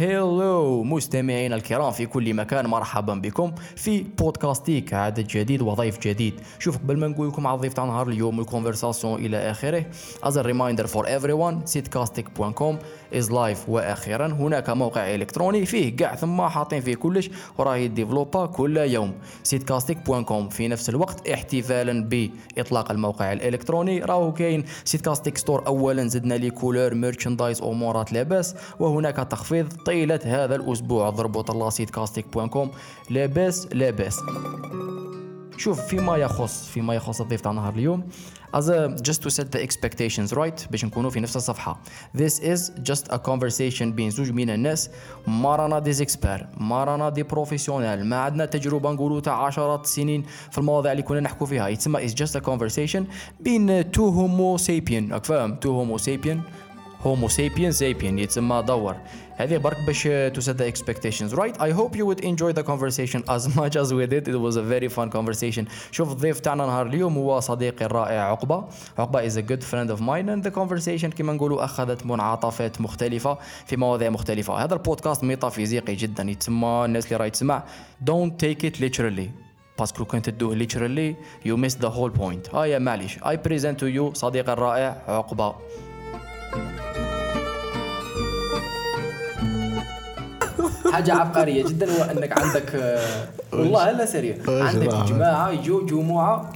Hello مستمعينا الكرام في كل مكان مرحبا بكم في بودكاستيك عدد جديد وضيف جديد. شوف قبل ما نقول لكم على الضيف تاع نهار اليوم ال conversation إلى آخره. as reminder for everyone سيتكاستيك.com is live وأخيرا. هناك موقع إلكتروني فيه كاع ثم حاطين فيه كلش وراه يديفلوبا كل يوم. سيتكاستيك.com في نفس الوقت احتفالا بإطلاق الموقع الإلكتروني. راهو كاين. سيتكاستيك store اولا زدنا les couleurs merchandise امورات لاباس. وهناك تخفيض طيلة هذا الأسبوع. ضربوا طلا سيتكاستيك.com لاباس لاباس. شوف فيما يخص فيما يخص الضيف تاع نهار اليوم as a just to set the expectations right باش نكونوا في نفس الصفحة. This is just a conversation بين زوج من الناس. ما رانا دي زيكسبير ما رانا des professionnels ما عندنا تجربة نقولوا تاع عشرات السنين في المواضيع اللي كنا نحكوا فيها. يتسمى is just a conversation بين two homo sapien. راك فاهم؟ Two homo sapien. Homo sapien sapien يتسمى دور. هذه برك باش to set the expectations right I hope you would enjoy the conversation as much as we did it was a very fun conversation شوف الضيف تاعنا نهار اليوم هو صديقي الرائع عقبة عقبة is a good friend of mine and the conversation كما نقولوا أخذت منعطفات مختلفة في مواضيع مختلفة هذا البودكاست ميتافيزيقي جدا يتسمى الناس اللي راهي تسمع don't take it literally parce que كنت تدوه literally you miss the whole point آه يا معليش I present to you صديقي الرائع عقبة حاجة عبقرية جدا هو انك عندك آه، والله لا سريع. عندك جماعة يجوا جموعة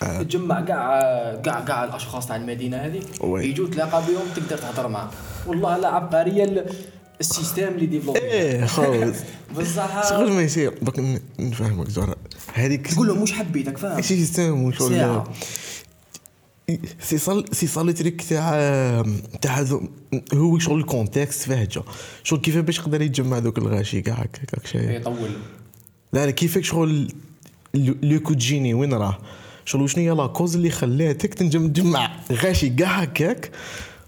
تجمع كاع كاع كاع الأشخاص تاع المدينة هذه. يجوا تلاقى بهم تقدر تهضر معاهم. والله لا عبقرية ال- ال système اللي développé إيه خالص بصح شغل ما يصير. نفهمك زهرة. هذيك تقول لهم مش حبيتك فاهم؟ système وشغل c'est ça le c'est ça le truc تاع تاع هو شغل الكونتكست فاهجة شغل كيف باش يقدر يتجمع دوك الغاشي كاع هكاك شيء يطول لا لا كيفك شغل لو كوجيني وين راه؟ شغل شنو هي لاكوز اللي خلاتك تنجم تجمع غاشي كاع هكاك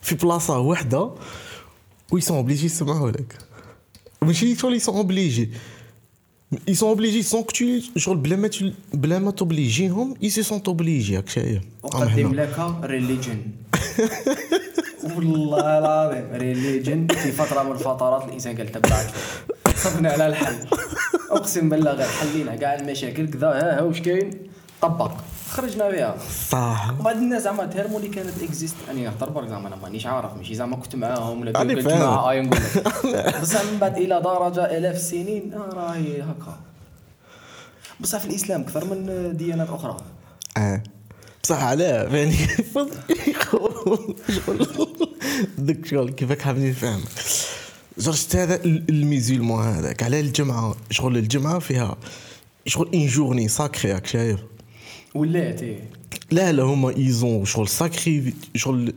في بلاصة وحدة ويسون أوبليجي يسمعوا لك ماشي شغل يسون أوبليجي. Ils sont obligés sans que tu شغل بلا ما بلا ما توبليجيهم ils se sont obligés هاك شيء اقدم لك ريليجن والله العظيم ريليجن في فتره من الفترات الانسان قال تبعك صفنا على الحل اقسم بالله غير حلينا كاع المشاكل كذا ها واش كاين طبق خرجنا بها. صح. وبعد الناس زعما تهرمو اللي كانت اكزيست اني نهضر برك زعما أنا مانيش عارف ماشي زعما كنت معاهم ولا كنت. مع اي نقول لك بصح من بعد إلى درجة آلاف السنين آه راهي هكا. بصح في الإسلام أكثر من ديانات أخرى. آه. بصح علاه يعني شغل ذاك شغل كيفك حابني نفهم جرت هذا ال- الميزولمون هذاك على الجمعة. شغل الجمعة فيها شغل une journée sacrée راك شايف؟ ولات إيه؟ لا لا هما ils ont شغل sacré شغل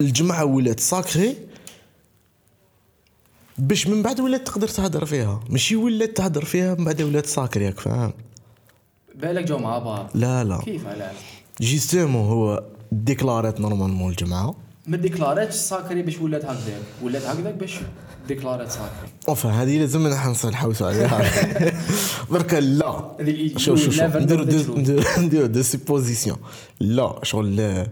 الجمعة ولات sacrée باش من بعد ولات تقدر تهدر فيها. ماشي ولات تهدر فيها من بعد ولات sacrée راك فاهم؟ بالك جو مع بعض. لا لا. كيف لا justement هو ديكلارات normalement الجمعة. ما ديكلاراتش sacrée باش ولات هكذاك. ولات هكذاك باش ديكلارات sacrée اوف هذه لازم نحن نحوسوا عليها. دركا لا. شوف شوف نديرو دو-. نديرو- supposition لا شغل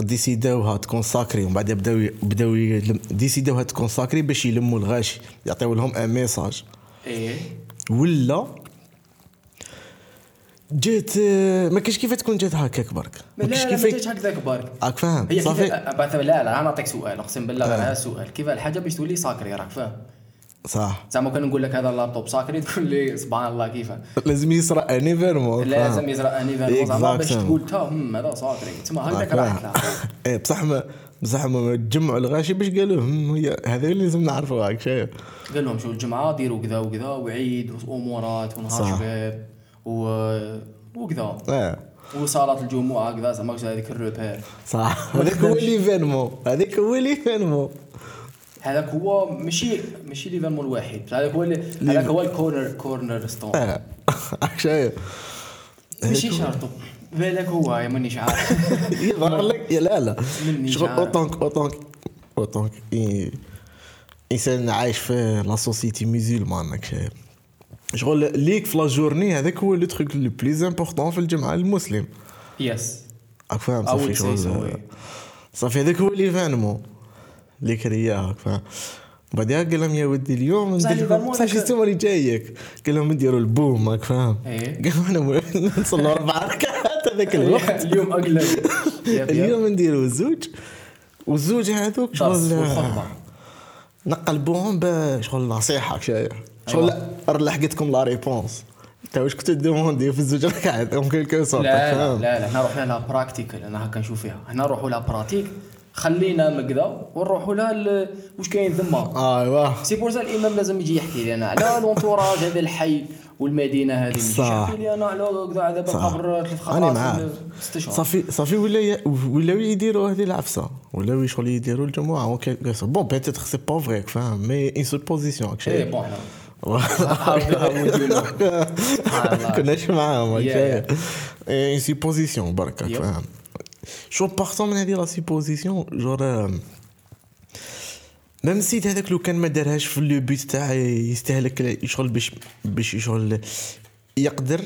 ديسيداوها تكون sacrée ومن بعد بداو بداو ديسيداوها تكون sacrée باش يلموا الغاشي يعطيو لهم un message إيه. ولا آه، ما كاينش كيف تكون جات هكاك برك ما كاينش كيف جاتش هكذاك برك راك فاهم هي صافي. بعث- لا لا أنا نعطيك سؤال أقسم بالله غير آه. هذا السؤال كيف الحاجة باش تولي sacrée راك فاهم؟ صح. زعما كان نقول لك هذا ال laptop sacré تقول لي سبحان الله كيف؟ لازم يصرى un événement لازم يصرى un événement زعما باش. تقول تا هم هذا sacré. تما هكذاك لها إيه بصح ما بصح ما تجمعوا الغاشي باش قالوا هم هي هذا اللي لازم نعرفوا هاك شايف. قال لهم شو الجمعة ديروا كذا وكذا وعيد وأمورات ونهار. شباب. و... وكذا. آه وصالات الجمعه كذا زعما هذيك ال repère صح. هذاك هو l'événement هذاك هو l'événement هذاك هو ماشي ماشي l'événement الوحيد. هذاك هو هذاك هو ال corner cornerstone آه شايف ماشي شرط. بالك هو يا مانيش عارف. يظهر لك. لا لا. شغل. اوتونك اوتونك أوتونك. انسان عايش في la société musulmane هاك شايف شغل ليك في la journée هذاك هو le truc le plus important في الجمعة المسلم. يس راك فاهم صافي شغل. صافي هذاك هو l'événement اللي créé اه راك فاهم. بعدها قال لهم يا ودي اليوم ندير بصح ال système اللي جايك. قال لهم نديروا اليوم راك فاهم. إيه. قالوا إحنا نصلوا أربع ركعات هذاك الوقت. اليوم اقلب اليوم نديروا زوج. والزوج هذوك شغل نقلبوهم بشغل نصيحة شايف شغل أيوة. لا لحقتكم la réponse. انت واش كنت ت demander في الزوج ركعات en quelque sorte لا لا لا هنا روحنا لها practical أنا هكا نشوف فيها. هنا نروحوا لها pratique خلينا مقدا ونروحوا لها ل- واش كاين ثما ايوا c'est pour ça الإمام لازم يجي يحكي لي أنا على l'entourage هذا الحي والمدينة هذه. صح. يحكي لي أنا على كذا دابا صح. قبر ثلاث أنا خطرات معاك. ست شهور. صافي صافي ولا ي- ولاو يديروا هذه العفسة؟ ولاو شغل يديروا الجمعه bon peut-être c'est pas vrai فاهم؟ mais une supposition et bon كناش معاهم. une supposition برك. فاهم شو partons من هذه la supposition جور même السيد هذاك لو كان ما دارهاش في le but تاع يستهلك شغل باش باش شغل يقدر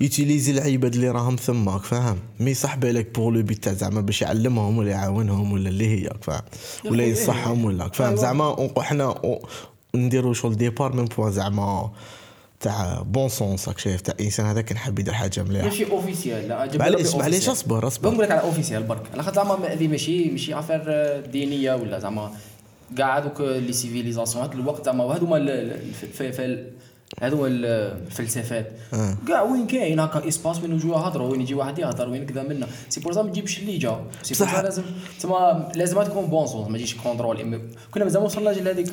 ي utiliser العباد اللي راهم ثماك فاهم mais صح بالك pour le but تاع زعما باش يعلمهم ولا يعاونهم ولا اللي هي فاهم ولا ينصحهم ولا فاهم. زعما حنا نديرو شغل départ من point زعما تاع bon sens راك شايف تاع إنسان هذا كان حاب يدير حاجة مليحة. ماشي officiel لا معليش معليش. اصبر اصبر. بنقول لك على officiel برك. على خاطر زعما هذه ماشي ماشي affaire دينية ولا زعما كاع هذوك les civilisations هذا الوقت زعما هذوما هذو الفلسفات. آه. كاع وين كاين؟ هكا espace وين يجوا يهضروا وين يجي واحد يهضر وين كذا منا. c'est pour ما تجيبش اللي جا c'est pour لازم تما لازم تكون bon sens ما تجيش contrôle كنا مازال ما وصلناش لهذيك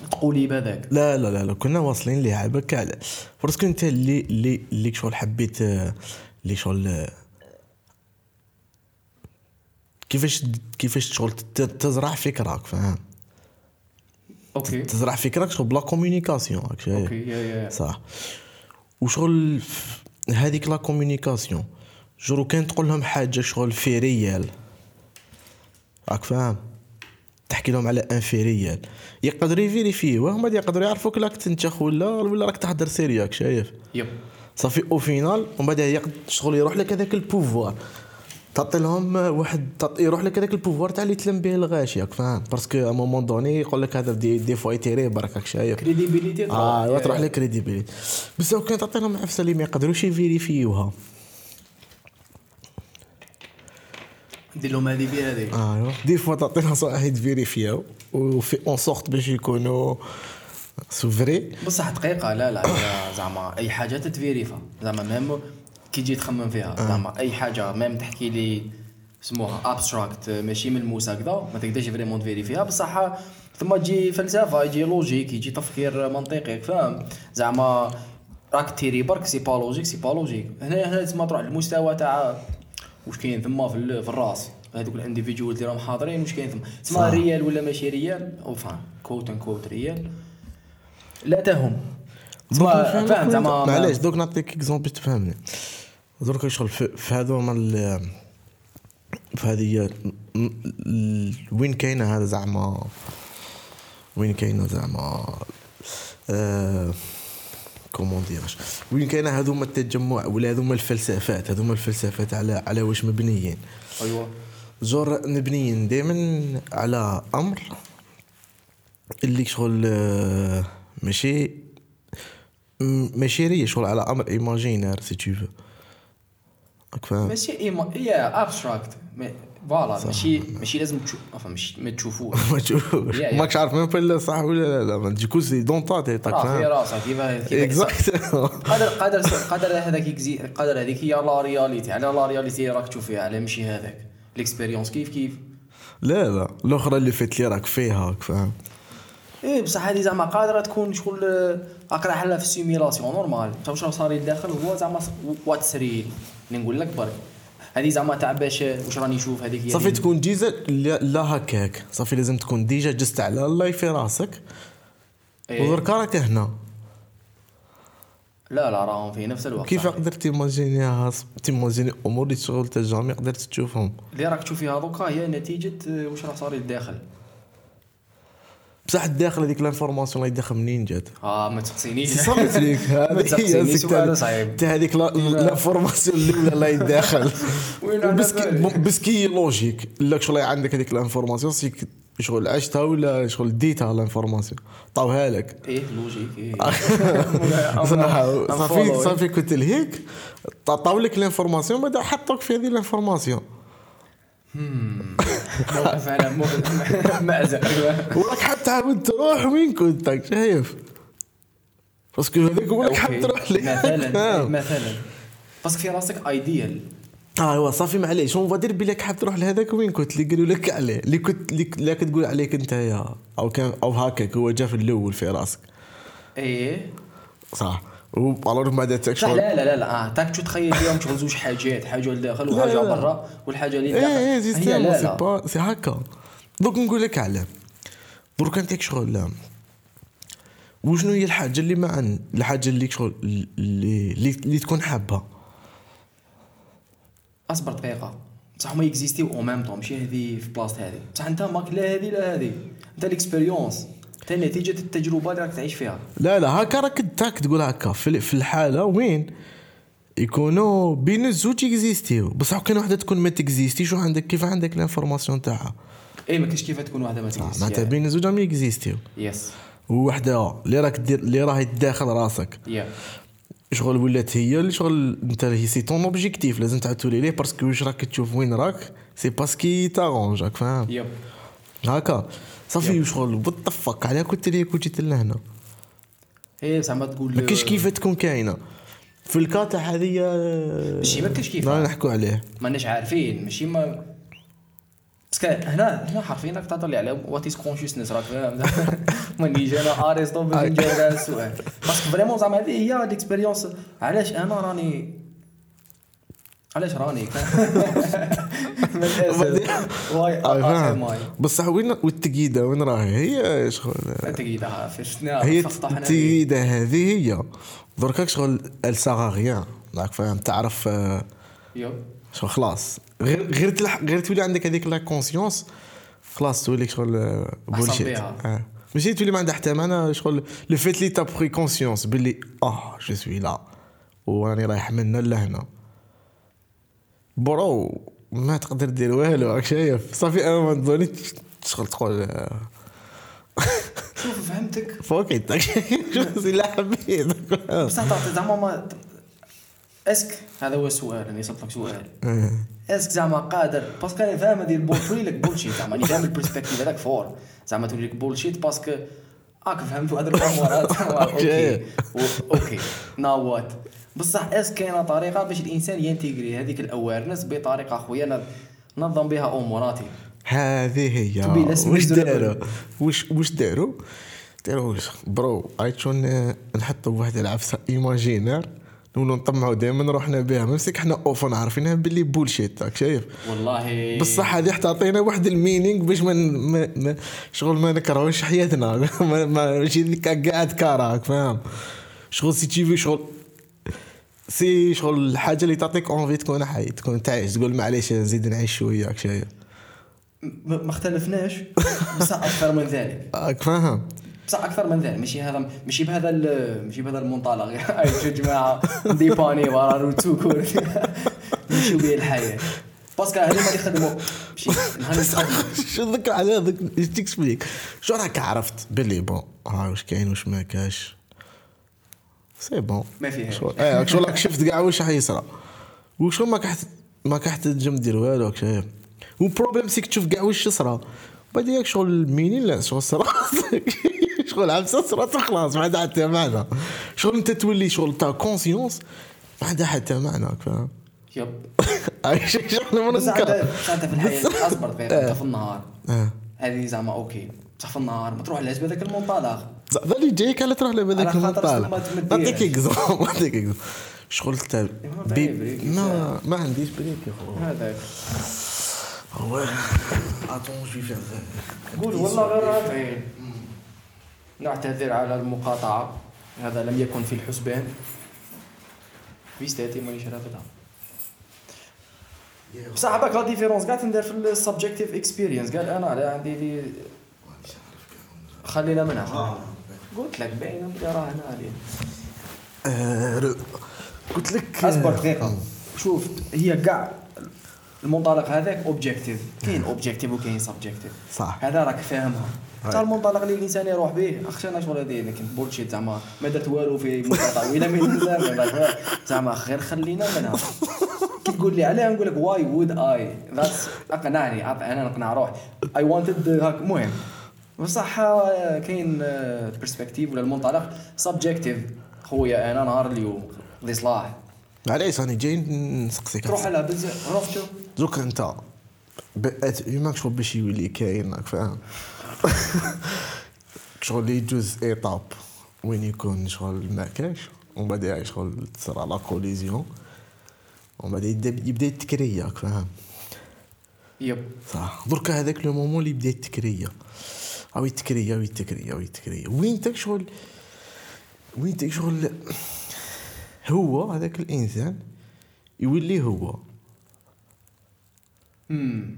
التقوليب هذاك لا لا لا لا كنا واصلين ليها بك على parce que انت اللي اللي اللي شغل حبيت اللي شغل كيفاش كيفاش شغل تزرع فكرك فاهم؟ OK. تزرع فكرك شغل بلا شايف OK يا يا صح. وشغل هذيك la communication gros كان تقول لهم حاجة شغل fait réel. راك فاهم؟ تحكي لهم على un fait réel. يقدروا ي vérifier و هما يقدروا يعرفوك راك تنتخ ولا ولا راك تهدر sérieux شايف. yep. صافي au final ومن بعد يقد شغل يروح لك هذاك ال pouvoir. تعطي لهم واحد تعطي يروح لك هذاك ال pouvoir تاع اللي تلم به الغاشي راك فاهم؟ parce que à moment donné يقول لك هذا des, des fois ي tirer برك راك شايف. crédibilité آه تروح لك crédibilité بس لو كان تعطي لهم عفسه اللي ما يقدروش ي vérifier وها. دير لهم هذه بهذه ايوا des fois تعطي لهم ي vérifier و و fais en sorte باش يكونوا c'est vrai. بصح دقيقة لا لا زعما أي حاجة تتفيريفا. زعما même كي تجي تخمم فيها زعما أي حاجة même تحكي لي سموها abstract ماشي ملموسه كذا ما تقدرش vraiment ت vérifier ها. بصح ثم تجي فلسفة يجي logique يجي تفكير منطقي فاهم زعما راك ت tirer برك c'est pas logique c'est pas logique هنا هنا تسمى تروح للمستوى تاع واش كاين ثما في, في الراس. هذوك ال individuels اللي راهم حاضرين واش كاين ثما تسمى. réel ولا ماشي réel؟ أو فاهم quote unquote real. لا تهم. فاهم زعما معليش دوك نعطيك exemple تفهمني. درك شغل في, هذوما ال- في هذه وين كاينة هذا زعما؟ وين كاينة زعما؟ آه comment dirais-je وين كاينة هذوما التجمع ولا هذوما الفلسفات؟ هذوما الفلسفات على على واش مبنيين. ايوا toujours مبنيين دائما على أمر اللي شغل آه، ماشي ماشي réel شغل على أمر imaginaire si tu veux ماشي ima... هي abstract voilà ماشي ماشي لازم تشوف ماشي ما تشوفوش. ما تشوفوش. ماكش عارف même با صح ولا لا لا mais du coup c'est dans ta tête تاك في راسك exactement قدر قدر قدر هذاك قدر هذيك هي la réalité على la réalité راك تشوف فيها على ماشي هذاك. l'expérience كيف كيف؟ لا لا الأخرى اللي فات لي راك فيها فاهم؟ إيه بصح هذه زعما قادرة تكون شغل آه، راك رايح لها في ال simulation normal واش راه صار الداخل هو زعما what's real نقول لك برك. هذه زعما تاع باش واش راني نشوف هذيك صافي تكون déjà لا هكاك. صافي لازم تكون déjà juste على الله في راسك. إيه. ودركا راك هنا. لا لا راهم في نفس الوقت كيف. قدرت ت imaginer ها ت imaginer امور اللي شغل انت jamais قدرت تشوفهم. اللي راك تشوف فيها دوكا هي نتيجة آه، واش راه صار الداخل بصح الداخل هذيك l'information اللي داخل منين جات؟ آه ما تسقسينيش تريك. ما هذه تاع هذيك l'- l'information الأولى لا يداخل وين على parce que بالك؟ parce que logique لا شغل عندك هذيك l'information سيك شغل عشتها ولا شغل ديتها l'information عطاوها لك. إيه logique إيه. صافي. صافي كنت لهيك. عطاو لك l'information بعد حطوك في هذه l'information موقف على مأزق وراك حاب تعاود تروح وين كنت شايف؟ parce que هذاك هو راك حاب تروح مثلا مثلا. parce que في راسك idéal آه هو صافي معليش. اون فادير بلي حاب تروح لهذاك؟ وين كنت؟ اللي قالوا لك عليه. اللي كنت اللي اللي كتقول عليك أنت يا أو كان أو هكاك هو جا في الأول في راسك. إيه. صح. والور بعد تاك صح شغل لا لا لا لا. آه تاك تخيل فيهم شغل زوج حاجات حاجة لداخل وحاجه. برا والحاجة اللي إيه داخل. إيه هي سيستم لا. سي لا سي هكا. دوك نقول لك على درك انت شغل لا. وشنو هي الحاجة اللي ما عن الحاجة اللي شغل اللي اللي, اللي تكون حابها أصبر دقيقة. بصح هما ي existe يو au même temps ماشي هذه في بلاصة هذه بصح أنت ماك لا هذه لا هذه أنت ال expérience. انت نتيجة التجربة اللي راك تعيش فيها. لا لا هكا راك تاك تقول هكا في الحالة وين؟ يكونوا بين الزوج existe يو بصح كاين وحدة تكون ما ت existe يش وعندك كيف عندك ال information تاعها؟ إيه ما كاينش كيف تكون واحدة ما ت existe معناتها بين الزوج راهم existe يو yes ووحدة اللي راك دير اللي راهي داخل راسك. يا شغل ولات هي اللي شغل انت هي سي طون اوبجيكتيف لازم تعاود تولي ليه باسكو واش راك تشوف وين راك؟ سي باسكي تارونج راك فاهم؟ يب هكا. صافي شغل. بطفك على كنت ليك وجيت لهنا. إيه زعما تقول ما كاينش كيف تكون كاينة. في الكاتا هذه ماشي ما كاينش كيف نحكوا عليه. ماناش عارفين ماشي ما باسكو هنا هنا حرفيا راك تهضر لي على وات از كونشسنس راك فاهم؟ ما نجي أنا ارسطو باش نجاوب على السؤال باسكو فريمون زعما هذه هي الاكسبيريونس علاش أنا راني علاش راني؟ واي آه، ام فاهم. اي بصح وين والتقييده وين راهي؟ هي شغل شفنا هي التقييده هذه هي. دركاك شغل الساغا غيان راك فاهم تعرف آه، شغل خلاص. غير غير غير تولي عندك هذيك la conscience خلاص تولي شغل آه، bullshit. آه. ماشي تولي ما عندها حتى معنى شغل le fait que t'as pris conscience باللي آه je suis là وراني رايح من هنا لهنا. bro ما تقدر دير والو راك شايف. صافي أنا ما تظنيش شغل تقول آه، شوف فهمتك. c'est là حبيت بصح تعطي زعما mais est-ce que؟ هذا هو السؤال أنا يصيب لك سؤال. est-ce que زعما قادر parce que أنا فاهم هذه البول تولي لك bullshit زعما أنا فاهم ال perspective هذاك فور زعما تولي لك bullshit parce que راك فهمت هذا الامورات okay. okay. now what بصح est-ce que كاينة طريقة باش الإنسان ي intégrer هذيك ال awareness بطريقة خويا نظم بها أموراتي. هذه هي. واش. داروا؟ واش واش داروا؟ داروا برو عيطشون نحطوا بواحد العفسه ايماجينير نولوا نطمعوا دائما روحنا بها. ممسك إحنا اوفن عارفينها باللي بولشيت راك شايف؟ والله. بصح هذه تعطينا واحد المينينغ باش ما شغل ما نكرهوش حياتنا. ما ما- ماشي ديك قاعد كاراك فاهم؟ شغل سي تشيفي شغل سي شغل الحاجة اللي تعطيك اونفي تكون حي تكون تعيش تقول معليش نزيد نعيش شوية راك شايف ما اختلفناش بصح أكثر من ذلك. راك فاهم؟ بصح أكثر من ذلك ماشي هذا ماشي بهذا ماشي بهذا المنطلق. يا جماعة؟ ديباني ورا روتوكو نمشيو به الحياة. باسكو هذوما اللي نتخدم شو ذكر على هذاك تكسبليك شو راك عرفت؟ باللي بون ها واش كاين واش ما كاش؟ سي بون ما فيها. شغل شغل راك شفت كاع واش راح يصرى وشغل ما كحت ما كحت تنجم دير والو راك شايف و problème c'est que تشوف كاع واش يصرى بعد ياك شغل ال meaning لا شغل صرا شغل عبسه صرات وخلاص ما عندها حتى معنى. شغل أنت تولي شغل ta conscience ما عندها حتى معنى فاهم yep. شغل بس في الحياة أصبر دقيقة أنت في النهار. آه. هذه زعما okay. بصح في النهار. ما تروح لهاش بهذاك المنطلق. هذا اللي جايك على تروح المطالع ما تمديهاش. نعطيك exemple نعطيك exemple شغل تاع ما بي باين بريك ما ما عنديش بريك يا خو هذاك هو اتون جو فير قول والله غير رافعين نعتذر على المقاطعة. هذا لم يكن في الحسبان. فيستاتي مانيش رافدها بصح باك لا ديفيرونس قاعد ندير في السبجكتيف اكسبيرينس قال أنا عندي لي خلينا منها. خلينا. قلت لك باينه بلي راه هنا عليه قلت لك أصبر دقيقة. شوف هي كاع المنطلق هذاك اوبجيكتيف كاين اوبجيكتيف وكاين سبجيكتيف صح. هذا راك فاهمها. حتى. المنطلق اللي الإنسان يروح به اخشى أنا شغل هذه؟ كنت بولشيت زعما ما درت والو في مده طويله من الانسان ما. زعما غير خلينا منها. كي تقول لي عليها نقول لك واي وود اي ذاتس أقنعني أنا نقنع روحي. اي وانتد هاك المهم بصح آه، كاين برسبكتيف ولا المنطلق سبجيكتيف خويا أنا نهار اليوم قضي صلاح معليش راني جاي نسقسيك تروح على بزاف عرفت شو؟ دوك أنت بقات هيوماك شغل باش يولي كاين راك فاهم؟ شغل يجوز ايطاب وين يكون شغل ما كاش ومن بعد شغل تصرى لا كوليزيون ومن بعد يبدا راك فاهم؟ يب. صح. دركا هذاك le moment اللي يبدأ التكريه أو التكريه أو التكريه أو التكريه وين تاك شغل وين تاك شغل هو هذاك الإنسان يولي هو. امم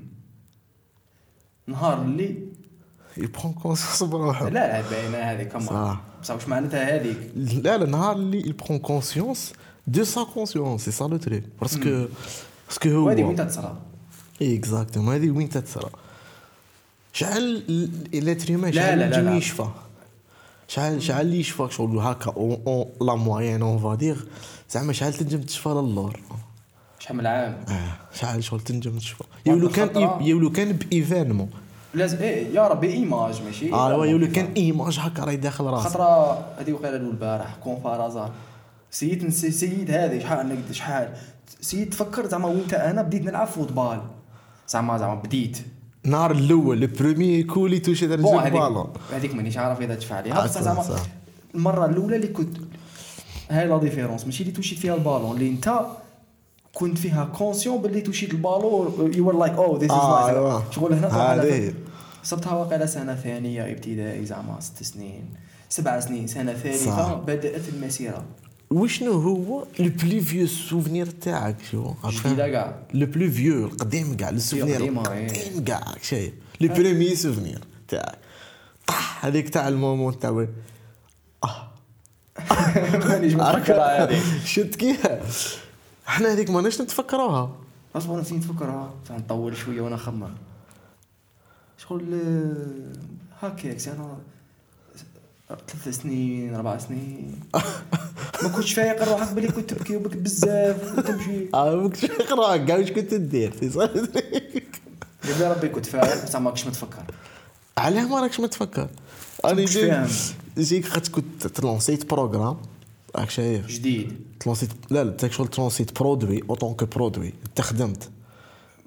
نهار اللي ي prend conscience بروحه لا باينه هذيك صح. بصح واش معناتها هذيك لا لا النهار اللي ي prend conscience de sa conscience c'est ça le truc parce que parce que هو. وهذه وين تصرى exactement هذه وين تتصرى شحال l'être humain لا، لا، لا،. يشفى. شحال شحال اللي يشفاك شغل هكا en en la moyenne on va dire زعما شحال تنجم تشفى للور شحال من عام؟ آه شحال شغل تنجم تشفى. يولو كان يولو كان ب événement. لازم إيه يا ربي image ماشي. آه يولو كان إيماج. هكا راهي داخل راسك خطرة هذه وقيلة له البارح كون فارازار سيد سيد هذه شحال شحال؟ سيد تفكر زعما وأنت أنا بديت نلعب فوتبال. زعما زعما بديت. النهار الأول لو بروميي كولي توشي بون رجل هذيك بالون هذيك مانيش عارف إذا تشفع عليها بصح صح، زعما. المرة الأولى اللي كنت هاي لا ديفيرونس ماشي اللي توشيت فيها البالون اللي أنت كنت فيها كونسيون باللي توشيت البالون يو لايك أو ذيس از أيوة. شغل هنا هذه. صبتها واقيلا سنة ثانية ابتدائي زعما ست سنين سبع سنين سنة ثالثه. بدات المسيرة وشنو هو le plus vieux souvenir تاعك شو؟ جديدة كاع. le plus vieux القديم كاع le souvenir قديمة، إيه. القديم كاع شايف le premier souvenir تاعك. طح هذيك تاع ال moment تاع وين مانيش متفكرها هذه. شفت كيف؟ إحنا هذيك ماناش نتفكروها. أصبر نسيت نتفكرها. نطول شوية وأنا نخمم شغل آه، هكاك أنا ثلاث سنين أربع سنين. ما كنتش فايق روحك بلي كنت تبكي وبك بزاف وتمشي. آه ما كنتش نقرا كاع واش كنت دير؟ في يا ربي كنت فايق بصح ما كنتش متفكر. علاه ما راكش متفكر. أنا فاهم. جيك خاطر كنت تلونسيت programme راك شايف؟ جديد. تلونسيت لا لا تاك شغل تلونسيت برودوي اوتون كو برودوي انت خدمت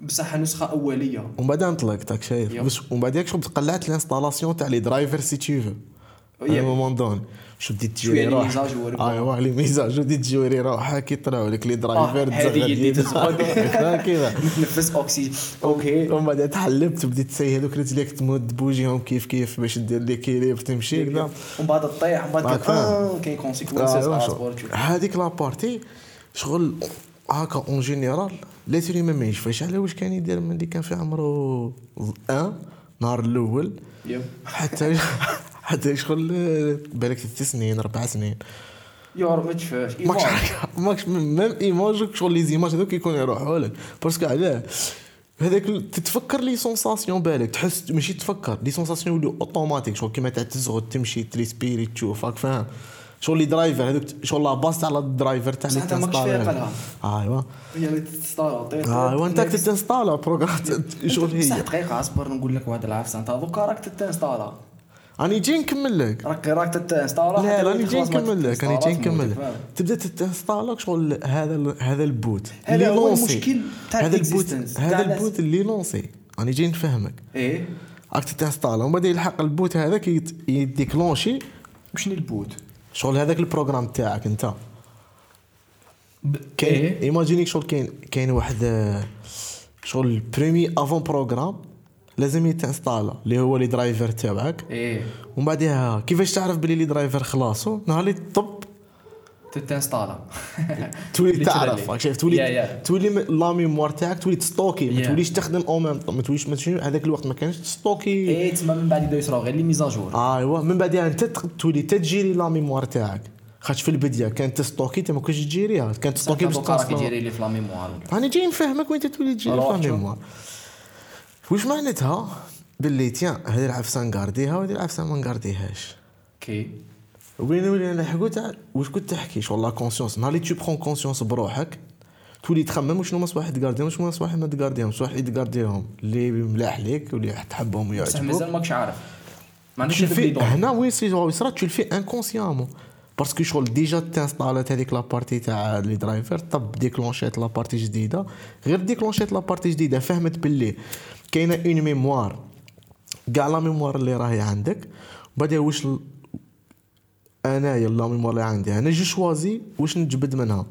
بصح نسخة أولية. ومن بعد انطلقت راك شايف. ومن بعد شغل قلعت الانستالاسيون تاع لي درايفر سي tu un moment donné شو لي روحك ميزاجور. ايوا لي ميزاج بديت تجوري روحك كي طلعوا لك لي درايفر هذه اللي تزغد كذا نتنفس اكسجين أوكي ومن بعد تحلبت بديت تسي هذوك رجليك تمد بوجيهم كيف كيف باش دير لي كيليبر تمشي كذا ومن بعد تطيح ومن بعد كاين شوف. هذيك la partie شغل هكا en général l'être ما يشفاش على واش كان يدير من اللي كان في عمره ان نهار الأول حتى حتى شغل بالك ست سنين أربع سنين. يا رب ما تشفاش. ماكش ماكش même image ك شغل les images هذوك يكونوا يروحوا لك. parce que علاه هذاك تتفكر les sensations بالك. تحس ماشي تفكر les sensations يوليو أوتوماتيك. شغل كيما تاع تزغد تمشي ت respirer تشوف راك فاهم. شغل les drivers هذوك شغل la base تاع ال driver تاع اللي لها. أيوا. هي اللي تستارا أيوا أنت راك تنستالا programme. شغل هي. دقيقة اصبر نقول لك واحد العفسة. أنت دوكا راك تتنستالا راني جاي نكمل لك. راك راك تتنستالا لا راني جاي نكمل لك راني جاي نكمل لك؟ تبدأ تنستالك شغل هذا هذا ال boot هذا اللي هو lancer. المشكل تاع هذا ال boot هذا. ال boot اللي lancer. راني جاي نفهمك إيه. راك تتنستالا ومن بعد يلحق ال boot هذاك ي déclencher. وشنو ال boot؟ شغل هذاك ال programme تاعك انت. كاين إيه. imagine شغل كاين كاين واحد آه، شغل premier avant programme لازم يتنستالا اللي هو les drivers تاعك. إيه. ومن بعدها كيفاش تعرف بلي les drivers خلاصو؟ نهار اللي طب. تتنستالا تولي. تعرف شايف تولي Yeah, yeah. تولي la mémoire تاعك تولي ت stocker ما Yeah. توليش تخدم أو même ما توليش ما هذاك الوقت ما كانش ت stocker. إيه تما من بعد يبداو يصراو غير les mises à jour ايوا من بعدها أنت تولي ت gérer la mémoire تاعك. خاطش في البديه كانت ت stocker أنت ما كنتش تجيريها. كانت ت stocker باش يجري لي في la mémoire راني جاي نفهمك وأنت تولي تجي روح في شوف. mémoire واش معناتها باللي tiens هذه العفسه نقارديها وهذه العفسه ما نقارديهاش كي وين وين نلحقوا تاع؟ واش كنت تحكي؟ شغل la conscience نهار اللي tu prends conscience بروحك تولي تخمم وشنو مصلحة تقارديهم وشنو مصلحة ما تقارديهم. صح اللي تقارديهم اللي ملاح ليك واللي تحبهم بصح ويعجبوك مازال ماكش عارف. ما عندكش هنا وين c'est صرا fais inconsciemment. parce que شغل déjà تانستالات هذيك la partie تاع les drivers طب ديكلونشيت la partie جديدة. غير ديكلونشيت la partie جديدة فهمت باللي كاينة une mémoire كاع la mémoire اللي راهي عندك. بعدها واش ال- انايا la mémoire اللي عندي. أنا je choisis واش نجبد منها.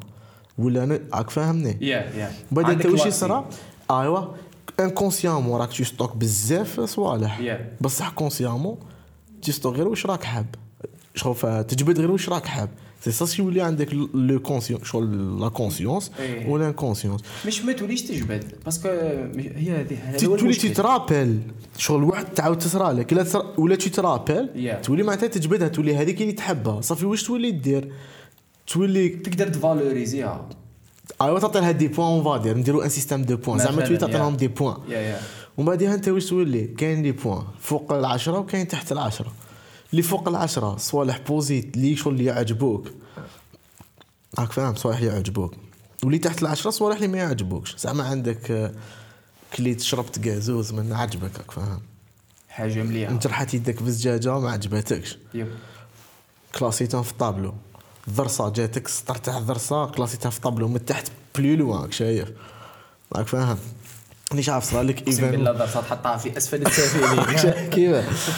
ولا أنا راك فاهمني؟ يا يا بعد أنت واش. يصرى؟ أيوا. inconsciemment راك ت stocke بزاف صوالح. Yeah. بصح consciemment ت stocke غير واش راك حاب. شوف تجبد غير واش راك حاب. سي سا سي يولي عندك le conscient شغل la conscience إيه. ولا inconscience مش ما توليش تجبد parce que هي هذه تولي. تترابل. شغل واحد تعاود تصرى لك. لا تصرى ولا تترابل Yeah. تولي معناتها تجبدها تولي هذيك اللي تحبها. صافي واش تولي دير؟ تولي تقدر t'valoriser يها. أيوا تعطي لها des points on va dire نديرو un système de points زعما تولي تعطي. لهم des points. ومن بعدها أنت واش تولي؟ كاين les points. فوق العشرة وكاين تحت العشرة. اللي فوق العشرة. صوالح positives اللي شغل اللي يعجبوك. راك فاهم؟ صوالح اللي يعجبوك. واللي تحت العشرة صوالح اللي ما يعجبوكش. زعما عندك آه، كليت شربت كازوز من عجبك راك فاهم؟ حاجة مليحة. انت رحت يدك بزجاجة ما عجبتكش. كلاسيتهم في الطابلو. ضرسة جاتك السطر تاع الضرسة كلاسيتها في الطابلو من تحت بلو لوان شايف. راك فاهم؟ مانيش عارف صرا لك أقسم بالله ضرسة تحطها في أسفل السافلين كيف؟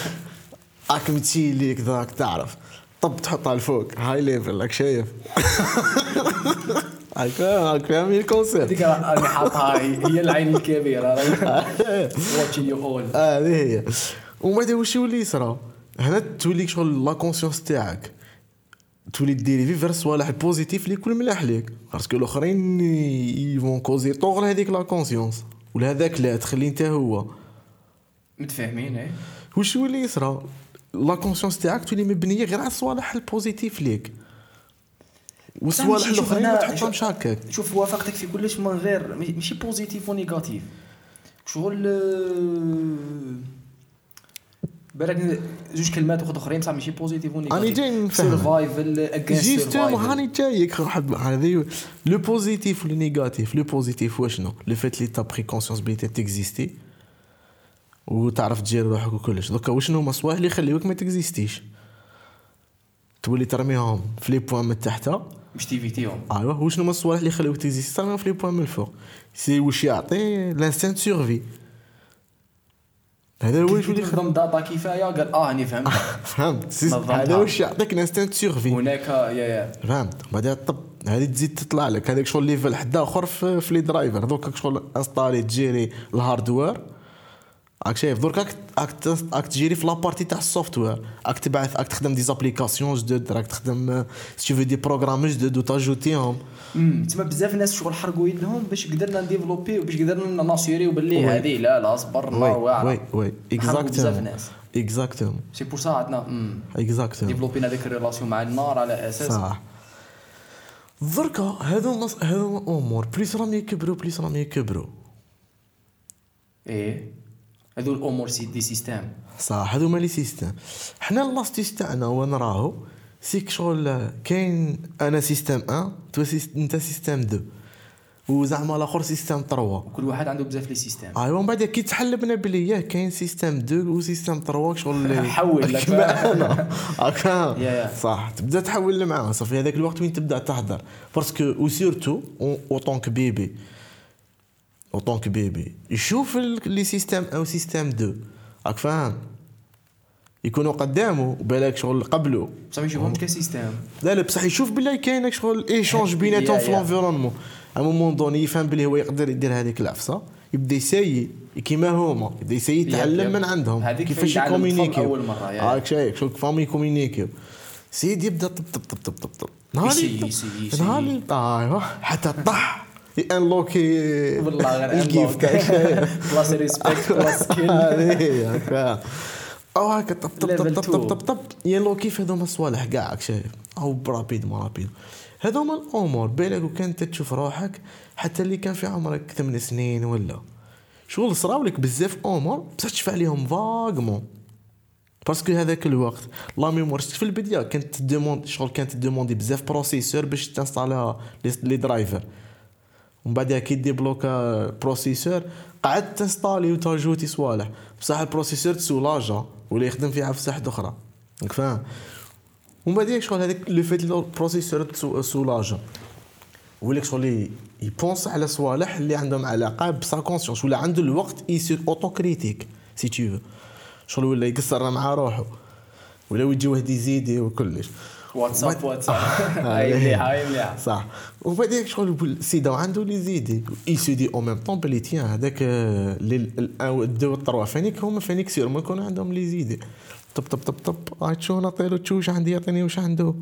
راك متشي ليك ذاك تعرف طب تحطها لفوق هاي ليفل راك شايف راك فاهم راك فاهم الكونسيبت هذيك راني حاطها هي هي العين الكبيره واتشين يو اول هذه هي ومن بعد واش يولي يصرى هنا تولي شغل لا كونسيونس تاعك تولي ديريفي فير الصوالح البوزيتيف اللي يكون ملاح ليك باسكو الاخرين يفون كوزي طوغ هذيك لا كونسيونس ولا هذاك لا تخلي انت هو متفاهمين إيه واش يولي يصرى لا كونسيونس تاعك تولي مبنية غير على الصوالح الـ positives ليك. والصوالح الأخرين ما تحطهمش هكاك. شوف وافقتك في كلش من غير ماشي positif و négatif شغل آه، بالك زوج كلمات واحد أخرين بصح ماشي positif و négatif أنا جاي نفهمك. survival instinct justement هاني جايك واحد هذه le positif و le négatif le positif واش شنو le fait لي t'as pris conscience بلي t'exister وتعرف تجير روحك وكلش. دوكا واش هما الصوالح اللي يخليوك ما تكزيستيش؟ تولي ترميهم في لي بوان من تحت. مش تيفيتيهم. أيوا واش هما الصوالح اللي يخليوك تكزيستي ترميهم في لي بوان من الفوق. سي واش يعطي لانستان سيرفي هذا هو اللي خدم داتا كفاية قال آه أني فهمت. فهمت. هذا واش يعطيك لانستان سيرفي هناك يا يا. فهمت. بعدها طب هذه تزيد تطلع لك. هذاك شغل ليفل حدا اخر في لي درايفر دوك شغل انستالي تجيري الهاردوير راك شايف درك راك راك تجيري في لابارتي تاع السوفتوير راك تبعث راك تخدم دي زابليكاسيون جدد راك تخدم سي في دي بروغرام جدد وتاجوتيهم تسمى بزاف ناس شغل حرقوا يدهم باش قدرنا نديفلوبي وباش قدرنا ناسيريو باللي. هذه لا لا صبر النار وي وي وي حرقوا بزاف اكزاكتومون ناس اكزاكتومون سي بور سا عندنا اكزاكتومون ديفلوبينا ديك الريلاسيون مع النار على أساس صح دركا هذو الناس هذو امور بليس راهم يكبروا بليس راهم يكبروا إيه هذو الأمور سي دي سيستيم صح هذو لي سيستم. حنا لاستيس تاعنا وين راهو سيك شغل كاين أنا سيستم 1 تو أنت سيستم 2 وزعما الآخر سيستم 3 كل واحد عنده بزاف لي سيستيم أيوا من بعد كي تحلبنا بلي ياه كاين سيستم 2 وسيستم 3 شغل حول لك. أنا يا. صح تبدا تحول معاه صافي هذاك الوقت وين تبدا تهضر باسكو وسيرتو اوطونك بيبي. اوطونك بيبي يشوف les systèmes أو système 2 راك فاهم يكونوا قدامه بالك شغل قبله بصح ما يشوفهمش كـ système لا لا بصح يشوف بلي كاين شغل échange بيناتهم في. l'environnement à un moment donné يفهم بلي هو يقدر يدير هذيك العفسه يبدا y'essayer كيما هما يبدا y'essayer يتعلم. من عندهم هذيك كيفاش y'communiquer أول مرة، يا. هاك شايف شوف كيفاهم y'communiquer سيد يبدا طب طب طب طب طب طب نهار. نهار ايوا حتى طح انلوكي والله غير الجيفت هاك شايف بلاس ريسبكت بلاس سكيل. أو هكا طب طب طب طب طب. طب طب يلو كيف هذوما الصوالح كاع شايف أو برابيد ما رابيد. هذوما الأمور بالك وكان تشوف روحك حتى اللي كان في عمرك ثمان سنين ولا. شغل صراو لك بزاف أمور بصح تشفى عليهم فاغمون. parce que هذاك الوقت la mémoire في البدايه كانت t'demande شغل كانت t'demander بزاف processeur باش t'installer ها les drivers ومن بعدها كي débloqua processeur قعدت t'installer و t'ajouter صوالح بصح الـ processeur تـ soulagea ولا يخدم فيها في واحد أخرى راك فاهم؟ ومن بعد شغل هذاك le fait الـ processeur soulagea ولك شغل y'penser على صوالح اللي عندهم علاقة بـ sa conscience ولا عنده الوقت يصير auto-critique سي تو شغل ولا يقصر مع روحه ولا يجي واحد يزيدي وكلش. واتساب واتساب. هاي مليحة هاي مليحة. صح. وبعدين شغل سيدا وعنده لي زيدي اي سو دي أو ميم طون بلي تيان هذاك آه، والدو والطروا فانيك هما فانيك سير ما يكون عندهم لي زيدي طب طب طب طب هاي تشوف نعطيلو تشوف واش عندي يعطيني واش عنده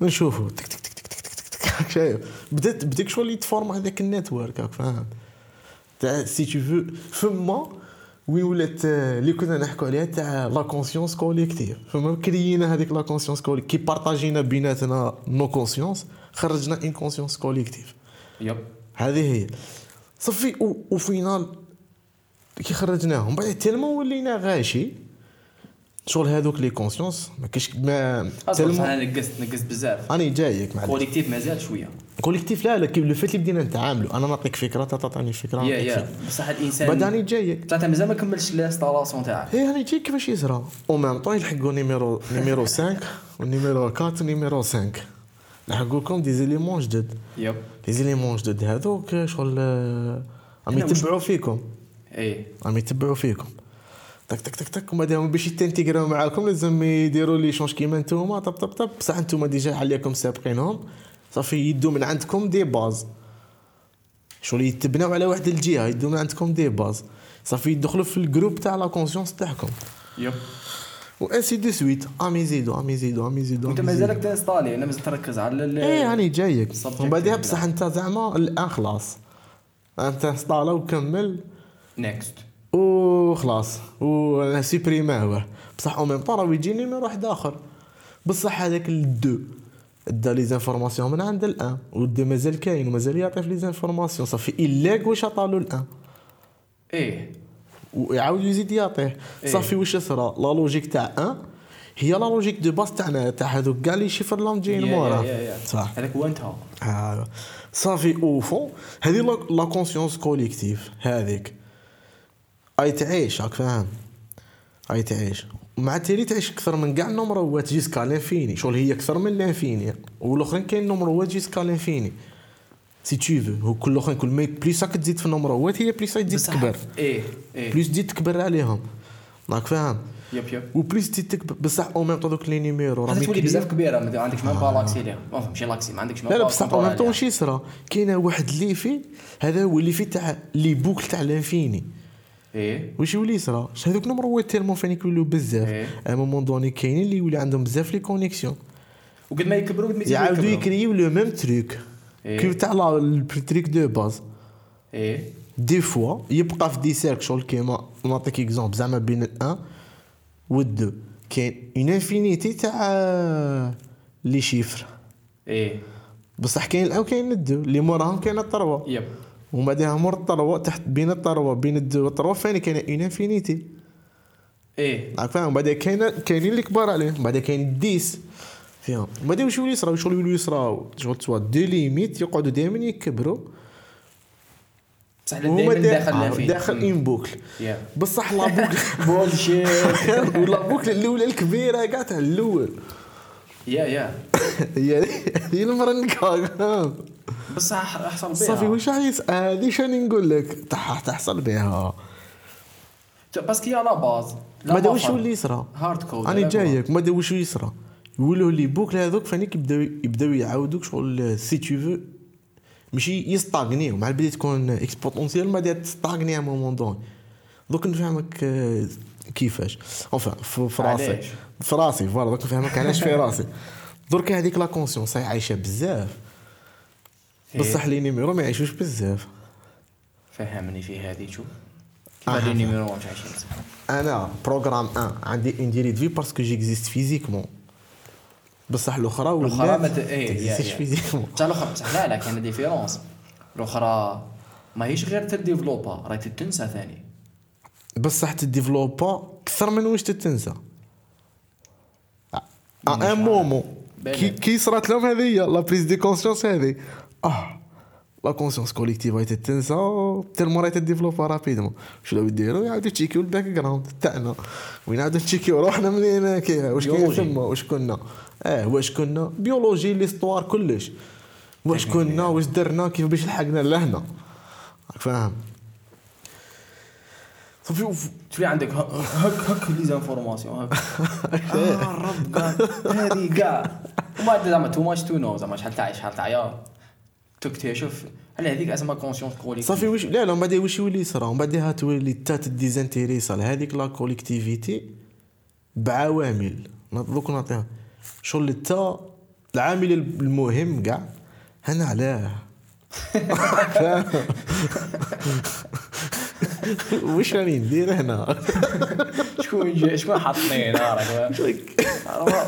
نشوفو تك تك تك تك تك تك تك راك شايف بدات بديك شغل يتفورم هذاك النيتورك فاهم تاع سي تو فو فما وين ولات آه، اللي كنا نحكوا عليها تاع لا كونسيونس كوليكتيف فما كريينا هذيك لا كونسيونس كوليكتيف كي بارطاجينا بيناتنا نو كونسيونس خرجنا ان كونسيونس كوليكتيف يب هذه هي. صافي وفينال كي خرجناهم بعد تيلمون ولينا غاشي. شغل هذوك لي كونسيونس ما كاش ما تيلمون أنا نقصت نقصت بزاف. راني جايك مع كوليكتيف مازال شوية. collective لا لا لو فات اللي بدينا نتعاملوا. أنا نعطيك فكرة تا تعطيني فكرة yeah yeah. بصح الانسان بعد راني جايك. بصح انت مازال ما كملتش ال installation تاعك. إيه راني جايك كيفاش يصرى au même temps يلحقوا numéro numéro 5 و numéro 4 و numéro 5 لحقوكم des éléments جدد yep les éléments جدد هذوك شغل آه، عم أنا مش- يتبعوا فيكم. إيه. عم يتبعوا فيكم. تك تك تك تك وما دام باش يتنتيغراو معاكم لازم يديروا les changes كيما نتوما طب طب طب. بصح نتوما déjà عليكم سابقينهم. صافي يدوا من عندكم des bases شغل يتبناو على واحد الجهة يدوا من عندكم des bases صافي يدخلوا في ال groupe تاع la conscience تاعكم. yep و ainsi de suite ام يزيدوا ام يزيدوا ام يزيدوا انت مازالك. تنستالي أنا مازال تركز على ال إيه راني جايك. ومن بعدها. بصح أنت زعما ال un خلاص. أنت انستالا وكمل. next وخلاص. وسيبريماه بصح au même temps راه يجي numéro واحد اخر بصح هذاك ال deux. دا les informations من عند ال un وال deux مازال كاين ومازال يعطي في les informations. صافي يلاق واش عطالو ال un إيه. ويعاود يزيد يعطيه. إيه. صافي واش صرا la logique تاع un هي la logique de base تاعنا تاع هذوك كاع les chiffres اللي جايين مورا. صح. هذاك هو. صافي au fond هذه la conscience collective هذيك. أي تعيش راك فاهم؟ أي تعيش. مع تالي تعيش أكثر من كاع النمروات جيسكا لانفيني شغل هي أكثر من لانفيني والأخرين كاين نمروات جيسكا لانفيني سي تو فو هو كل أخرين كل ما بليس راك تزيد في النمروات هي بليس تزيد تكبر. إيه إيه. بليس تزيد تكبر عليهم. راك فاهم؟ يب يب. وبليس تزيد تكبر. بصح أو ميم طون دوك لي نيميرو. راهم تولي بزاف كبيرة. ما عندكش ما با لاكسي ليها ما لاكسي. ما عندكش ما لا لا بصح كنترول اون طون. شي صرا كاينة واحد اللي في هذا هو اللي في تاع لي بوكل تاع لانفيني إيه. واش يولي يصرا هذوك نمروات tellement فين يولوا بزاف. إيه. à moment donné كاينين اللي يولي عندهم بزاف les connexions وقد ما يكبروا قد ما يزيدوا يعاودوا. يكريو le même truc إيه. كيف تاع ال truc de base إيه. des fois يبقى في des cercles شغل كيما نعطيك exemple زعما بين ال un وال deux كاين une infinité تاع les chiffres إيه. بصح كاين ال un وكاين ال deux. اللي موراهم كاين ال trois. yep ومن بعدها مور الطروه تحت بين الطروه بين والطروه فين؟ كاين اون انفينيتي إيه. راك فاهم؟ بعدها كاين كاينين اللي كبار عليهم. بعدها كاين ديس فيهم. بعدها واش يولي يصراو شغل يولي يصراو شغل تسوا دو ليميت يقعدوا دائما يكبروا. بصح دائما دا- داخل فيه داخل إن بوكل. بصح لا بوكل. بولشيت ولا بوكل الاولى الكبيرة كاع تاع الأول. يا يا. هي هي المرنكه فاهم بصح احسن بها صافي واش هذه شاني نقول لك؟ تح- تحصل بها باسكو يا لا باز. ما واش يولي يصرى. هارد كود راني جايك ما واش يصرى. يولوا لي بوكل هذوك فأنيك يبداو يبداو يعاودوك شغل سي تو فو ماشي يستاغنيو مع البداية تكون اكسبوتونسيال ما دير تستاغني ا مومون دون دوك نفهمك آه، كيفاش. في راسي علاش؟ في راسي voilà دوك نفهمك علاش في راسي. درك هذيك la conscience هي عايشة بزاف. إيه. بصح les numéros ما يعيشوش بزاف. فهمني في هذه شوف. كيف هذا ال numéro مش عايشين أنا programme 1 عندي une durée vie parce que j'existe physiquement بصح الأخرى ولا الأخرى ما إيه، yeah. physiquement بصح الأخرى بصح لا لا كاين différence الأخرى ماهيش غير تديفلوبا راهي تنسى ثاني. بصح تديفلوبا أكثر من واش تتنسى. un. moment. كي صرات لهم هذه la prise de conscience هذه آه la conscience collective راهي تتنسى tellement راهي تديفلوبا rapidement شنو يديروا يعاودوا يتشيكيو ال background تاعنا وين عاودوا نتشيكيو روحنا منين كي واش كاين. تما واش كنا آه واش كنا biologie l'histoire كلش واش كنا واش درنا كيف باش لحقنا لهنا راك فاهم صافي وف- تولي عندك هك هك لي زانفورماسيون هك. الرب قال هذه كاع. وما عندها زعما تو ماتش تو نو زعما شحال تاع شحال تاع عيال تكتشف على هذيك اسمها كونسيونس كوليكتيف صافي واش لا لا من بعد واش يولي يصرا؟ ومن بعدها تولي تا تديزانتيريسا لهذيك لا كوليكتيفيتي بعوامل. دوك نعطيها. شغل تا العامل المهم كاع أنا علاه. واش راني ندير هنا. شكون جا شكون حطني هنا راك؟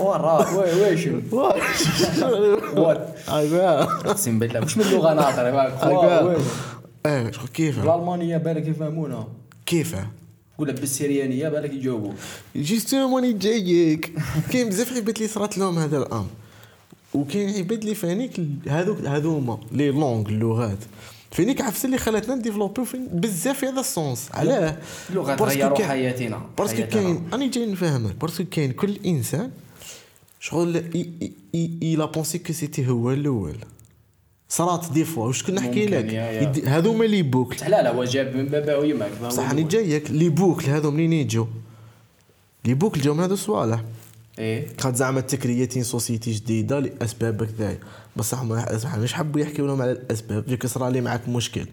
وين راه واش وات اقسم بالله واش من لغة ناطر شغل كيف؟ بالألمانية بالك يفهمونا كيف؟ قول لك بالسريانيه بالك يجاوبوا. جيستومون ماني جايك. كاين بزاف عباد اللي صرات لهم هذا الأمر. وكاين عباد اللي فانيك هذوك هذوما لي لونغ اللغات. فينيك عرفت اللي خلاتنا نديفلوبيو فين؟ بزاف في هذا السونس علاه. اللغة تغيروا حياتنا. باسكو. كاين راني جاي نفهمك. باسكو كاين كل إنسان شغل إلا بونسي كو سيتي هو الأول. صرات دي فوا. واش كنا نحكي لك؟ هذوما لي بوكل. لا لا هو جاب من بابا ويماك بصح راني. جايك les boucles هذو منين يجوا les boucles جاو من هذو الصوالح إيه. كانت زعما تكريتين société جديدة لاسباب كذايا هما صح مش حبوا يحكيو لهم على الأسباب. فيك صرا لي معاك مشكل.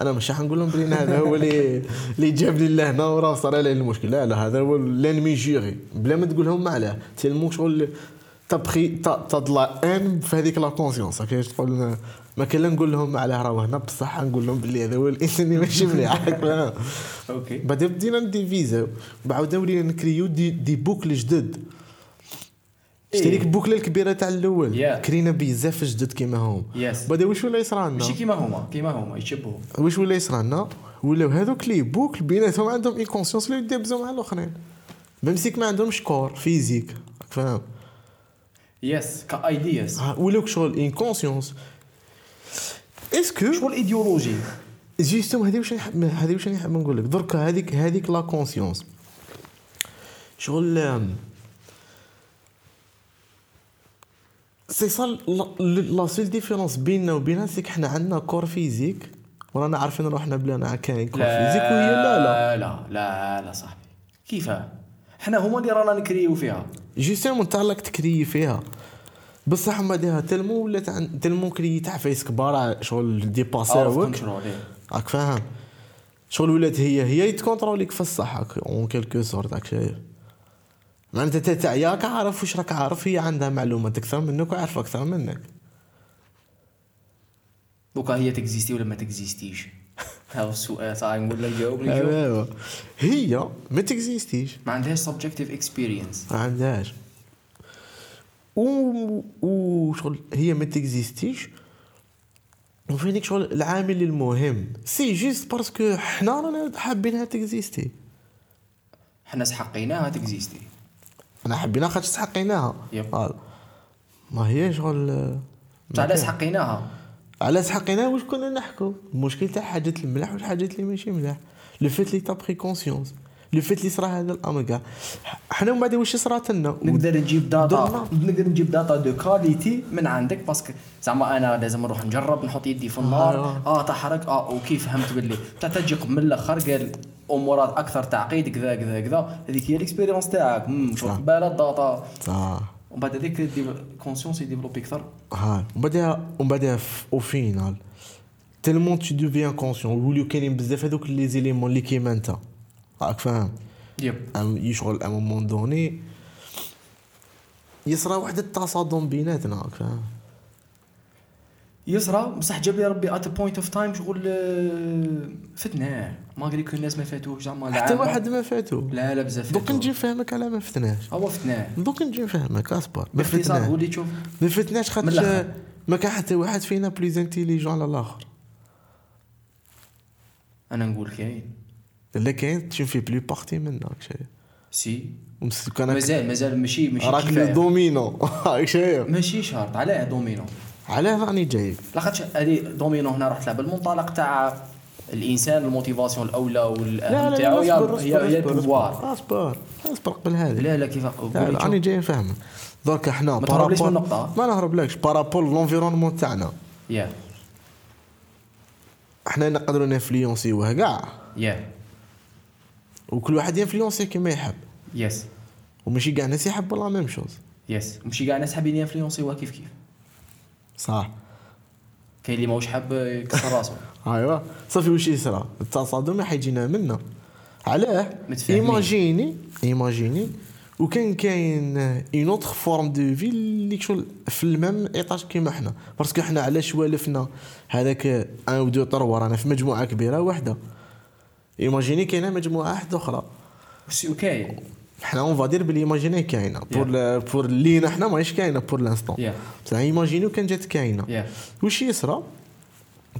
أنا مش راح نقول لهم بلي هذا هو اللي اللي جابني لهنا وراه صار لي المشكل. لا لا هذا هو لانمي جيري بلا ما تقول لهم علاه tellement شغل t'as pris تطلع ان في هذيك la conscience كيفاش تقول ما- ما كان لا نقول لهم علاه راه. هنا بصح نقول لهم بلي هذا هو الانسان اللي ماشي مليح OK. بعد بدينا نديفيزاو بعد ولينا نكريو des, des boucles جدد. شتي ديك البوكلة الكبيرة تاع الأول. Yeah. كرينا بزاف جدد كيما هم Yes. بعد واش ولا يصرى ماشي لنا كيما هما كيما هما يشبهوا واش ولا يصرى لنا ولاو هذوك les boucles بيناتهم عندهم une conscience اللي يدابزوا مع الأخرين. même si que ما عندهمش corps physique راك فاهم yes ك ideas ها، ولاو شغل une conscience est-ce que شغل idéologie justement هذه واش هذه واش نحب نقول لك؟ درك هذيك هذيك la conscience شغل c'est ça la seule différence بيننا وبينها c'est que حنا عندنا corps physique ورانا عارفين روحنا بلا كاين corps physique وهي لا لا. لا لا لا صاحبي. كيفاه حنا هما اللي رانا نكريو فيها. justement انت راك تكري فيها. بصح ما ديها tellement ولات tellement كري تاع فيس كبار شغل ديباساوك contrôle إيه. راك فاهم. شغل ولات هي هي يتكونتروليك في الصح en quelque sorte راك شايف. معناتها أنت تعياك عارف واش راك عارف هي عندها معلومات أكثر منك وعارفة أكثر منك. دوكا هي تكزيستي ولا ما تكزيستيش؟ هذا السؤال صاحبي نقول لك جاوبني جاوب. ايوا هي ما تكزيستيش. ما عندهاش subjective experience ما عندهاش. و و شغل هي ما تكزيستيش. وفينيك شغل العامل المهم. c'est juste parce que حنا رانا حابينها تكزيستي. حنا سحقيناها تكزيستي. أنا حبينا خاطر تحقيناها yep. آه. ما هي شغل علاش حقيناها على سحقيناها واش كنا نحكوا المشكل تاع حاجات الملاح والحاجات اللي ماشي ملاح le fait لي t'as pris conscience le fait لي صرا هذا الامر كاع حنا من بعد واش صرات لنا؟ نقدر نجيب data. نقدر نجيب data de qualité من عندك parce que زعما أنا لازم نروح نجرب نحط يدي في النار. آه. آه تحرك. آه OK فهمت باللي تاع تجي من الأخر قال امورات أكثر تعقيد كذا كذا كذا. هذيك هي ال expérience تاعك. مم، شوف صح. قباله ال data صح. ومن بعد هذيك conscience يديفلوبي أكثر. ها ومن بعدها ومن بعدها au final tellement tout devient conscient ولاو كاينين بزاف هذوك les éléments اللي كيما انت راك فاهم؟ yep يشغل à un moment donné يصرى واحد التصادم بيناتنا راك فاهم؟ يسرى بصح جاب لي ربي at point of time شغل آه، فتنة. malgré que الناس ما فاتوش زعما حتى. واحد ما فاتو. لا لا بزاف دوك. نجي نفهمك على ما فتناش. هو فتناه دوك نجي نفهمك أصبر. ما فتناش. ولي تشوف ما فتناش خاطر. ما كان حتى واحد فينا plus intelligent على الآخر. أنا نقول كاين. الا كاين تشوف في بلي partie منك شيء سي مازال مازال ماشي ماشي راك لو دومينو شايف. ماشي شرط علاه دومينو علاه راني جايب. لاخاطش هذه دومينو هنا راح تلعب. المنطلق تاع الإنسان ال motivation الأولى لا والاهم لا تاعو لا هي هي ال pouvoir اصبر اصبر قبل هذه. لا لا كيف راني. جاي نفهمك درك حنا ما تهربليش من النقطة. ما نهربلكش. par rapport l'environnement تاعنا. yeah. حنا نقدروا نانفلونسيوه كاع yeah. وكل واحد ينفلونسي كيما يحب. yes. وماشي كاع الناس يحبوا la même chose yes. ماشي كاع الناس حابين ينفلونسيوها كيف كيف؟ صح. كاين اللي ماهوش حاب يكسر راسه ايوا صافي واش يصرى التصادم حيجينا منه علاه. imagine imagine. وكان كاين une autre forme de vie اللي شغل في ال même étage كيما حنا. parce que حنا علاش والفنا هذاك un ou deux trois رانا في مجموعة كبيرة واحدة imagine كاينة مجموعة واحدة أخرى. وكاين. حنا on va dire بلي imagine كاينة. pour pour لينا حنا ماهيش كاينة pour l'instant بصح ايماجينيو كان جات كاينة. واش يصرى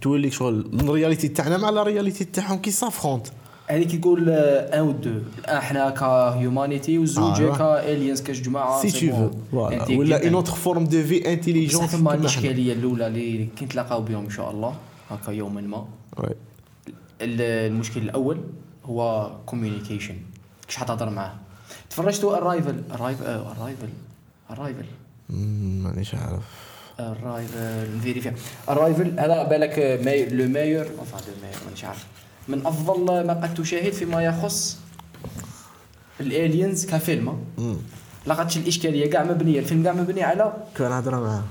تولي شغل ال réalité تاعنا مع la réalité تاعهم qui s'affrontent هذيك يقول un ou deux إحنا ك humanité والزوج آه. ك aliens كجماعه c'est bon. faut ولا. une autre forme de vie intelligente ثم الاشكاليه الأولى اللي كي نتلاقاو بهم إن شاء الله. هكا يوما ما. ال- المشكل الأول هو communication كيش حتهضر معاه؟ تفرجتوا Arrival Arrival Arrival Arrival مانيش عارف. Arrival نفيريفي Arrival هذا بالك le meilleur le meilleur مانيش عارف. من أفضل ما قد تشاهد فيما يخص ال aliens كفيلم. لاقتش الإشكالية. كاع مبنية. الفيلم كاع مبني على كان هضره معاه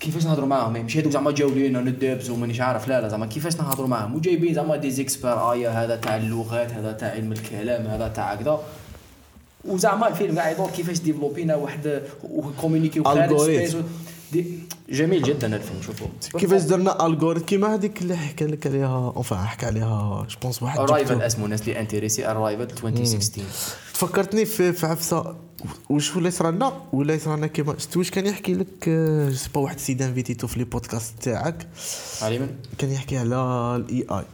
كيفاش نهضروا معاهم؟ ماشي هذوك زعما جاو لينا ندابزوا مانيش عارف. لا لا زعما كيفاش نهضروا معاهم؟ وجايبين زعما دي زيكسبير ايا هذا تاع اللغات هذا تاع علم الكلام هذا تاع هكذا. وزعما الفيلم قاعد يدور كيفاش ديفلوبينا واحد وكومينيكيو خارج جميل جدا الفيلم شوفوا. كيفاش درنا algorithme كيما هذيك اللي حكى لك عليها اونفا حكى عليها je pense واحد Arrival. اسمه الناس اللي intéressé Arrival 2016 تفكرتني في في عفسة. واش ولا يصرالنا ولا يصرالنا كيما شفت واش كان يحكي لك؟ آه، je sais pas واحد السيد انفيتيتو في les podcasts تاعك. علي من؟ كان يحكي على ال AI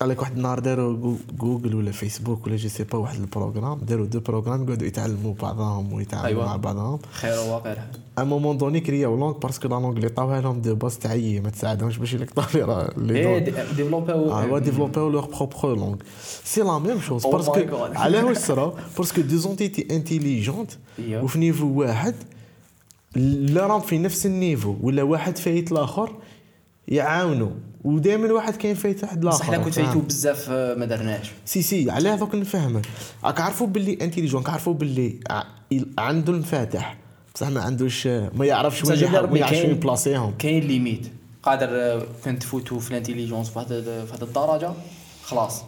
قال لك واحد النهار داروا جو- جوجل ولا فيسبوك ولا je sais pas واحد ال programme داروا deux programmes يقعدوا يتعلموا بعضهم ويتعاملوا أيوة. مع بعضهم خير وواقع à un moment donné كرياو langue parce que la langue اللي عطاوها لهم de base تاع يي ما تساعدهمش باش يلقطوا لي لي إيه donc. ديفلوباو هو ديفلوبيو leur propre langue c'est la même chose parce que. علاه واش صرا parce que deux entités intelligentes. وفي niveau واحد لا راهم في نفس ال niveau ولا واحد فايت الآخر يعاونوا ودائما واحد كاين فايت واحد الآخر. إلا كنت؟ فايتو بزاف آه، ما درناش. سي سي على هذوك نفهمك. راك عارفوا باللي intelligent عارفوا باللي عنده الفاتح بصح ما عندوش ما يعرفش وين ما يعرفش وين بلاصيهم كاين limite قادر آه، كنت تفوتوا في ال intelligence في هذه الدرجة خلاص.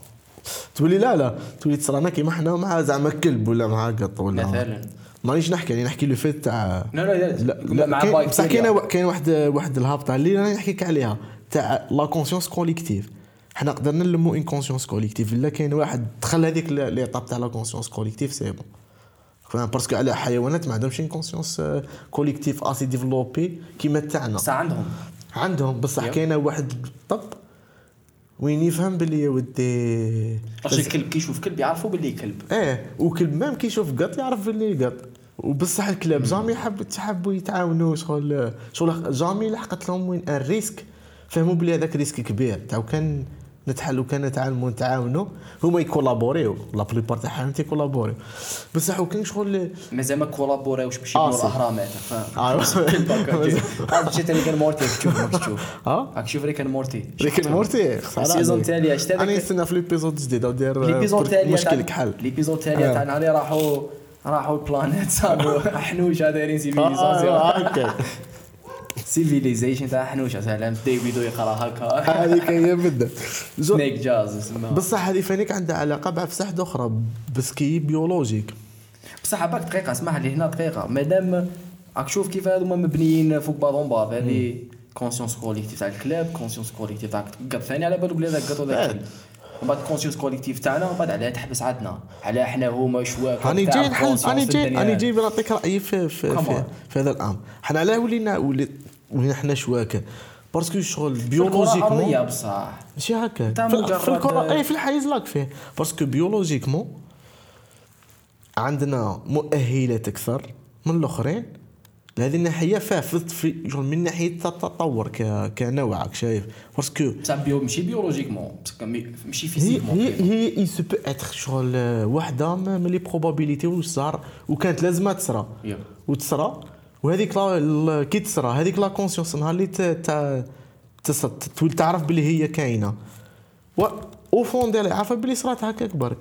تولي لا لا. تولي تصرانا كيما حنا مع زعما كلب ولا مع قط ولا مثلا. مانيش نحكي يعني نحكي le fait تاع لا لا لا لا لا مع بصح كاين كاين واحد واحد الهابطة اللي أنا نحكيك عليها. تاع la conscience collective. حنا قدرنا نلمو une conscience collective. إلا كاين واحد دخل هذيك l'étape تاع la conscience collective c'est bon. parce que على حيوانات ما عندهمش une conscience collective aussi développée كيما تاعنا. بصح عندهم. عندهم. بصح. كاينة واحد طب وين يفهم باللي يا ودي؟ لاش الكلب كي يشوف كلب يعرفوا باللي كلب. إيه وكلب même كي يشوف قط يعرف باللي قط. وبصح الكلاب جامي يحب تحبوا يتعاونوا شغل شغل جامي لحقت لهم وين؟ أن ريسك. فهموا بلي هذاك ريسك كبير. تاع كان نتحلوا كان نتعلموا نتعاونوا هما يكولابوريو. لا بليبار تاعهم تيكولابوريو. بصح وكان شغل مازال ما كولابوراوش باش آه، يبنوا صح. الأهرامات. فاهم آه. كلب هكا جاي. عاد جيت ريك مورتي تشوف راك تشوف آه؟ راك تشوف مورتي. ريك مورتي؟ السيزون. التالي شتا أنا نستنى في ليبيزود جديد ودير ليبيزود مشكل كحل. ليبيزود التالي آه. تاع نهار راحوا راحوا البلانيت. صابوا. حنوشه دايرين آه، سيفيليزاسيون سيفيليزيشن تاع حنوشه سلام. ديفيدو يقرا هكا. هذيك هي بدات زو- سنيك جاز اسمها بصح هذه فانيك عندها علاقة بعفسه أخرى بس كي بيولوجيك بصح باك دقيقة اسمح لي هنا دقيقة. مادام راك شوف كيف هذوما مبنيين فوق بعضهم بعض هذه كونسيونس كوليكتيف تاع الكلاب كونسيونس كوليكتيف تاع القط ثاني. على بالك بلي هذاك القط وذاك ومن بعد ال conscience collective تاعنا ومن بعد علاه تحبس عندنا علاه إحنا هما شواك راني جاي راني جاي. راني جاي نعطيك رأيي في في, في. في هذا الأمر. حنا علاه ولينا ولي- ولينا حنا شواكه parce que شغل biologiquement بصح. ماشي هكا. في, الكره اي في الحيز لاك فيه. parce que biologiquement عندنا مؤهلات أكثر من الأخرين. لهذه الناحية فيه في من ناحية التطور ك كنوع راك شايف؟ parce que بصح بيو ماشي biologiquement ماشي physiquement هي هي et ça peut être شغل وحدة من les probabilités واش صار وكانت لازمها تصرى yep. وتصرى وهذيك كي تصرى هذيك la conscience نهار اللي تولي تعرف بلي هي كاينة. و au fond d'elle عارفه بلي صرات هكاك برك.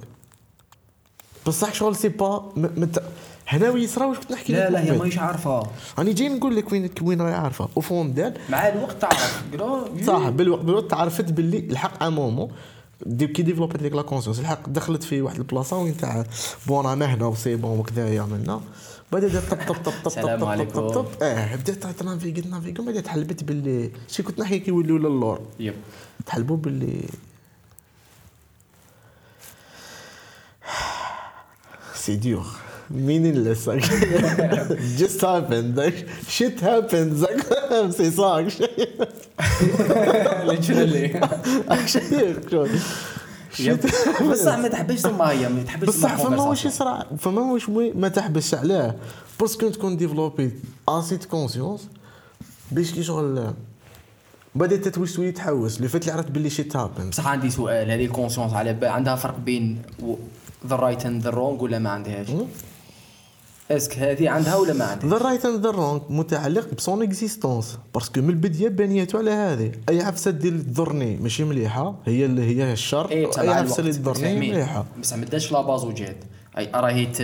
بصح شغل c'est pas مت... هنا وين صرا واش كنت نحكي لا لا هي. ماهيش عارفة. راني جاي نقول لك وين وين راهي عارفة. أو فون ديال مع الوقت تعرف. صح بالوقت بالوقت تعرفت باللي الحق ان مومون دي كي ديفلوبيت ديك لا كونسيونس الحق دخلت في واحد البلاصة وين تاع بون أنا هنا وسي بون وكذا عملنا بدأت طب طب طب طب طب طب. طب طب آه بدأت تنافيغي تنافيغي بعد تحلبت باللي شي كنت نحكي كيوليو للور. يب. تحلبوا باللي سي ديور. مين لسه just happened. Shit happens سي صاك يب. بصح ما تحبش هي ما تحبش بصح فما واش. يصرى فما واش ما تحبسش علاه. باسكو تكون ديفلوبي اسيت كونسيونس باش كي شغل بدات تتوش شوية تحوس. لو فات اللي عرفت باللي شي تابن بصح عندي سؤال هذه الكونسيونس على عندها فرق بين ذا رايت اند ذا رونغ ولا ما عندهاش؟ اسك هذه عندها ولا ما عندها ذا رايت اند ذا رونغ متعلق بسون اكزيستونس باسكو من البدايه بانياتو على هذه. أي عفسة دير تضرني ماشي مليحة. هي اللي هي الشر بصح أي عفسة اللي تضرني. مليحة. بصح ما داش لا باز وجات أي راهي ت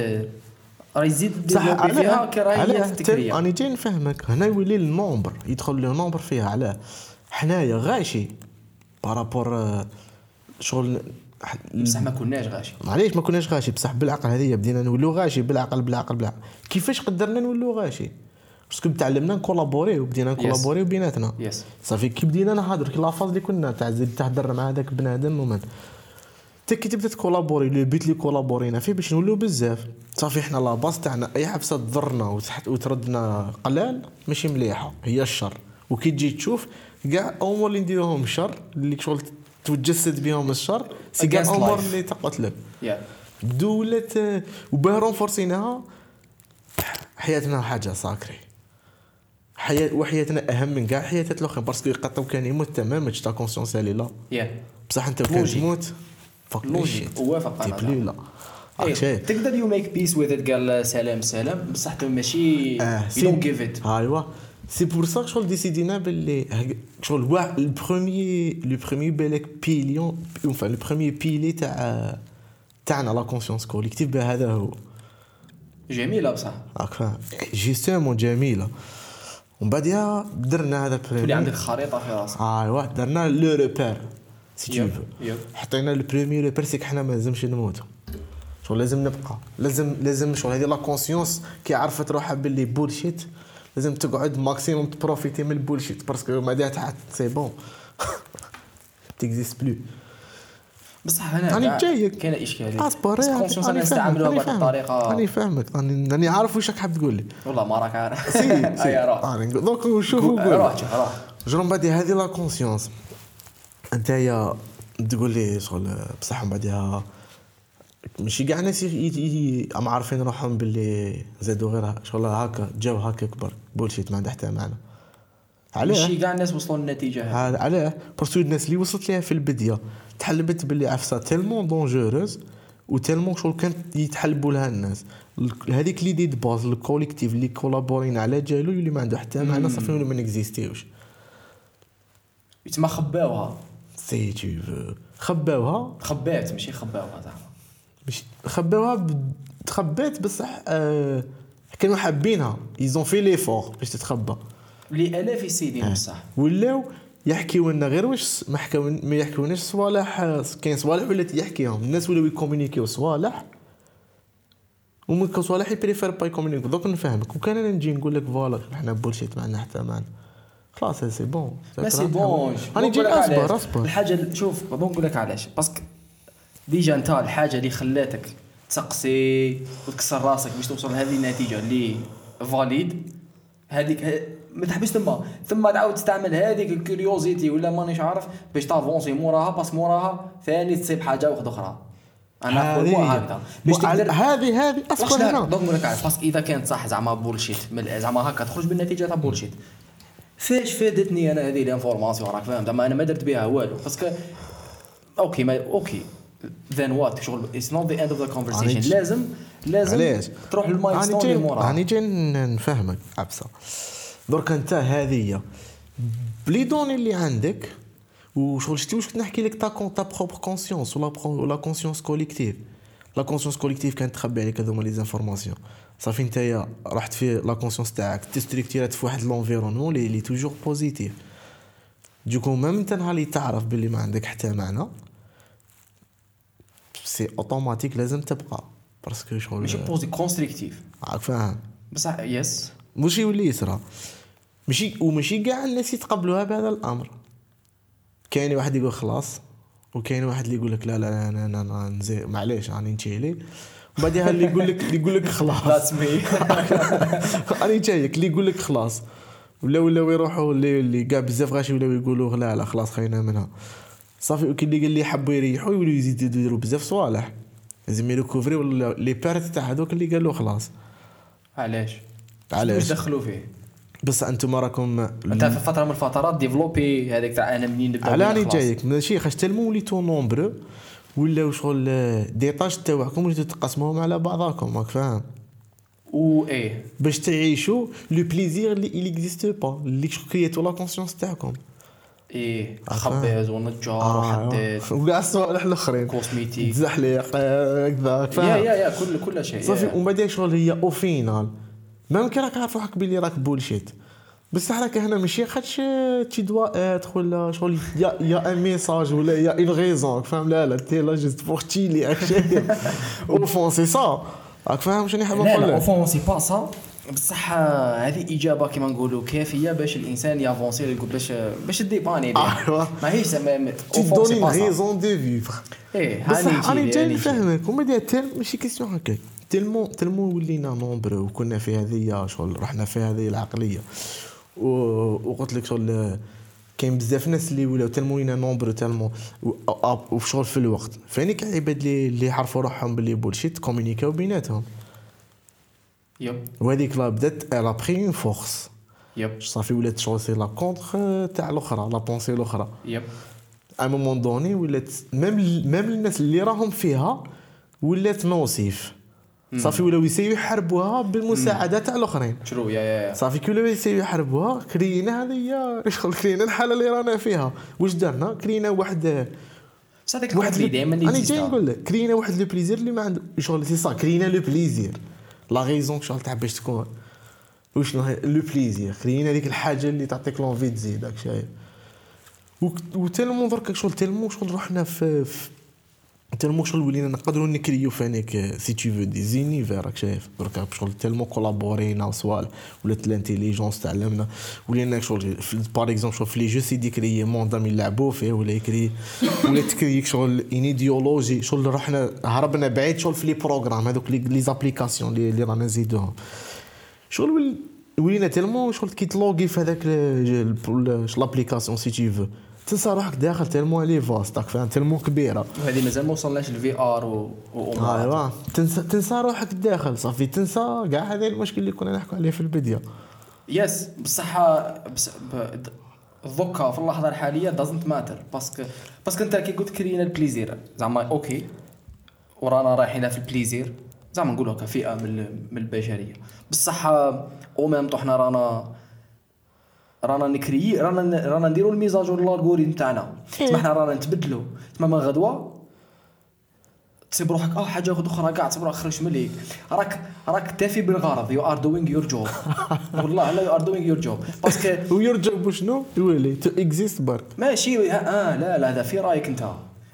راهي تزيد بصح فيها كي راهي راني جاي نفهمك. هنا يولي النومبر يدخل له نومبر فيها علاه حنايا غاشي. par rapport آه، شغل بصح ما كناش غاشي. معليش ما كناش غاشي. بصح بالعقل هذه بدينا نولوا غاشي. بالعقل بالعقل بالعقل. كيفاش قدرنا نولوا غاشي؟ parce que تعلمنا نكولابوري وبدينا نكولابوري بيناتنا. yes ça fait كي بدينا نهضر كي la phase اللي كنا تاع زيد تهضر مع هذاك بنادم ومن. حتى كي تبدا تكولابوري le but اللي كولابورينا فيه باش نولوا بزاف. صافي حنا la base تاعنا أي حبسة تضرنا وتردنا قلال ماشي مليحة هي الشر. وكي تجي تشوف كاع أمور اللي نديروهم الشر اللي شغل تتجسد بهم الشر. c'est كاع against امور life. اللي تقتلك دولة وباه رونفورسيناها. حياتنا حاجة sacrée حياة وحياتنا أهم من كاع حياتات الأخرين. parce que يقطعو كان يموت تمام ta conscience اللي لا بصح أنت كان. تموت avec logique. وافق لا راك شايف إيه، تقدر you make peace with قال سلام سلام. بصح ماشي you don't give it ايوا c'est pour ça شغل ديسيدينا باللي شغل واحد ال premier le premier بالك pilier enfin le premier pilier تاع تاعنا la conscience collective بها هذا هو جميله بصح راك فاهم justement جميله ومن بعدها درنا هذا تولي ال premier عندك خريطه في راسك ايوا درنا le repère c'est yep. حطينا ال premier repère c'est que حنا ما لازمش نموتوا شغل لازم نبقى لازم لازم شغل هذه la conscience كي عرفت روحها باللي bullshit لازم تقعد maximum تبروفيتي من ال bullshit parce que بعدها تحت c'est bon t'existes plus بصح هنا راني جايك. كاين إشكالية. اصبر أنا نستعملوها بواحد الطريقة. راني فاهمك. راني راني عارف واش راك حاب تقول لي. والله ما راك عارف. si si. روح. راني دوك نشوف روح وقول. شوف روح. جرون بعدها هذه la conscience أنت يا تقول لي شغل بصح من بعدها ماشي كاع الناس ام عارفين روحهم باللي زادوا غير شغل هكا جاو هكا كبر بولشيت ما عندها حتى معنى. علاه؟ ماشي كاع الناس وصلوا للنتيجة هذه. علاه. باسكو الناس اللي وصلت ليها في البديه تحلبت باللي عفسه تيلمون دونجوروز وتيلمون شغل كانت يتحلبوا لها الناس. ال- هذيك لي دي باز الكوليكتيف اللي كولابورين على جالو يولي ما عنده حتى معنى صافي يولي ما نكزيستيوش تما خباوها. c'est tout faux خباوها؟ خبات ماشي خباوها زعما مش خباوها ب- تخبات بصح آه كانوا حابينها. ils ont fait l'effort باش تتخبى. لي الاف السيدين بصح. ولاو يحكيو لنا غير واش ما حكاو ما يحكيوناش صوالح آه، كاين صوالح ولا يحكيهم. الناس ولاو يكومونيكيو صوالح. ومن كان صوالح يبريفير با يكومونيكيو دوك نفهمك. وكان أنا نجي نقول لك voilà حنا bullshit ما عندنا حتى معنى خلاص c'est bon c'est bon راني جاي أصبر أصبر. الحاجة شوف bon نقول لك علاش. parce que déjà انت الحاجة اللي خلاتك تسقسي وتكسر راسك باش توصل لهذه النتيجة اللي valide هذيك ما تحبش تما ثم تعاود تستعمل هذيك ال curiosité ولا مانيش عارف باش تافونسي موراها parce que موراها ثاني تصيب حاجة واحدة أخرى. أنا هذه هكذا. باش تقدر هذه هذه واش اسكت لا هنا. donc نقول لك عارف parce que إذا كانت صح زعما bullshit من- زعما هكا تخرج بالنتيجة تاع bullshit فاش فادتني أنا هذه ال information؟ راك فاهم؟ زعما أنا ما درت بها والو. parce que okay ما okay. then what شغل it's not the end of the conversation؟ لازم لازم علاش؟ تروح لل milestone اللي موراها راني جاي نفهمك. عبسه درك أنت هذه ب les données اللي عندك وشغل شتي واش كنت نحكي لك ta con- ta propre conscience ولا ولا conscience collective la conscience collective كانت تخبي عليك هذوما les informations. صافي نتايا رحت في la conscience تاعك تستركتيرات في واحد l'environnement اللي اللي toujours positif du coup même أنت نهار اللي تعرف باللي ما عندك حتى معنى c'est automatique لازم تبقى parce que شغل ماشي posi- constructif راك فاهم. بصح yes ماشي يولي يصرى ماشي وماشي كاع الناس يتقبلوها بهذا الأمر. كاين واحد يقول خلاص وكاين واحد اللي يقول لك لا لا أنا أنا, أنا نزي معليش راني نتشيلي. وبعدها اللي يقول لك اللي يقول لك خلاص. that's me راني جايك اللي يقول لك خلاص. ولا ولاو يروحوا اللي اللي كاع بزاف غاشي ولاو يقولوا لا لا خلاص خلينا منها. صافي وكاين اللي قال لي يحبوا يريحوا يولوا يزيدوا يديروا بزاف صوالح. لازم يريكوفري ولا les parts تاع هذوك اللي قالوا خلاص. علاش؟ علاش؟ دخلوا فيه؟ بس أنتم راكم انت في فتره من الفترات développée هذيك تاع أنا منين نبدأ على راني. جايك. ماشي خاش tellement وليتو nombreux ولاو شغل ديطاج تاعكم وليتو تقسموهم على بعضاكم راك فاهم؟ و إيه. باش تعيشوا le plaisir اللي existe pas اللي كرياتو la conscience تاعكم. إيه. خباز ونجار آه، وحداد. وكاع الصوالح الأخرين. cosmétique. تزحليق آه، هكذا يا يا يا كل كل شيء صافي. ومن بعد شغل هي au final même كي راك عارف روحك بلي راك bullshit بصح راك هنا ماشي خاطش تي دوا اتر ولا شغل يا يا ان ميساج ولا يا اون ريزون فاهم؟ لا لا تي لا جوست بور تشيلي راك شايف أو فون سي سا راك فاهم شنو حاب لا نقول لا لك اوفون سي با سا بصح آه، هذه إجابة كما نقولوا كافية باش الإنسان يافونسي باش باش ديباني أيوا. ماهيش زعما تي c'est دوني. ريزون دو فيفر إيه بصح راني يجي. نفهمك وما داير تل ماشي كيسيون هكاك. تلمو تلمو ولينا نومبر وكنا في هذه شغل رحنا في هذه العقلية. و... وقلت لك شغل كاين بزاف ناس اللي ولاو tellement لينا nombreux tellement وشغل في الوقت. فاني كاع عباد اللي اللي يعرفوا روحهم باللي bullshit كومونيكاو بيناتهم. وهذيك لا بدات elle a pris une force yep صافي ولات شغل c'est la contre تاع الأخرى la pensée الأخرى. yep à un moment donné ولات même même الناس اللي راهم فيها ولات nocive صافي ولاو يسيو يحاربوها بالمساعدة تاع الأخرين. شرو يا يا صافي كي ولاو يسيو يحاربوها كرينا هذه شغل كرينا الحالة اللي رانا فيها. واش درنا كرينا واحد هذيك الواحد اللي دائما أنا جاي. نقول لك كرينا واحد le plaisir اللي ما عنده شغل سي صا كرينا le plaisir. la raison شغل تاع باش تكون هي le plaisir كرينا هذيك الحاجة اللي تعطيك l'envie تزيد راك شايف وك- و tellement درك شغل tellement شغل رحنا في, في tellement شغل ولينا نقدروا نكريو فانيك c'est trop fou des univers راك شايف؟ درك شغل tellement كولابورينا وصوالح ولات ال intelligence تعلمنا. ولينا شغل par exemple شغل les jeux c'est de créer monde من يلعبوا فيه ولا يكري ولا تكري شغل une idéologie شغل رحنا هربنا بعيد شغل في les programmes هذوك les les applications اللي رانا نزيدوهم شغل ول- ولينا tellement شغل كي تلوغي في هذاك l'application c'est trop fou تنسى روحك داخل tellement elle est vaste راك فاهم؟ tellement كبيرة. وهذه مازال ما وصلناش ال VR و ايوا تنسى تنسى روحك داخل صافي. تنسى كاع هذا المشكل اللي كنا نحكوا عليه في البدايه yes بصح بس دوكا في اللحظة الحالية doesn't matter parce que parce que أنت كي قلت كرينا ال plaisir زعما okay ورانا رايحين في ال plaisir زعما نقولوا هكا فئة من البشرية. بصح au même حنا رانا رانا نكري رانا رانا نديروا الميزاجور الالغوريثم تاعنا. تسمى حنا رانا نتبدلوا تسمى من غدوة؟ تسيب روحك آه حاجة أخرى. كاع تسيب روحك خرج مليك. راك راك تافي بالغرض. you are doing your job والله لا you are doing your job parce que ويرجع شنو يولي to exist برك. ماشي آه لا لا هذا في رأيك أنت.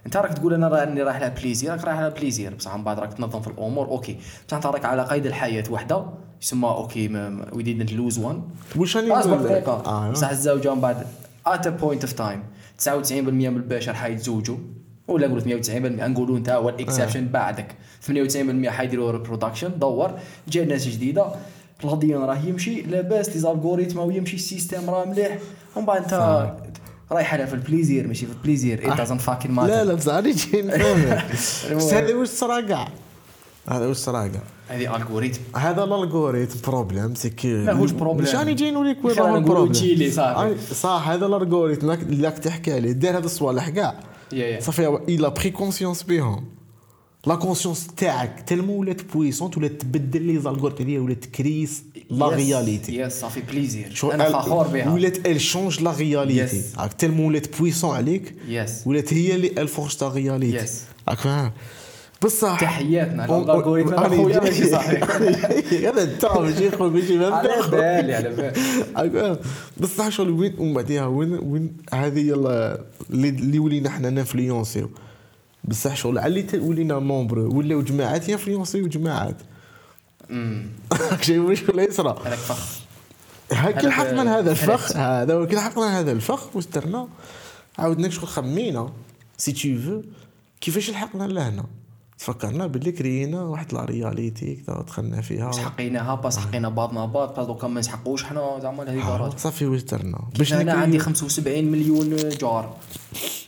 انت راك تقول أنا راني رايح على plaisir راك رايح على plaisir. بصح من بعد راك تنظم في الأمور okay. بصح انت راك على قيد الحياة وحدة يسمى okay we didn't lose one واش راني نقول لك؟ دقيقه آه، بصح الزوجه من بعد at point of time 99% من البشر حيتزوجوا. ولا قلت 190% نقولوا أنت هو ال exception بعدك. 98% حيديروا reproduction دور. جا ناس جديدة. الهضيان راه يمشي لاباس les algorithmes راه يمشي ال système راه مليح. ومن بعد أنت رايح على في ال plaisir ماشي في ال plaisir. It doesn't fucking matter. لا لا بصح راني جاي بس هذا واش صرا كاع هذا واش صرا كاع هذه ال algorithme هذا ال algorithme problème c'est que ماهوش problème. مش راني جاي نوريك وين راهو ال problème صح هذا ال algorithme اللي راك تحكي عليه. دار هذا الصوالح كاع. صافي elle a pris conscience بهم. la conscience تاعك tellement ولات puissante ولات تبدل les algorithmes ديالها ولات تكريس la yes- réalité yes صافي plaisir أنا فخور بها ولات elle change la réalité Yes. راك tellement ولات puissante عليك yes ولات هي اللي elle forge ta réalité Yes. راك فاهم بصح تحياتنا أم- لل algorithme أنا راني خويا جاي- ماشي صحيح هذا انت ماشي خويا ماشي ما على. بالي على بالي؟ بصح شغل وين ومن بعديها وين وين هذه يلا اللي ولينا حنا نانفلونسيو بصح شغل ت- ولينا مومبر ولاو جماعات ينفلونسيو جماعات راك شايف واش ولا يصرى هذاك فخ. هاك هذاك لحقنا لهذا الفخ. هذا وكي لحقنا هذا الفخ واش درنا عاودنا شغل خمينا سي تو فو كيفاش لحقنا لهنا؟ تفكرنا باللي كرينا واحد la réalité كذا دخلنا فيها. حقيناها باس حقينا بعضنا بعض باس دوكا ما نسحقوش حنا زعما هذه ها، الدرجه صافي واش درنا باش أنا عندي نكريو 75 مليون جار.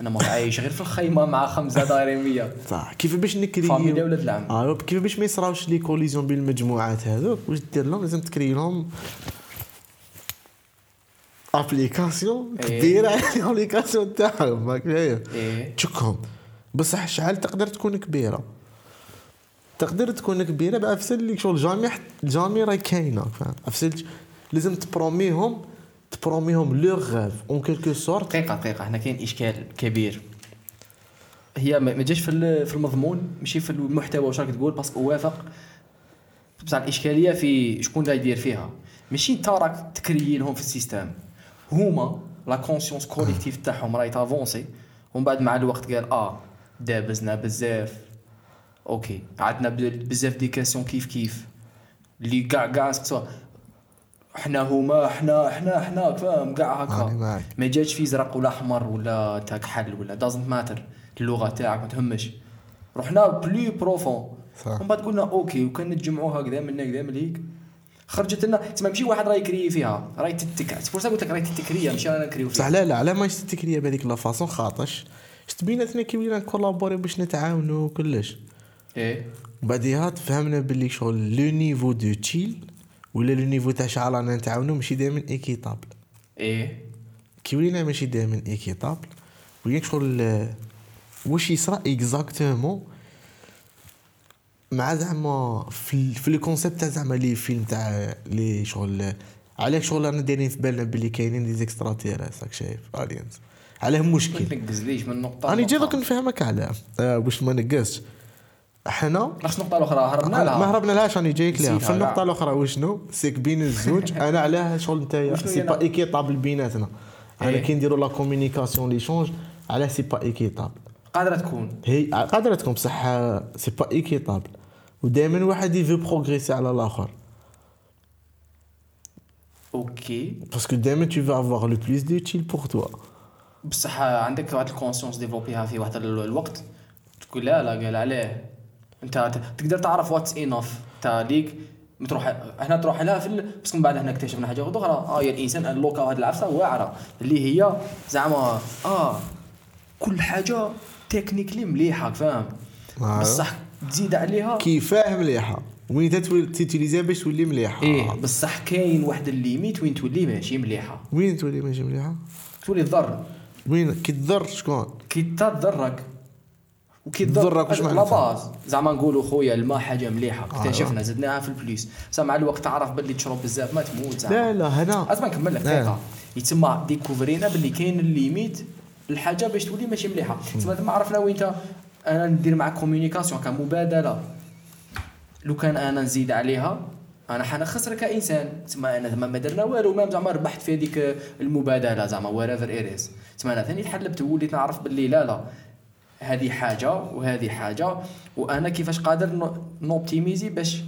أنا ما عايش غير في الخيمة مع خمسة 100 صح. كيف باش نكريو فاميليا ولاد العم. آه كيف باش ما يصراوش les collisions بين المجموعات هذوك؟ واش دير لهم؟ لازم تكري لهم application إيه. كبيرة. ال application تاعهم إيه. تشكهم. بصح شحال تقدر تكون كبيرة. تقدر تكون كبيرة بافسل اللي شغل. جامي حت- جامي راهي كاينة فاهم؟ افسل لازم تبروميهم تبروميهم لو غاف أون كيلكو سورت دقيقة دقيقة. هنا كاين إشكال كبير. هي ما جاش في في المضمون ماشي في المحتوى واش راك تقول باسكو وافق. بصح الإشكالية في شكون اللي يدير فيها. ماشي أنت راك تكري لهم في السيستم. هما لا كونسيونس كوليكتيف تاعهم راهي تافونسي. ومن بعد مع الوقت قال آه دابزنا بزاف. أوكي عندنا بزاف دي كاسيون كيف كيف اللي كاع كاع حنا هما حنا حنا حنا فاهم كاع هكا ما جاتش في زرق ولا احمر ولا تا كحل ولا دازنت ماتر اللغة تاعك ما تهمش رحنا بلو بروفون صح. ومن بعد قلنا أوكي وكان نتجمعوا هكذا من هكذا من هيك خرجت لنا تسمى ماشي واحد راه يكري فيها راهي تتك فرصه قلت لك راهي تتكريه ماشي أنا نكريو فيها لا لا على ما تكريا بهذيك لا فاصون خاطش شت بيناتنا كي ولينا نكولابوري باش نتعاونوا وكلش إيه؟ بعديها تفهمنا باللي شغل لو نيفو دو تشيل ولا لو نيفو تاع شحال رانا نتعاونوا ماشي دائما ايكيتابل إيه؟ كي ولينا ماشي دائما ايكيتابل ولينا شغل آه، واش يصرى اكزاكتومون؟ مع زعما في, في الكونسيبت تاع زعما لي فيلم تاع لي شغل آه، علاه شغل رانا دايرين في بالنا باللي كاينين دي زيكسترا تيرس راك شايف الينز عليهم ما مشكل. تنقز ليش من نقطة راني جاي. دوك نفهمك على آه، باش ما نقصش حنا نفس النقطة الأخرى هربنا ما لها. هربنا لهاش راني جايك نسيتها في النقطة. الأخرى وشنو؟ سيك بين الزوج. أنا علاه شغل نتايا. سي با ايكيطابل بيناتنا. أنا. كي نديروا لا كومونيكاسيون لي شونج علاه سي با ايكيطابل قادرة تكون. هي قادرة تكون بصح c'est pas équitable ودائما واحد يفو progresser على الآخر. okay. parce que دائما tu vas avoir le plus d'utile pour toi. بصح عندك واحد ال conscience développe يها في واحد ال- الوقت تقول لا لا قال عليه. انت تقدر تعرف what's enough انت ليك تروح هنا تروح لها في ال... بس من بعد هنا اكتشفنا حاجة أخرى. آه يا الإنسان اللوكا هذه العفسة واعره اللي هي زعما آه كل حاجة technically مليحة فاهم. بصح تزيد عليها. كيفاه مليحة. وين ت utiliser ها باش تولي مليحة. إيه بصح كاين واحد ال limite وين تولي ماشي مليحة. وين تولي ماشي مليحة؟ تولي تضر وين؟ كي تضر شكون؟ كي تضرك. وكي تضرك واش لا معناتها؟ base زعما نقولوا خويا الماء حاجة مليحة. آه. اكتشفنا زدناها في البليس بصح مع الوقت تعرف باللي تشرب بزاف ما تموت زعما. لا لا هنا. اسمع نكمل لك. دقيقة. يتسمى découvri نا باللي كاين ال limite الحاجة باش تولي ماشي مليحة. تسمى ثم عرفنا وين انت أنا ندير معك communication كمبادله لو كان أنا نزيد عليها أنا حنخسر كإنسان. تسمى أنا زعما ما درنا والو ما زعما ربحت في هذيك المبادلة زعما wherever it is تسمى أنا ثاني تحلبت وليت نعرف باللي لا لا. هذه حاجة وهذه حاجة وأنا كيفاش قادر نو- ن optimiser باش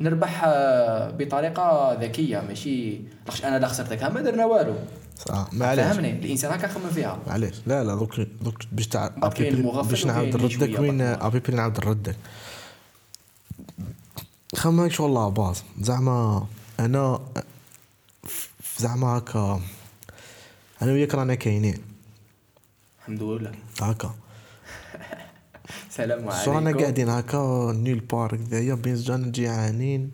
نربح آه، بطريقة ذكية. ماشي لاخش أنا لا خسرتك؟ ما درنا والو. صح معليش فهمني؟ الإنسان هكا خمم فيها. معليش لا لا دوك دوك باش تاع باش نعاود نردك وين. أبي بي نعاود نردك. خمم شغل la base. زعما أنا زعما هكا أنا وياك رانا كاينين. الحمد لله. هكا. سلام شو رانا عليكم قاعدين هكا نيل بار كذايا بين زجاجنا جيعانين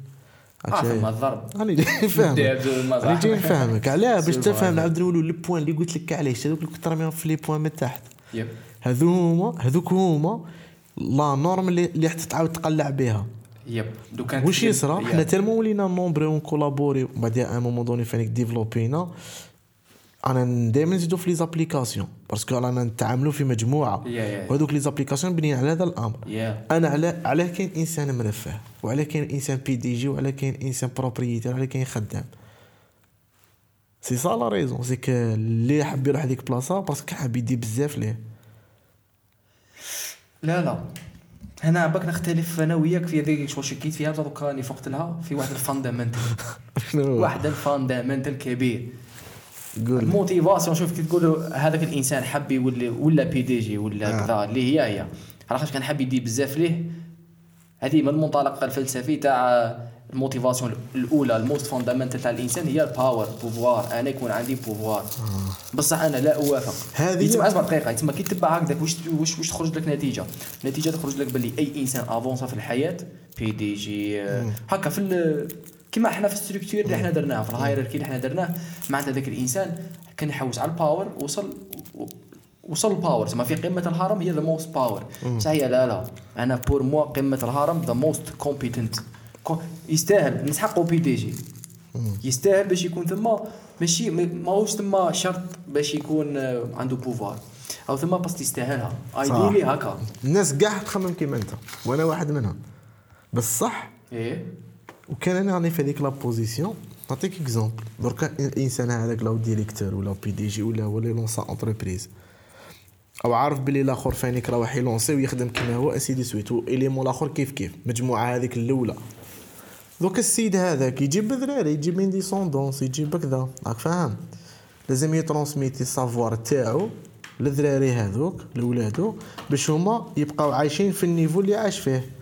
آه فما الضرب. راني جاي نفهمك. راني جاي نفهمك. علاه باش تفهم. نعاود نقولوا لي بوان اللي قلت لك علاش. هذوك اللي كنت في لي بوان من تحت. هذو هما هذوك هما لا نورم اللي حتى تعاود تقلع بها. يب. واش يصرى. حنا تالمون ولينا نومبري ونكولابوري بعدها ان مومون دوني فانيك ديفلوبينا. أنا دائما نزيدو في لي زابليكاسيون باسكو رانا نتعاملوا في مجموعة. وهذوك les applications بنين على هذا الأمر. أنا على على كاين إنسان مرفه وعلى كاين إنسان PDG وعلى كاين إنسان propriétaire وعلى كاين خدام. c'est ça la raison c'est اللي حاب يروح هذيك بلاصة parce que حاب يدي بزاف ليه. لا لا. هنا باك نختلف أنا وياك في هذيك شغل شكيت فيها دوكا راني فقت لها في واحد ال fondamental واحد ال fondamental كبير. قول. ال motivation شوف كي تقول هذاك الإنسان حب يولي ولا PDG ولا آه. كذا اللي هي هي. علاش كان حاب يدي بزاف ليه؟ هذه من المنطلق الفلسفي تاع ال motivation الأولى ال most fundamental تاع الإنسان هي ال power pouvoir أنا يكون عندي pouvoir بصح أنا لا أوافق. هذه هي- اسمع دقيقة يتسمى كي تتبع هكذاك واش واش واش تخرج لك نتيجة؟ النتيجه تخرج لك باللي أي إنسان avance ا في الحياة PDG آه، هكا في كيما إحنا في ال structure اللي إحنا درناه في ال hierarchy اللي إحنا درناه معناتها ذاك الإنسان كان يحوس على ال power وصل وصل ال power زعما في قمة الهرم هي the most power بصح هي لا لا. أنا pour moi قمة الهرم the most competent يستاهل. نسحقوا PDG. يستاهل باش يكون ثم ماشي ما- ماهوش ثم شرط باش يكون آه، عنده pouvoir أو ثم بس يستاهلها. ideally هكا. الناس كاع تخمم كيما أنت وأنا واحد منهم. بس صح إيه. وكان أنا راني في هذيك la position نعطيك exemple دركا الإنسان هذاك le directeur ولا PDG ولا هو اللي lance ا entreprise أو عارف بلي الآخر فانيك راه ي lancer ويخدم كيما هو ainsi de suite. واليمون الآخر كيف كيف؟ مجموعة هذيك الأولى. دوك السيد هذاك يجيب بذراري يجيب من descendance يجيب كذا راك فاهم؟ لازم ي transmettre ال savoir تاعو للذراري هذوك لولادو باش هما يبقاو عايشين في ال niveau اللي عاش فيه.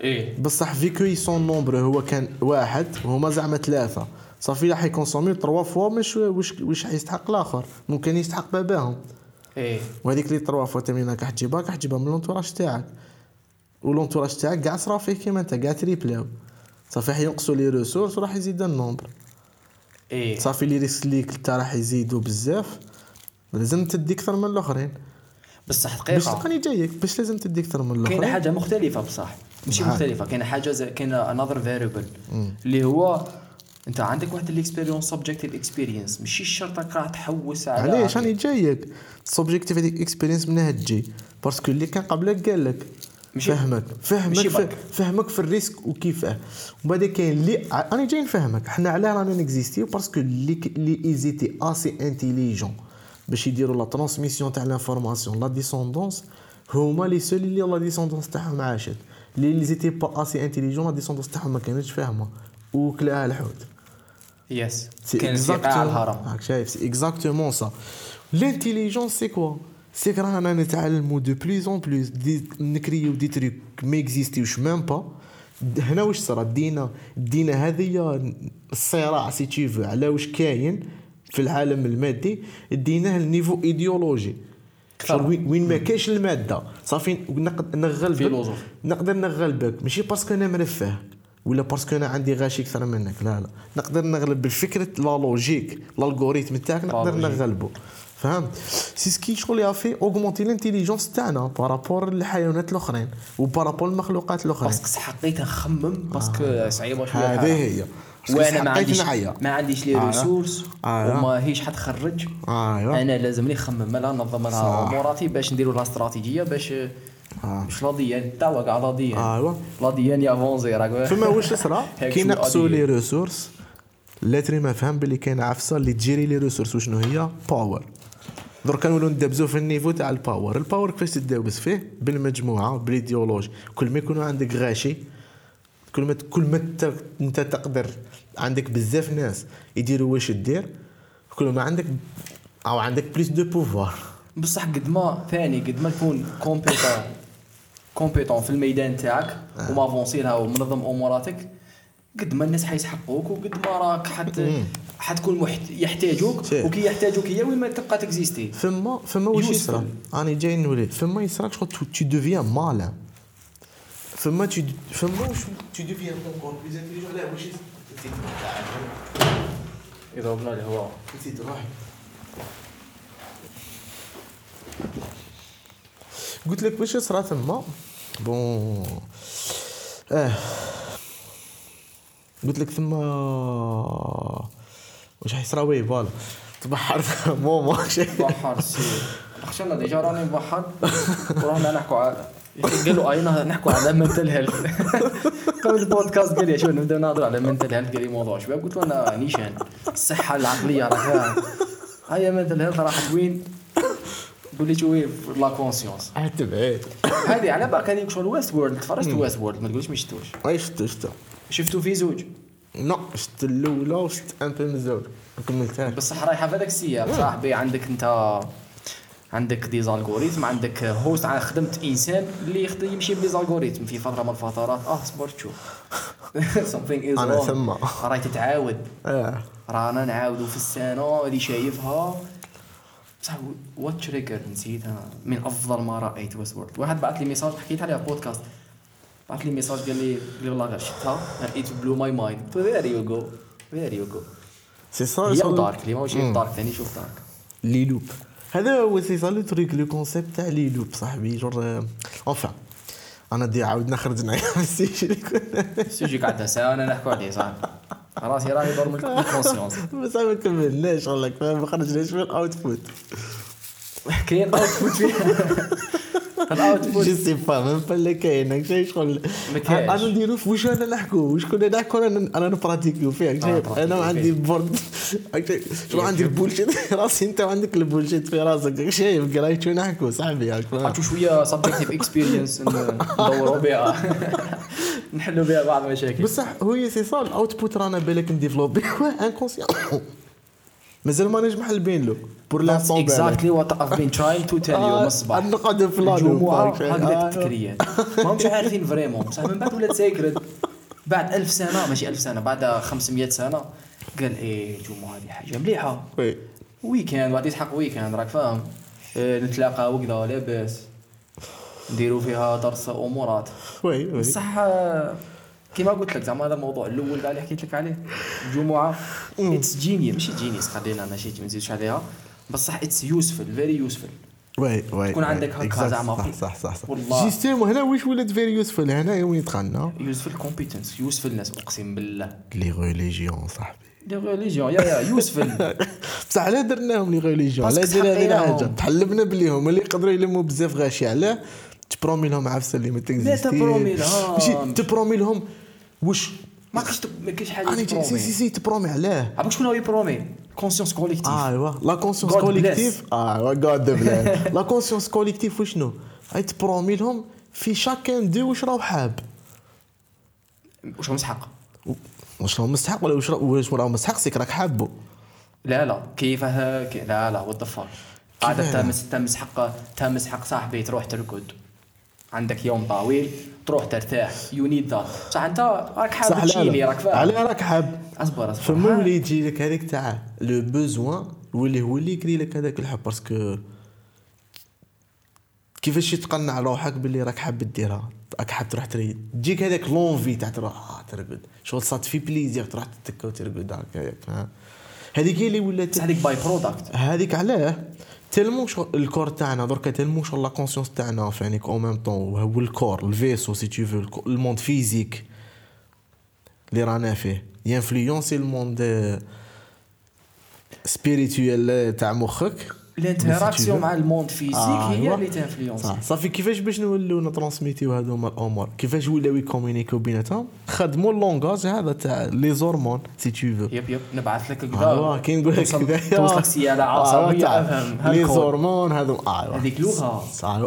إيه. بصح vu qu'ils sont nombreux هو كان واحد وهما زعما ثلاثة. صافي راح ي consommer trois fois مش واش واش حيستحق الآخر. ممكن يستحق باباهم. إيه. وهذيك اللي trois fois تمرين راك تجيبها راك تجيبها من l'entourage تاعك. و l'entourage تاعك كاع صرا فيه كيما انت كاع triple او صافي راح ينقصوا les ressources وراح يزيد ال nombre. إيه. صافي les risques ليك تا راح يزيدوا بزاف. لازم تدي أكثر من الآخرين. بصح باش دقيقه تلقاني جايك باش لازم تدي أكثر من كاينة الآخرين. حاجة مختلفة بصح. ماشي. مختلفة كاينة حاجة زي كاينة another variable اللي هو انت عندك واحد ال expérience subjective experience ماشي شرط راك راح تحوس على علاش راني جايك subjective هذيك experience منها تجي parce que اللي كان قبلك قال لك فهمك فهمك. فهمك في ال risque وكيفاه وبعد كاين اللي راني جاي نفهمك حنا علاه رانا ن exister و parce que اللي اللي étaient assez intelligents باش يديروا la transmission تاع l'information la descendance هما les seuls اللي la descendance تاعهم عاشت. اللي étaient pas assez intelligents la descendance تاعهم ما كانتش فاهمة. وكلاها الحوت. يس سيقاع على الهرم. راك شايف c'est exactement ça l'intelligence c'est quoi c'est رانا نتعلمو de plus en plus دي ن créer و des trucs ما existi وش même pas هنا واش صرا؟ دينا دينا هذه الصراع سي تشيفو على واش كاين في العالم المادي. ديناه ل niveau idéologique. شغل وين وين ما كاينش المادة. صافي نقد نغلبك. نقدر نغلبك. ماشي parce que أنا مرفه. ولا parce que أنا عندي غاشي أكثر منك. لا لا. نقدر نغلب بالفكرة la logique ال algorithme تاعك نقدر. نغلبه فهمت؟ سي سكي شغل يافي اوغمونتي لانتيليجونس تاعنا بارابور للحيوانات الاخرين وبارابور المخلوقات الاخرين باسكو حقيت نخمم باسكو صعيبه شوية هذه. هي. وأنا ما عنديش نعيا ما عنديش لي آه. ريسورس آه. وما هيش حتخرج ايوا أنا لازمني نخمم لها ننظم لها. أموراتي باش نديروا لها استراتيجية باش آه. باش لا ديان تاوا كاع لا ديان أيوا. لا ديان يافونزي راك فما واش صرا كي نقصوا. لي ريسورس لاتري ما فهم باللي كاين عفسة اللي ت gérer les ressources. وشنو هي؟ power درك نولوا ندبزو في ال niveau تاع ال power ال power كيفاش تدابز فيه؟ بالمجموعة بالإيديولوجي. كل ما يكونوا عندك غاشي كل ما كل ما انت تقدر عندك بزاف ناس يديروا واش دير كل ما عندك أو عندك plus de pouvoir بصح قد ما ثاني قد ما تكون compétent compétent في الميدان تاعك آه. وم avancé لها ومنظم أموراتك قد ما الناس حيسحقوك وقد ما راك حت حتكون محت... يحتاجوك. وكي يحتاجوك هي وين ما تبقى تكزيستي. فما فما واش. يصرى؟ راني جاي نولي. فما يصراك شغل تو deviens malin. فما tu فما واش tu deviens encore plus intelligent لا واش نسيت اذا بنا الهواء نسيت روحي قلت لك واش صرا تما بون آه قلت لك ثم واش حيصرا وي فوالا تبحر مومون شي بحر سير. خشنا ديجا راني بحر. ورانا نحكوا قالوا اينا نحكوا على منتل هيلث قبل البودكاست قال لي شو نبدأ نهضر على منتل هيلث قال لي موضوع شباب قلت له أنا نيشان الصحة العقلية راك فاهم هيا منتل هيلث راحت وين قول لي شو وين la conscience هذه على بالك هذيك شغل Westworld تفرجت Westworld ما تقولش ما شفتوش. أي شفت شفت شفتو في زوج؟ non شفت الاولى وشفت un peu من الزوج ما كملتهاش بصح رايحة في هذاك السياق صاحبي عندك أنت عندك des algorithmes عندك host أنا خدمت إنسان اللي يمشي ب les algorithmes في فترة من الفترات آه صبر تشوف something is wrong. ثم. راهي تتعاود. آه رانا نعاودوا في السنة اللي شايفها. بصح what trigger نسيتها. من أفضل ما رأيت Westworld واحد بعث لي message حكيت عليها بودكاست بعث لي message قال لي قال لي والله غير شفتها it blew my mind there you go there you go c'est ça هي dark اللي ماشي dark ثاني شوف dark les loops هذا هو c'est ça le truc le concept تاع les loops صاحبي. genre enfin أنا دي عاود نخرج نعيا من ال sujet اللي كنا سيجي قعدنا ساعه نحكوا عليه صاحبي. راسي راني دور من الكونسيونس بس ما كملناش فاهم ما خرجناش من الاوتبوت كاين اوتبوت فيها الأوتبوت. جو سي با ميم با اللي كاين شي شغل. أنا نديرو في واش أنا نحكو؟ واش كنا نحكو؟ أنا أنا نبراتيكيو فيه. براتيكيو أنا. عندي بورد. شغل عندي؟ البولشيت. في راسي أنت وعندك البولشيت في راسك. شايف قرايت شو نحكو؟ صاحبي؟ عرفتوا شوية سبجكتيف اكسبيرينس ندوروا بها. نحلوا بها بعض المشاكل. بصح هو c'est ça ال output رانا بالك ن développer inconscient مازال ما نجم حل بين له pour l'instant exactly what I've been trying to tell you من الصباح نقعد loop هكذا التذكريات ما همش عارفين vraiment. بصح من بعد ولات sacred بعد ألف سنة ماشي ألف سنة بعد 500 سنة قال إيه الجمعة هذه حاجة مليحة. oui. weekend واحد يسحق weekend راك فاهم؟ إيه، نتلاقى وكذا لاباس نديروا فيها درس امورات oui oui. بصح كيما قلت لك زعما هذا الموضوع الأول كاع اللي حكيت لك عليه. الجمعه it's genius ماشي genius خلينا ماشي ما نزيدش عليها. بصح it's useful very useful oui oui تكون. عندك هكا. زعما صح صح صح صح. والله. j'estime هنا واش ولات very useful هنا وين دخلنا useful competence useful ناس أقسم بالله. les religions صاحبي. les religions يا يا useful بصح علاه درناهم les religions علاه درنا تحقيناهم. حاجة تحلبنا بلي هما اللي يقدروا يلموا بزاف غاشي. علاه؟ تبرومي لهم عفسة اللي ما تكزيستيش. تبرومي لهم. واش ما كاينش ما كاينش حاجة أنا سي سي سي تبرومي علاه. عرفت شكون هو يبرومي كونسيونس كوليكتيف آه أيوا. لا كونسيونس كوليكتيف آه غاد بلان لا كونسيونس كوليكتيف وشنو هاي تبرومي لهم في شاكان دو واش راهو حاب. واش هو مسحق واش راهو مستحق ولا واش واش راهو مستحق؟ سيك راك حابه لا لا. كيفاه كي لا لا. وات ذا فاك كيفاه؟ تمس تمس حق تمس حق صاحبي تروح ترقد عندك يوم طويل تروح ترتاح you need that صح أنت راك حاب ت chill ي راك فاهم. علاه راك حاب. أصبر أصبر. فما ولي يجي لك هذيك تاع le besoin واللي هو اللي يكري لك هذاك الحب. parce que كيفاش تقنع روحك باللي راك حاب ديرها؟ راك حاب تروح تريد تجيك هذاك l'envie تاع تروح آه ترقد. شغل ça te fait plaisir تروح تتكا وترقد هكا هيك فاهم هذيك هي اللي ولات بصح هذيك باي برودكت هذيك علاه. تلمو الكور تاعنا دركا تلمو شغل لا كونسيونس تاعنا فانيك أو ميم طون هو الكور الفيسو سي تو فو الموند فيزيك اللي رانا فيه. ينفلونسي الموند سبيريتويال تاع مخك. الانتراكسيون مع الموند فيزيك آه، هي. اللي تانفلونسي صح صافي كيفاش باش نوليو نترانسميتيو هذوما الأمور كيفاش ولاو يكومونيكيو بيناتهم خدموا اللونغاج هذا تاع لي زورمون سي تو فو يب يب نبعث لك كذا كي نقول لك توصل- كذا توصلك سياده عصبيه افهم لي. زورمون هذو آه، هذيك. صح،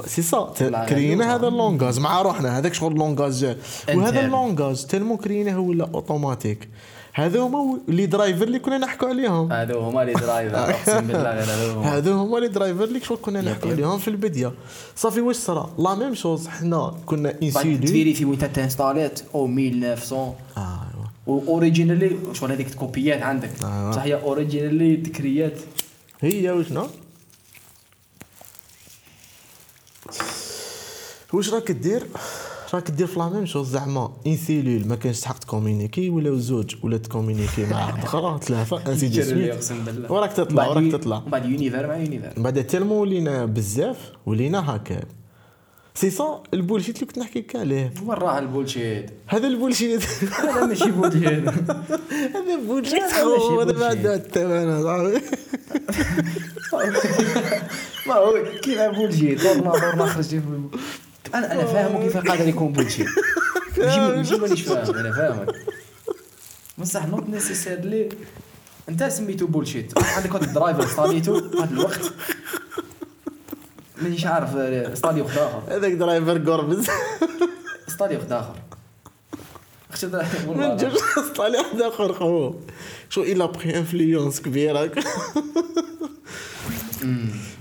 سي سا كرينا. هذا ال langage مع روحنا هذاك شغل ال langage وهذا. ال langage tellement كرينا هو ولا اوتوماتيك هذو هما les drivers اللي كنا نحكوا عليهم. هذو هما les drivers أقسم بالله غير هذو هما. هذو هما les drivers اللي شغل كنا نحكوا عليهم في البداية. صافي واش صرا؟ la même chose حنا كنا on s'est dit تفيريفي وين تانستاليت أو 1900 آه واوريجينالي شغل هذيك الكوبيات عندك. آه. صح هي اوريجينالي ذكريات هي وشنو واش راك دير؟ راك دير في la même chose زعما une cellule ما كانش تحق تكومينيكي ولا زوج ولا تكومينيكي مع واحد أخرى ثلاثة ainsi de suite اقسم بالله. وراك تطلع وراك تطلع. بعد univers مع univers من بعد tellement ولينا بزاف ولينا هكا. c'est ça ال bullshit اللي كنت نحكي لك عليه. وين راه ال bullshit. هذا ال bullshit. هذا ماشي bullshit. هذا bullshit. خو هذا ما. عنده الثمن صاحبي ما هو كيف bullshit؟ دورنا دورنا خرجتي في أنا أنا فاهم كيف قادر يكون bullshit ماشي مانيش فاهم أنا فاهمك. بصح not necessarily أنت سميتو بولشيت عندك واحد ال driver ستاليتو هذا الوقت. مانيش عارف ستالي واحد آخر. هذاك driver قربز ستالي واحد آخر. أختي من والله جوج طالع واحد آخر خو. شو إلا بخي انفلونس كبيرة.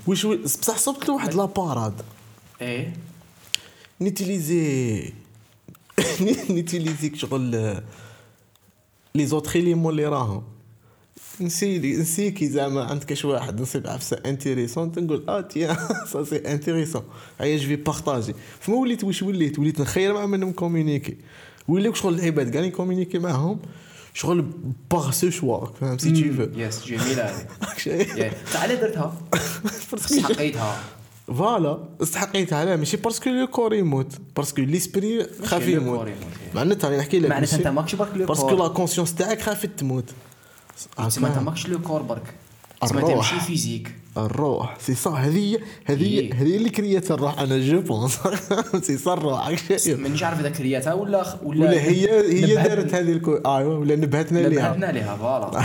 وش بصح صبت له واحد لاباراد. إيه. نيتيليزي نيتيليزي شغل لي زوتر ليمون اللي راهم نسي نسي كي زعما عندك شي واحد نصيب عفسه انتيريسون تنقول آه تيا ça c'est intéressant هيا je vais partager فما وليت واش وليت وليت نخير مع منهم كومونيكي ولاو شغل العباد كاع كومونيكي معاهم شغل باغ ce choix فاهم si tu veux يس جميله هذه تعال درتها حقيتها voilà استحقيتها علاه ماشي parce que le corps يموت. parce que l'esprit خاف يموت. معناتها راني نحكي لك معناتها أنت ماكش برك لو parce que corps. la conscience تاعك خافت تموت. تسمى انت ماكش le corps برك. الروح. ماشي physique. الروح. سي صا هذه هذه إيه. هذه اللي كريات الروح أنا je pense. سي صا الروح. مانيش عارف إذا كرياتها ولا ولا ولا هي هي دارت هذه الكو ايوا ولا نبهتنا ليها. نبهتنا لها voilà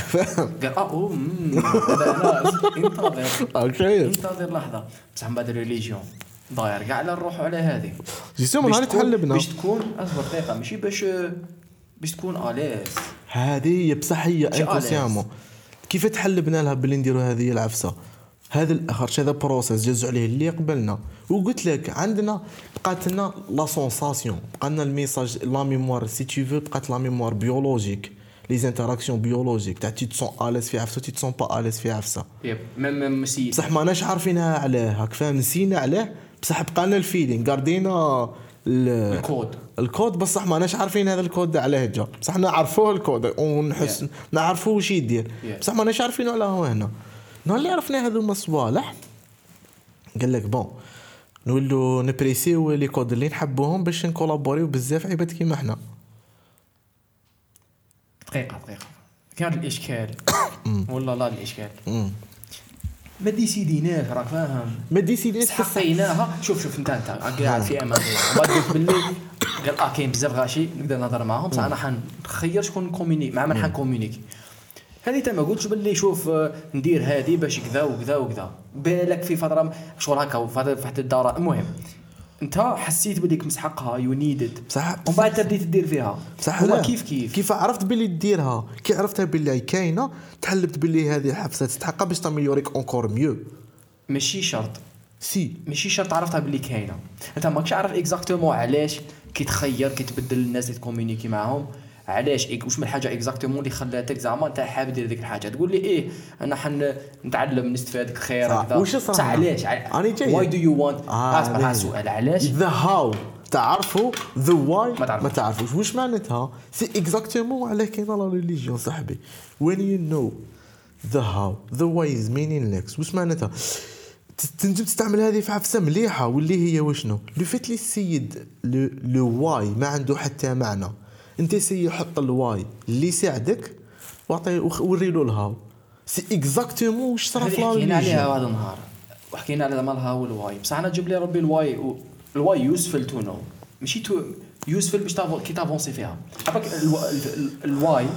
قال آه انتظر. انتظر لحظة. بصح من بعد ال religion داير كاع على الروح وعلى هذه. جيسيوم باش نهار تحلبنا. باش تكون أصبر دقيقة. ماشي باش باش تكون à l'aise. هذه بصح هي inconsciemment كيف تحلبنا لها باللي نديروا هذه العفسة؟ هذا الآخر هذا process جازوا عليه اللي قبلنا. وقلت لك عندنا بقات لنا la sensation بقى لنا ال message la mémoire si tu veux بقات la mémoire biologique les interactions biologiques تاع tu te sens à l'aise في عفسة tu te sens pas à l'aise في عفسة. يب même même ماشي بصح ماناش عارفينها علاه هاك فاهم؟ نسينا عليه بصح بقى لنا ال feeling قاردينا ال- ال code. ال code بصح ماناش عارفين هذا الكود ده علاه جا بصح نعرفوه الكود ونحس نعرفوه واش يدير. Yeah. بصح ماناش عارفينه على هو هنا. نهار اللي عرفنا هذوما الصوالح قال لك bon. نولو نبريسيو les codes اللي نحبوهم باش نكولابوريو بزاف عباد كيما حنا. دقيقة دقيقة. كان الإشكال. والله لا الإشكال. ما ديسيديناش راك فاهم. ما ديسيديش حقيناها شوف شوف انت انت قاعد في أمان. الله باللي. قال آه كاين بزاف غاشي نقدر نهضر معاهم. بصح أنا حنخير شكون كوميني مع من حنكومينيكي هذه انت ما قلتش باللي شوف آه، ندير هذه باش كذا وكذا وكذا. بالك في فترة شغل هكا في واحد الدار المهم انت حسيت بليك مسحقها you need it بصح ومن بعد بديت دير فيها. بصح هو. كيف كيف؟ كيف عرفت باللي ديرها كي عرفتها باللي كاينة تحلبت باللي هذه الحبسة تستحقها باش تاميوريك encore mieux ماشي شرط. سي. ماشي شرط عرفتها باللي كاينة. أنت ماكش عارف exactement علاش كي تخير كي تبدل الناس اللي تكومينيكي معاهم. علاش؟ إك- واش من الحاجة exactement اللي خلاتك زعما أنت حابب دير ديك الحاجة؟ تقول لي إيه أنا حن نتعلم نستفاد الخير صح. هكذا. وش صح؟ بصح علاش أنا جاي. why do you want. على السؤال علاش؟ the how تعرفوا؟ the why ما تعرفوش. واش معناتها؟ c'est exactement على كاينة la religion صاحبي. when you know the how the why is meaningless واش معناتها؟ تنجم تستعمل هذه في عفسة مليحة واللي هي وشنو؟ le fait لي السيد le why ما عنده حتى معنى. انت سي حط ال why اللي يساعدك واعطي وري له ال how سي exactement واش صرا في حكينا عليها هذا النهار. وحكينا على مالها وال why. بصح أنا جاب لي ربي ال why و... ال why useful to know. ماشي to useful باش تافو... كي تافونسي فيها. عباك ألو... ال- ال- ال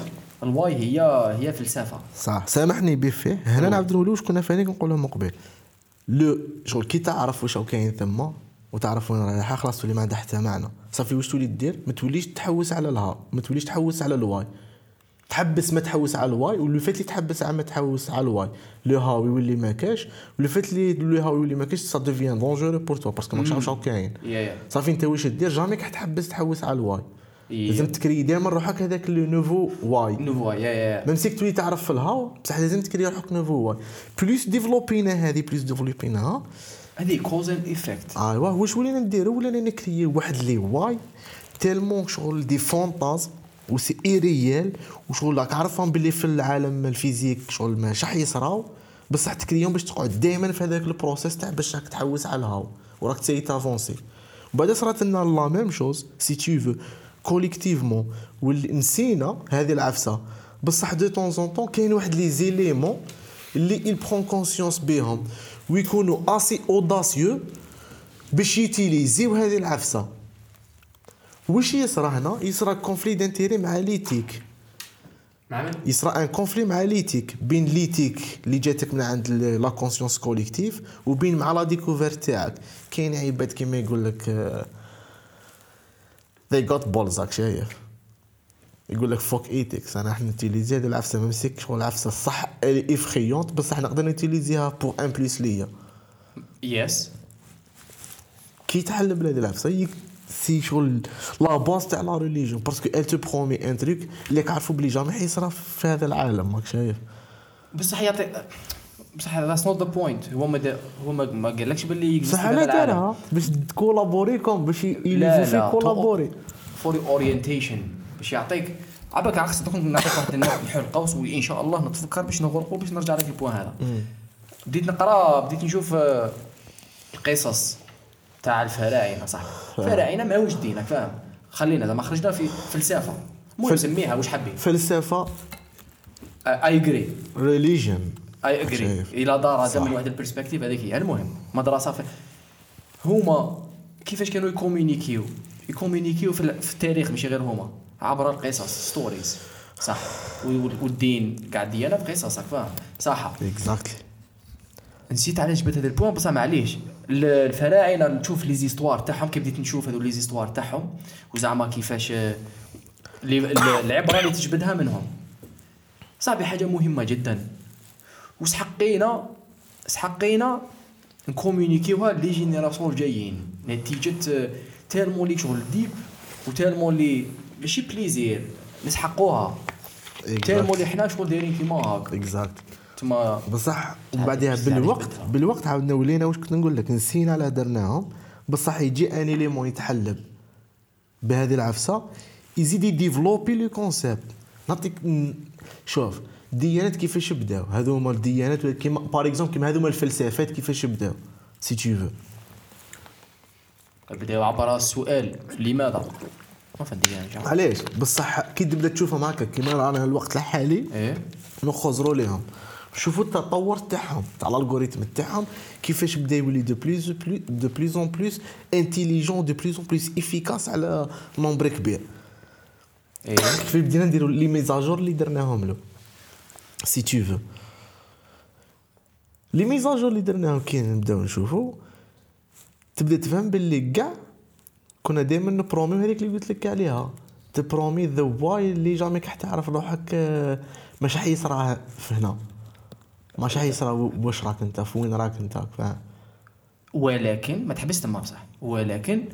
why. ال why هي هي فلسفة. صح. سامحني بفيه هنا نعاود نقول واش كنا فاني نقولها من قبل لو شغل كي تعرف واش كاين ثم وتعرف وين رايحة خلاص تولي ما عندها حتى معنى صافي واش تولي دير؟ ما توليش تحوس على ال how ما توليش تحوس على ال why. تحبس ما تحوس على ال why ولو فات اللي تحبس على ما تحوس على ال why. le how يولي ما كاش ولو فات اللي le how يولي ما كاش ça devient dangereux pour toi parce que ماكش عارف كاين صافي انت واش دير؟ jamais تحبس تحوس على ال why. لازم تكري دائما روحك هذاك le nouveau why. nouveau يا يا même si que تولي تعرف في ال how بصح لازم تكري روحك nouveau why. plus ديفلوبينا هذه plus ديفلوبيناها هذه cause and effect ايوا واش ولينا نديرو؟ ولينا نكريو واحد les why tellement شغل des fantasmes و c'est irréel وشغل راك عارفهم باللي في العالم ال physique شغل ما شح يصراو بصح تكريهم باش تقعد دائما في هذاك ال process تاع باش راك تحوس على ال how وراك تسيي t'avancer. وبعد صرات لنا la même chose si tu veux collectivement واللي نسينا هذه العفسة. بصح de temps en temps كاين واحد les éléments اللي il prend conscience بهم. ويكونوا assez audacieux باش يوتيليزيو هذه العفسة. واش يصرى هنا؟ يصرى conflit d'intérêt مع l'éthique. مع من؟ يصرى un conflit مع l'éthique بين l'éthique اللي جاتك من عند la conscience collective وبين مع la découverte تاعك. كاين عباد كيما يقول لك آه، they got balls شايف يقول لك fuck ethics أنا راح نوتيليزي هذه العفسه même si que شغل العفسة صح effrayante بصح نقدر نوتيليزيها pour un plus ليا. يس كي يتعلم بهذه العفسة c'est شغل la base تاع la religion parce que elle te promet un truc اللي عارفو بلي jamais حيصرا في هذا العالم راك شايف؟ بصح يعطي بصح ذاتس نوت ذا بوينت هو ما هو ما, ما قالكش باللي بصح على دارها باش تكولابوريكم باش لا يليفو في لا كولابوري فور اورينتيشن باش يعطيك. عباك عكس دوك نعطيك واحد النوع الحل القوس وإن شاء الله نتفكر باش نغرقوا باش نرجع لك البوان هذا. بديت نقرأ بديت نشوف آه، القصص تاع الفراعنه صح الفراعنه ماهوش دينك فاهم؟ خلينا زعما خرجنا في فلسفة. المهم فل- سميها واش حبيت فلسفة. I agree religion I agree. إلى دار هذا. من واحد ال perspective هذيك هي. المهم مدرسة في هما كيفاش كانوا في, ال- في التاريخ ماشي غير هما. عبر القصص stories صح. وال- والدين كاع الديانه في قصص راك فاهم. صح. exactly نسيت علاش جبت هذا ال point بصح معليش. ال- الفراعنه نشوف les histoires تاعهم كي بديت نشوف هذو les histoires تاعهم وزعما كيفاش آه، العبرة اللي تجبدها منهم. صاحبي حاجة مهمة جدا. وسحقينا سحقينا نكومونيكيوها les générations الجايين. نتيجة tellement لي شغل deep و tellement لي ماشي plaisir نسحقوها tellement لي حنا شغل دايرين كيما هاك exact تما بصح بصح علاش بالوقت؟ بالوقت عاودنا ولينا واش كنت نقول لك؟ نسينا على درناهم. بصح يجي un élément يتحلب بهذه العفسة يزيد يديفلوبي le concept. نعطيك شوف الديانات كيفاش بداو؟ هذو هما الديانات كيما par exemple كيما هذو هما الفلسفات كيفاش بداو؟ si tu veux بداو عبر السؤال لماذا؟ ما فهمت يعني. علاش؟ بصح كي تبدا تشوفهم هكا كيما رانا الوقت الحالي إيه. نخزروا ليهم. شوفوا التطور تاعهم تاع ال algorithm تاعهم كيفاش بدا يولي de plus de plus en plus intelligent de plus en plus efficace على nombre كبير. إيه. كيف بدينا نديروا les mises à jour اللي درناهم له. si tu veux les mises à jour اللي درناهم كي نبداو نشوفوا تبدا تفهم باللي كاع كنا دائما نبروميو هذيك اللي قلت لك عليها. تبرومي the why اللي جامك تعرف روحك آه، مش حيصرى في هنا. مش حيصرى واش راك انت في وين راك انت فاهم ولكن ما تحبس تما بصح. ولكن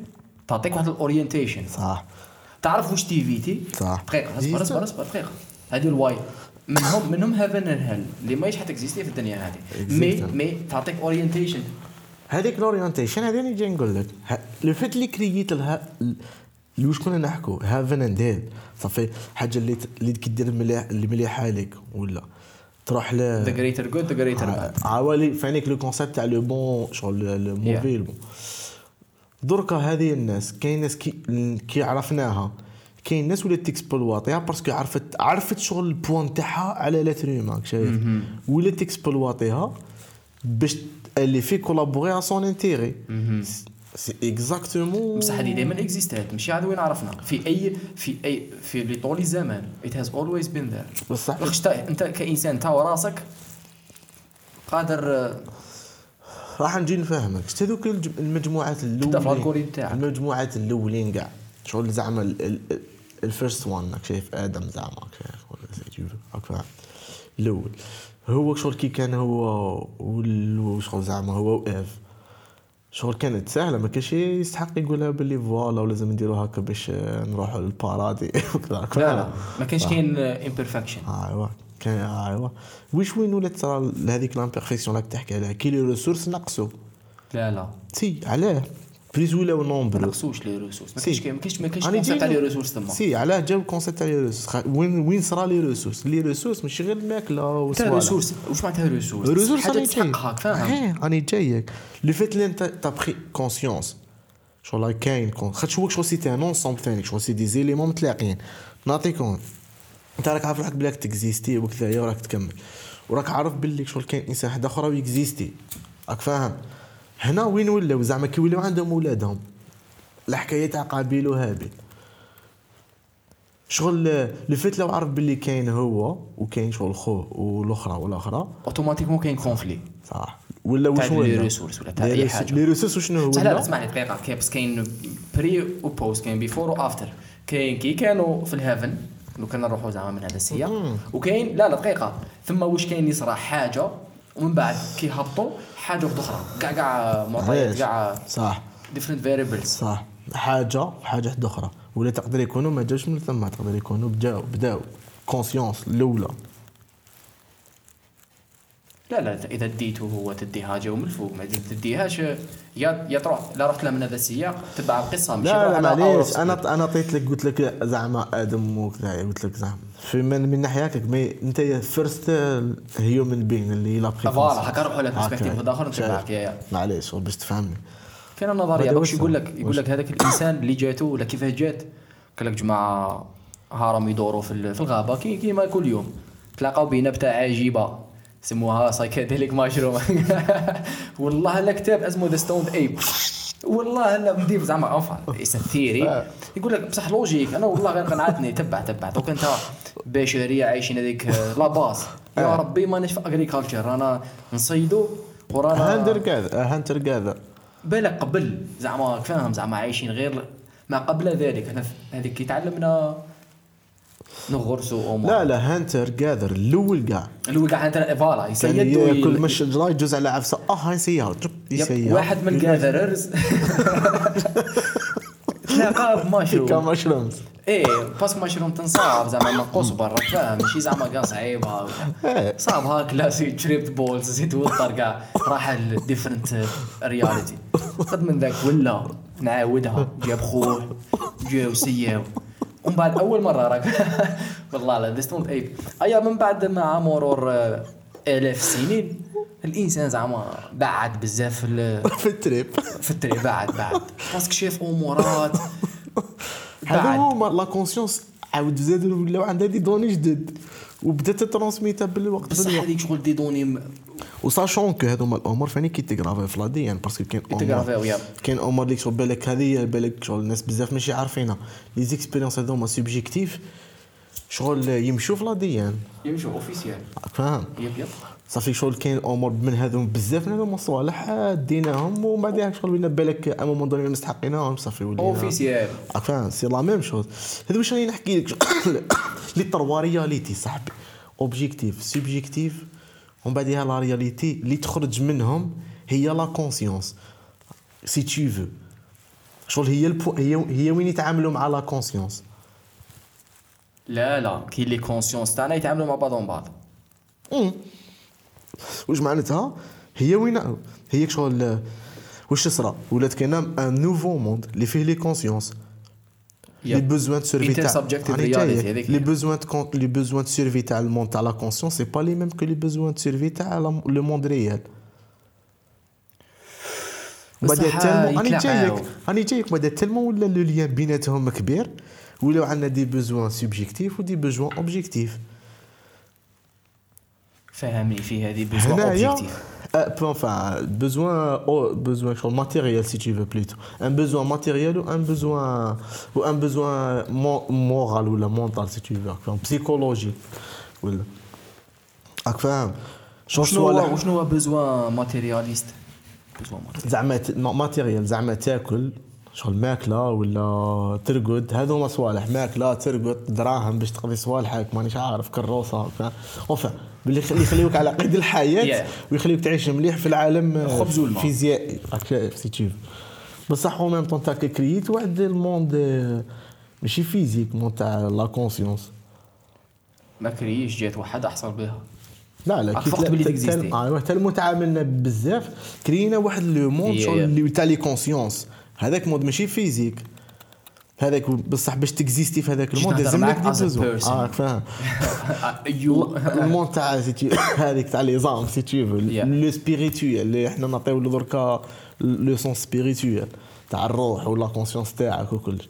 تعطيك واحد الاورينتيشن صح. تعرف واش تي في تي صح. دقيقة اصبر اصبر اصبر دقيقة. هذه الواي منهم منهم هافن الهل اللي ما يشحت اكزيستي في الدنيا هذه مي. مي تعطيك اورينتيشن هذيك الأورينتيشن هذه اللي جاي نقول لك لو فيت اللي كرييت لها واش كنا نحكوا هافن اند هيل صافي حاجة اللي اللي كدير مليح اللي مليحة عليك ولا؟ تروح ل ذا جريتر جود ذا جريتر باد عوالي فانيك لو كونسيبت تاع لو بون شغل لو موفي لو بون دركا هذه الناس كاين ناس كي كي عرفناها. كاين ناس ولات تكسبلواطيها باسكو عرفت عرفت شغل البوان تاعها على لا تريماك شايف؟ ولات تكسبلواطيها باش اللي في كولابوري ا سون انتيري سي اكزاكتومون بصح هذه دائما اكزيستات ماشي عاد وين عرفنا. في اي في اي في لي طول الزمان ات هاز اولويز بين ذير بصح. أنت كإنسان تا راسك قادر آه، راح نجي نفهمك. شت هذوك المجموعات الأولين. المجموعات الأولين كاع شغل زعما ال- ال- الفيرست وان راك شايف آدم زعما راك شايف الأول. هو شغل كي كان هو ولو شغل زعما هو واف شغل كانت سهلة ما كانش يستحق يقولها باللي فوالا ولازم نديرو هكا باش نروحوا للبارادي. وكذا لا؟ لا ما كانش كاين امبرفكشن أيوا كان أيوا. وش وين ولات تصرى هذيك لامبيرفكسيون راك تحكي عليها؟ كي لي ريسورس نقصوا لا لا. سي علاه. بليز ولاو ما نومبرو نقصوش لي ريسورس ما. كاينش كاين- ما كاينش ما كونسيبت تاع لي ريسورس تما سي علاه جاو الكونسيبت تاع لي ريسورس وين وين صرا لي ريسورس لي ريسورس ماشي غير الماكله تاع والصوالح ريسورس واش معناتها ressource ressource حاجة تستحقها فاهم راني جايك le fait اللي انت t'as pris conscience شغل كاين كون خاطر هو شغل c'était un ensemble ثاني شغل c'est des éléments متلاقيين نعطيكم انت راك عارف روحك بلي راك ت exister وكذايا وراك تكمل وراك عارف باللي شغل كاين انسان حد اخر ويكزيستي راك فاهم هنا وين ولاو؟ زعما كي ولاو عندهم ولادهم. الحكاية تاع قابيل وهابيل شغل le fait لو عرف باللي كاين هو وكاين شغل خوه والأخرى والأخرى. automatiquement كاين conflit صح. ولا واش لي ولا؟ ressource ولا تاع لي أي حاجة. les ressources وشنو بصح لا اسمعني دقيقة. كاين بس كاين pre و post كاين before و after كاين كي كانوا في ال heaven لو كنا نروحوا زعما من هذا السياق. وكاين لا لا دقيقة. ثم واش كاين يصرى حاجة ومن بعد كي هبطوا حاجة واحدة أخرى. كاع كاع معطيات؟ كاع صح. different variables صح. حاجة حاجة واحدة أخرى. ولا تقدر يكونوا ما جاوش من ثم تقدر يكونوا بداو بداو. conscience الأولى. لا لا إذا ديته هو تدي حاجة ومن الفوق. ما تديهاش يا يا تروح لا رحت له من هذا السياق تبع القصة ماشي لا لا معليش. أنا أنا عطيت لك قلت لك زعما آدم وكذا قلت لك زعما في من, من ناحيتك mais انت first human being اللي لا بري voilà هكا نروحوا ل perspective اخر نتبعك يا معليش باش تفهمني. كاين نظرية هذا باش يقول لك يقول لك هذاك الإنسان اللي جاته ولا كيفاه جات قال لك جماعة هرم يدوروا في ال- في الغابة كي كيما كل يوم. تلاقاو بنبته عجيبة سموها psychedelic mushroom والله لا كتاب اسمه The Stoned Ape والله لا مدير زعما it's theory يقول لك بصح logique أنا والله غير قنعتني تبع تبع. دوك أنت بشرية عايشين هذيك آه، لا باس. يا آه. ربي مانيش في agriculture أنا نصيدو ورانا هانتر كذا هانتر كذا بالك قبل. زعما فاهم زعما عايشين غير ما قبل ذلك. إحنا هذيك كي تعلمنا نغرسوا أمور. لا لا هانتر جاذر الأول كاع اللي هو قاعد فوالا يسيد وي- من الشجره يجوز على عفسه. آه هاي سيارة. واحد من الجاذررز تلاقى بمشروم كمشرومز إيه باسكو مشروم تنصاب زعما منقوص برا فاهم؟ ماشي زعما كاع صعيبه إيه. صابها كلاسي شربت بولز زيد وطر كاع راح الديفرنت رياليتي خد من ذاك ولا نعاودها. جاب خوه جاو سياو. ومن بعد أول مرة راك. والله لا ديستونت ايب أيا من بعد مع مرور آه، آلاف السنين. الإنسان زعما بعد بزاف في ال- في التريب. في التري بعد بعد. باسكو شاف أمورات. هذا هو لا كونسيونس عاود زاد ولاو عندها دي دوني جدد. وبدات تترانسميتا بالوقت بصح هذيك شغل دي دوني م- وساشون كو هذوما الأمور فاني كي تيغرافي في لادي يعني باسكو كاين يا. كاين أمور اللي شغل بالك هذه بالك شغل الناس بزاف ماشي عارفينها. لي زيكسبيريونس هذوما سوبجيكتيف شغل يمشوا في لاديان يمشوا أوفيسيال. فاهم. يب يب. صافي شغل كاين امور من هذوم بزاف من هذوما الصوالح ديناهم ومن بعد شغل ولا بالك ا مومون دوني مستحقينهم صافي ولينا. أوفيسيال. راك فاهم c'est la même chose. هذا واش راني نحكي لك؟ les trois réalités صاحبي. objective subjective ومن بعدها la réalité اللي تخرج منهم هي la conscience c'est tout faux شغل هي البو هي هي وين يتعاملوا مع la conscience لا لا كاين les consciences تاعنا يتعاملوا مع بعضهم بعض واش معناتها؟ هي وين هي شغل واش صرا ولات كاينة un nouveau monde اللي فيه les consciences les besoins de survie تاع les. besoins les besoins de survie تاع ال monde تاع la conscience c'est pas les mêmes que les besoins de survie تاع le monde réel بعد tellement راني. جايك راني جايك بعد tellement ولا le lien بيناتهم كبير ولاو عندنا des besoins subjectifs و des besoins objectifs فهمني في هذه besoin هنايا؟ objectif enfin besoin oh, besoin genre matériel si tu veux plutôt. Un besoin matériel ou un besoin ou un besoin mo- moral ou la mental si tu veux. Enfin, psychologique. ولا راك فاهم شو شنو هو صوالح وشنو هو besoin matérialiste besoin matérialiste زعما ت- ما- matériel زعما تاكل شغل ماكله ولا ترقد؟ هذو هما صوالح. ماكلة ترقد دراهم باش تقضي صوالحك. مانيش عارف كروسة اوفا باللي يخلي- يخليوك على قيد الحياة. ويخليوك تعيش مليح في العالم خبز. فيزيائي بصح أو ميم طون تاك كرييت واحد الموند آه، ماشي فيزيك موند تاع لا كونسيونس ما كريش جات واحد احصل بها. لا لا فقت بلي تكزيستي. ايوا حتى المتعاملنا بزاف كرينا واحد لو موند شغل. اللي تاع لي كونسيونس هذاك مود ماشي فيزيك. هذاك بصح باش تكزيستي في هذاك نهضر لازم لك دي بوزون. آه فاهم. يو الموند تاع هذيك تاع لي زام سي Yeah. لو سبيريتويال اللي إحنا نعطيو له دركا لو سون سبيريتويال تاع الروح ولا كونسيونس تاعك وكلش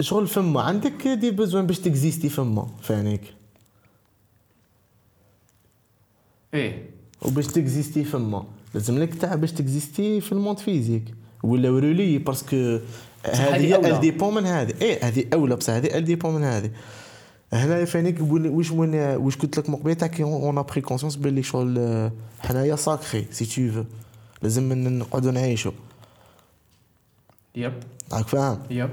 شغل فما عندك دي بوزوان باش تكزيستي فما فانيك. إيه. وباش تكزيستي فما لازم لك تاع باش تكزيستي في الموند فيزيك. ولا ورولي باسكو هذه. ال ديبون من هذه. إيه هذه أولى بصح هذه ال ديبون من هذه. هنا فانيك واش وين واش قلت لك مقبل تاع كي on a pris conscience باللي شغل حنايا ça crée si tu veux لازم من- نقعدوا نعيشوا yep. راك فاهم؟ yep.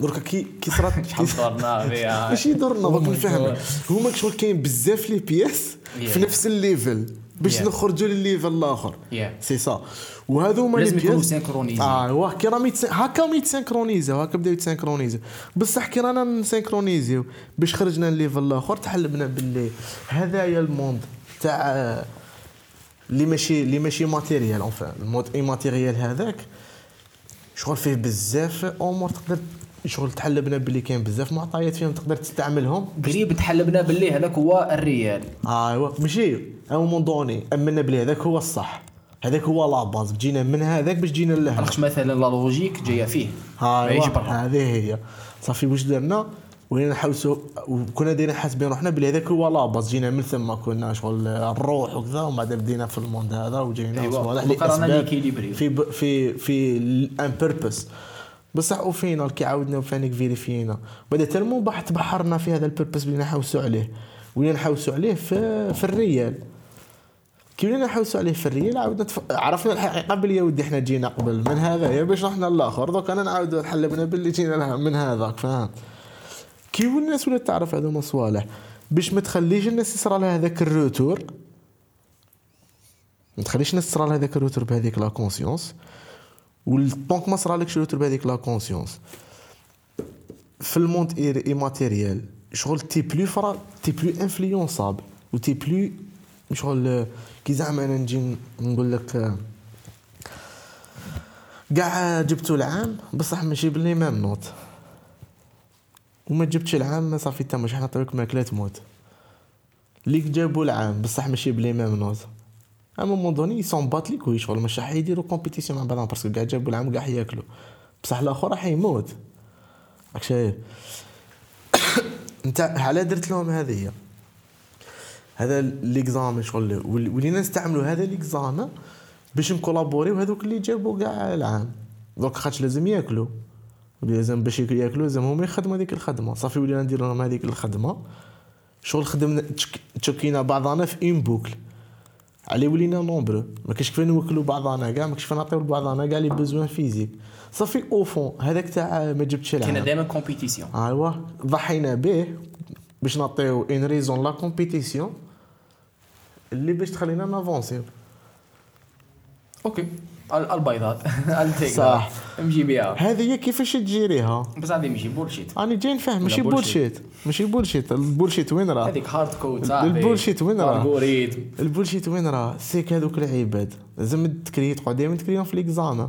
دركا كي كي صرات بها ماشي دورنا دوك نفهمك. هما شغل كاين بزاف les pièces في. نفس ال level. باش Yeah. نخرجوا للل level الآخر Yeah. سي سا وهذو هما لازم يكونوا synchronisés. آه واه كي راهم هكا راهم يتسينكرونيزيو هكا بداو يتسينكرونيزيو بصح كي رانا نسينكرونيزيو باش خرجنا للل level الآخر تحلبنا باللي هذايا ال monde تاع اللي ماشي اللي ماشي matériel enfin ال monde immatériel هذاك شغل فيه بزاف أمور تقدر شغل تحلبنا باللي كاين بزاف معطيات فيهم تقدر تستعملهم قريب تحلبنا باللي هذاك هو ال réel. أيوا. ماشي à un moment donné آمنا بلي هذاك هو الصح. هذاك هو la base جينا من هذاك باش جينا لهنا. راكش مثلا لا لوجيك جاية فيه؟ ما أيوا. هذه هي. صافي واش درنا؟ ولينا نحوسوا وكنا دايرين حاسبين روحنا بلي هذاك هو لا باز جينا من ثم كنا شغل الروح وكذا ومن بعد بدينا في الموند هذا وجينا لأسباب ليكيليبريو. في في في ان بيربس بصح وفينا كي عاودنا وفانيك فيريفينا بعد ترمو بح تبحرنا في هذا البيربس اللي نحوسوا عليه. ولينا نحوسوا عليه في في الريال. كي ولينا نحوسوا عليه في ال réel عاودنا تف... عرفنا الحقيقة بلي يا ودي إحنا جينا قبل. من هذا؟ يا باش رحنا الآخر دوك أنا نعاودوا نحلبنا باللي جينا من هذاك فاهم كي الناس ولات تعرف هذوما صوالح باش ما تخليش الناس يصرى لها هذاك ال retour. ما تخليش الناس تصرى لها هذاك ال retour بهذيك la conscience و donc ما صرا لكش retour بهذيك la conscience في ال monde immatériel شغل t'es plus vrai t'es plus influençable و t'es plus شغل كي زعما أنا نجي نقول لك كاع جبتو العام بصح ماشي باللي même note. وما جبتش العام صافي تما شحال نعطيوك ماكلة تموت. اللي جابوا العام بصح ماشي بلي même note. à un moment donné on s'en bat les couilles شغل مش راح يديروا compétition مع بعضهم parce que كاع جابوا العام كاع ياكلوا بصح الآخر راح يموت راك شايف انت على درت لهم هذه هذا l'exam شغل ول- ولينا نستعملوا هذا l'exam باش نكولابوريو هذوك اللي جابوا كاع العام. دوك خاطش لازم ياكلوا. لازم باش ياكلوا لازم هما يخدموا هذيك الخدمة. صافي ولينا نديروا لهم هذيك الخدمة. شغل خدمنا تشك- تشكينا بعضنا في une boucle علي ولينا nombreux ما كاش كيف نوكلوا بعضنا كاع ما كاش كيف نعطيو لبعضنا كاع les besoins physiques صافي au fond هذاك تاع ما جبتش العام دائما كومبيتيسيون أيوا ضحينا به باش نعطيو une raison la compétition اللي باش تخلينا نافونسيو. OK البيضات. صح. نمشي بها هذه هي كيفاش تجيريها بس هذه ماشي بولشيت راني جاي نفهم ماشي bullshit ماشي bullshit ال bullshit وين راه؟ هذيك hard code صاحبي. البولشيت وين راه؟ البولشيت وين راه؟ c'est que هذوك العباد. لازم تكري تقعد دائما تكريهم في les examens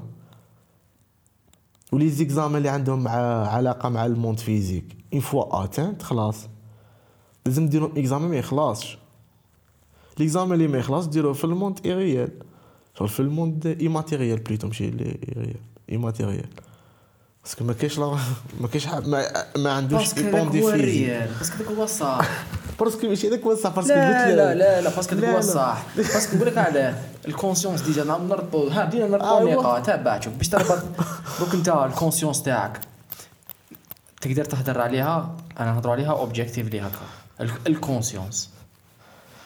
و les examens اللي عندهم مع علاقة مع ال monde physique. une fois atteinte خلاص. لازم ديروا examen ما يخلصش. l'examen اللي ما يخلص ديروه في ال monde irréel. في ال monde immatériel plutôt ماشي irréel immatériel parce que ما كاينش ما كاينش ما, ما عندوش هذاك le réel parce que هذاك هو الصح parce que ماشي هذاك هو الصح parce que لا قلت لا لا لا parce que هذاك لا، هو. الصح parce que نقول لك علاه ال conscience déjà نربطوا ها بدينا نربطوا أيوا. نقاط تبع شوف باش تربط دوك انت ال conscience تاعك تقدر تهدر عليها أنا نهضروا عليها objectively هكا ال- ال conscience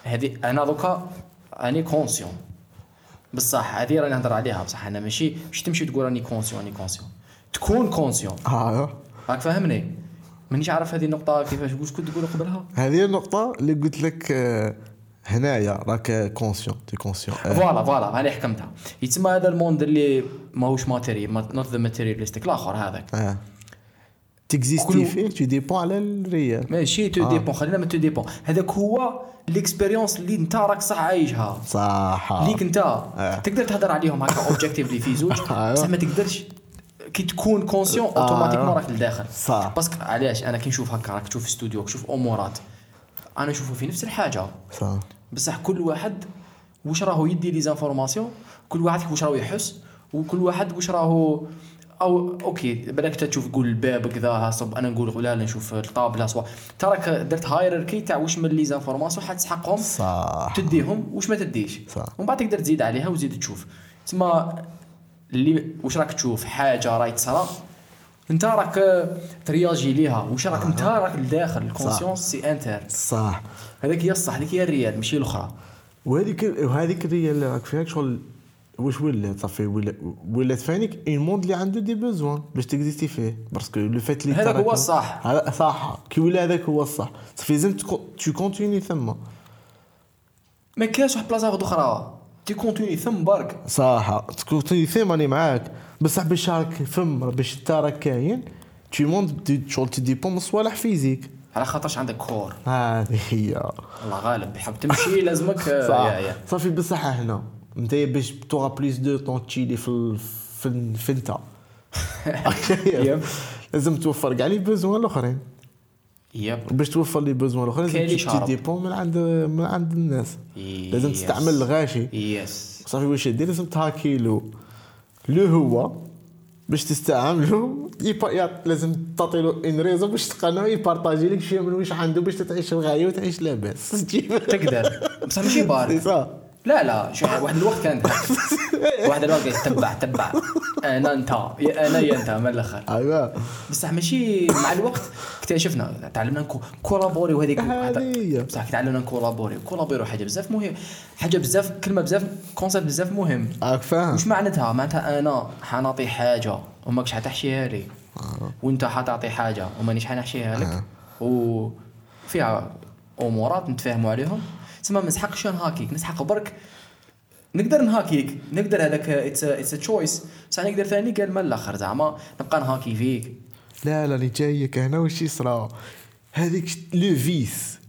هذه أنا دوكا اني conscient بصح هذه راني نهضر عليها بصح. أنا ماشي مش تمشي تقول راني conscient راني conscient تكون conscient آه. راك فاهمني؟ مانيش عارف هذه النقطة كيفاش واش كنت تقول قبلها؟ هذه النقطة اللي قلت لك آه، هنايا راك conscient t'es conscient voilà voilà هاني حكمتها. يتسمى هذا ال monde اللي ماهوش matériel not the materialistic الآخر هذاك. آه. تكزيستي فيه tu dépends على ال réel. ماشي tu آه. ديبون خلينا من tu dépends هذاك هو ال expérience اللي انت راك صح عايشها. صح. ليك انت. آه. تقدر تهضر عليهم هكا objectively في زوج. آه. بصح ما تقدرش. كي تكون conscient آه. automatiquement راك لداخل صح. parce que علاش؟ أنا كي نشوف هكا راك تشوف استوديو تشوف أمورات. أنا نشوفه في نفس الحاجة. صح. بصح كل واحد واش راهو يدي les informations كل واحد واش راهو يحس وكل واحد واش راهو أو OK انت تشوف تقول الباب كذا صب أنا نقول لا نشوف الطابلة سوا تراك درت hierarchy تاع واش من les informations حتسحقهم صح. تديهم واش ما تديش. صح. ومن بعد تقدر تزيد عليها وتزيد تشوف. تسمى اللي واش راك تشوف؟ حاجة راهي تصرا انت راك ترياجي ليها. واش راك؟ انت راك لداخل ال conscience c'est entre صح. هذاك هي الصح هذيك هي ال réel ماشي الأخرى. وهذيك وهذيك اللي راك فيها شغل واش ولات صافي ولا- ولات فانيك un monde اللي عنده des besoins باش تكزيستي فيه parce que le fait اللي هذاك هو الصح. هذا صح. كي ولا هذاك هو الصح. صافي لازم tu continues ثم. ما كاينش واحد بلاصة أخرى. tu continues ثم برك. صح. تكونتيني ثم راني معاك. بصح باش راك فم باش انت راك كاين au monde شغل ت dépend من صوالح physiques على خاطرش عندك corps هذه هي. الله غالب. حاب تمشي لازمك صح. صافي بصح هنا. انت باش tu auras plus de temps ت chiller في في انت. لازم توفر كاع les besoins الأخرين. yep. باش توفر les besoins الأخرين لازم شارب. ت dépend من عند من عند الناس. لازم. تستعمل الغاشي yes صافي واش دير لازم تهاكي له. لو هو. باش تستعملو لازم تعطي له une raison باش تقنعو ي partager لك شوية من واش عنده باش تعيش الغاية وتعيش لاباس. تقدر. بصح ماشي صا لا لا شو واحد الوقت كان واحد الوقت تبع تبع أنا أنت يا أنا يا أنت من الآخر. ايوا بصح ماشي مع الوقت اكتشفنا تعلمنا collaborer وهذيك. بصح تعلمنا ن collaborer collaborer حاجة بزاف مهم حاجة بزاف كلمة بزاف concept بزاف مهم. راك فاهم. وش معناتها؟ معناتها أنا حنعطي حاجة وماكش حتحشيها لي. وأنت حتعطي حاجة ومانيش حنحشيها لك. وفيها أمورات نتفاهموا عليهم. تسمى ما نسحقش نهاكيك نسحق برك نقدر نهاكيك نقدر هذاك it's it's choice بصح نقدر ثاني؟ قال من الآخر زعما. نبقى نهاكي فيك. لا لا اللي جايك هنا واش يصرا هذيك le vice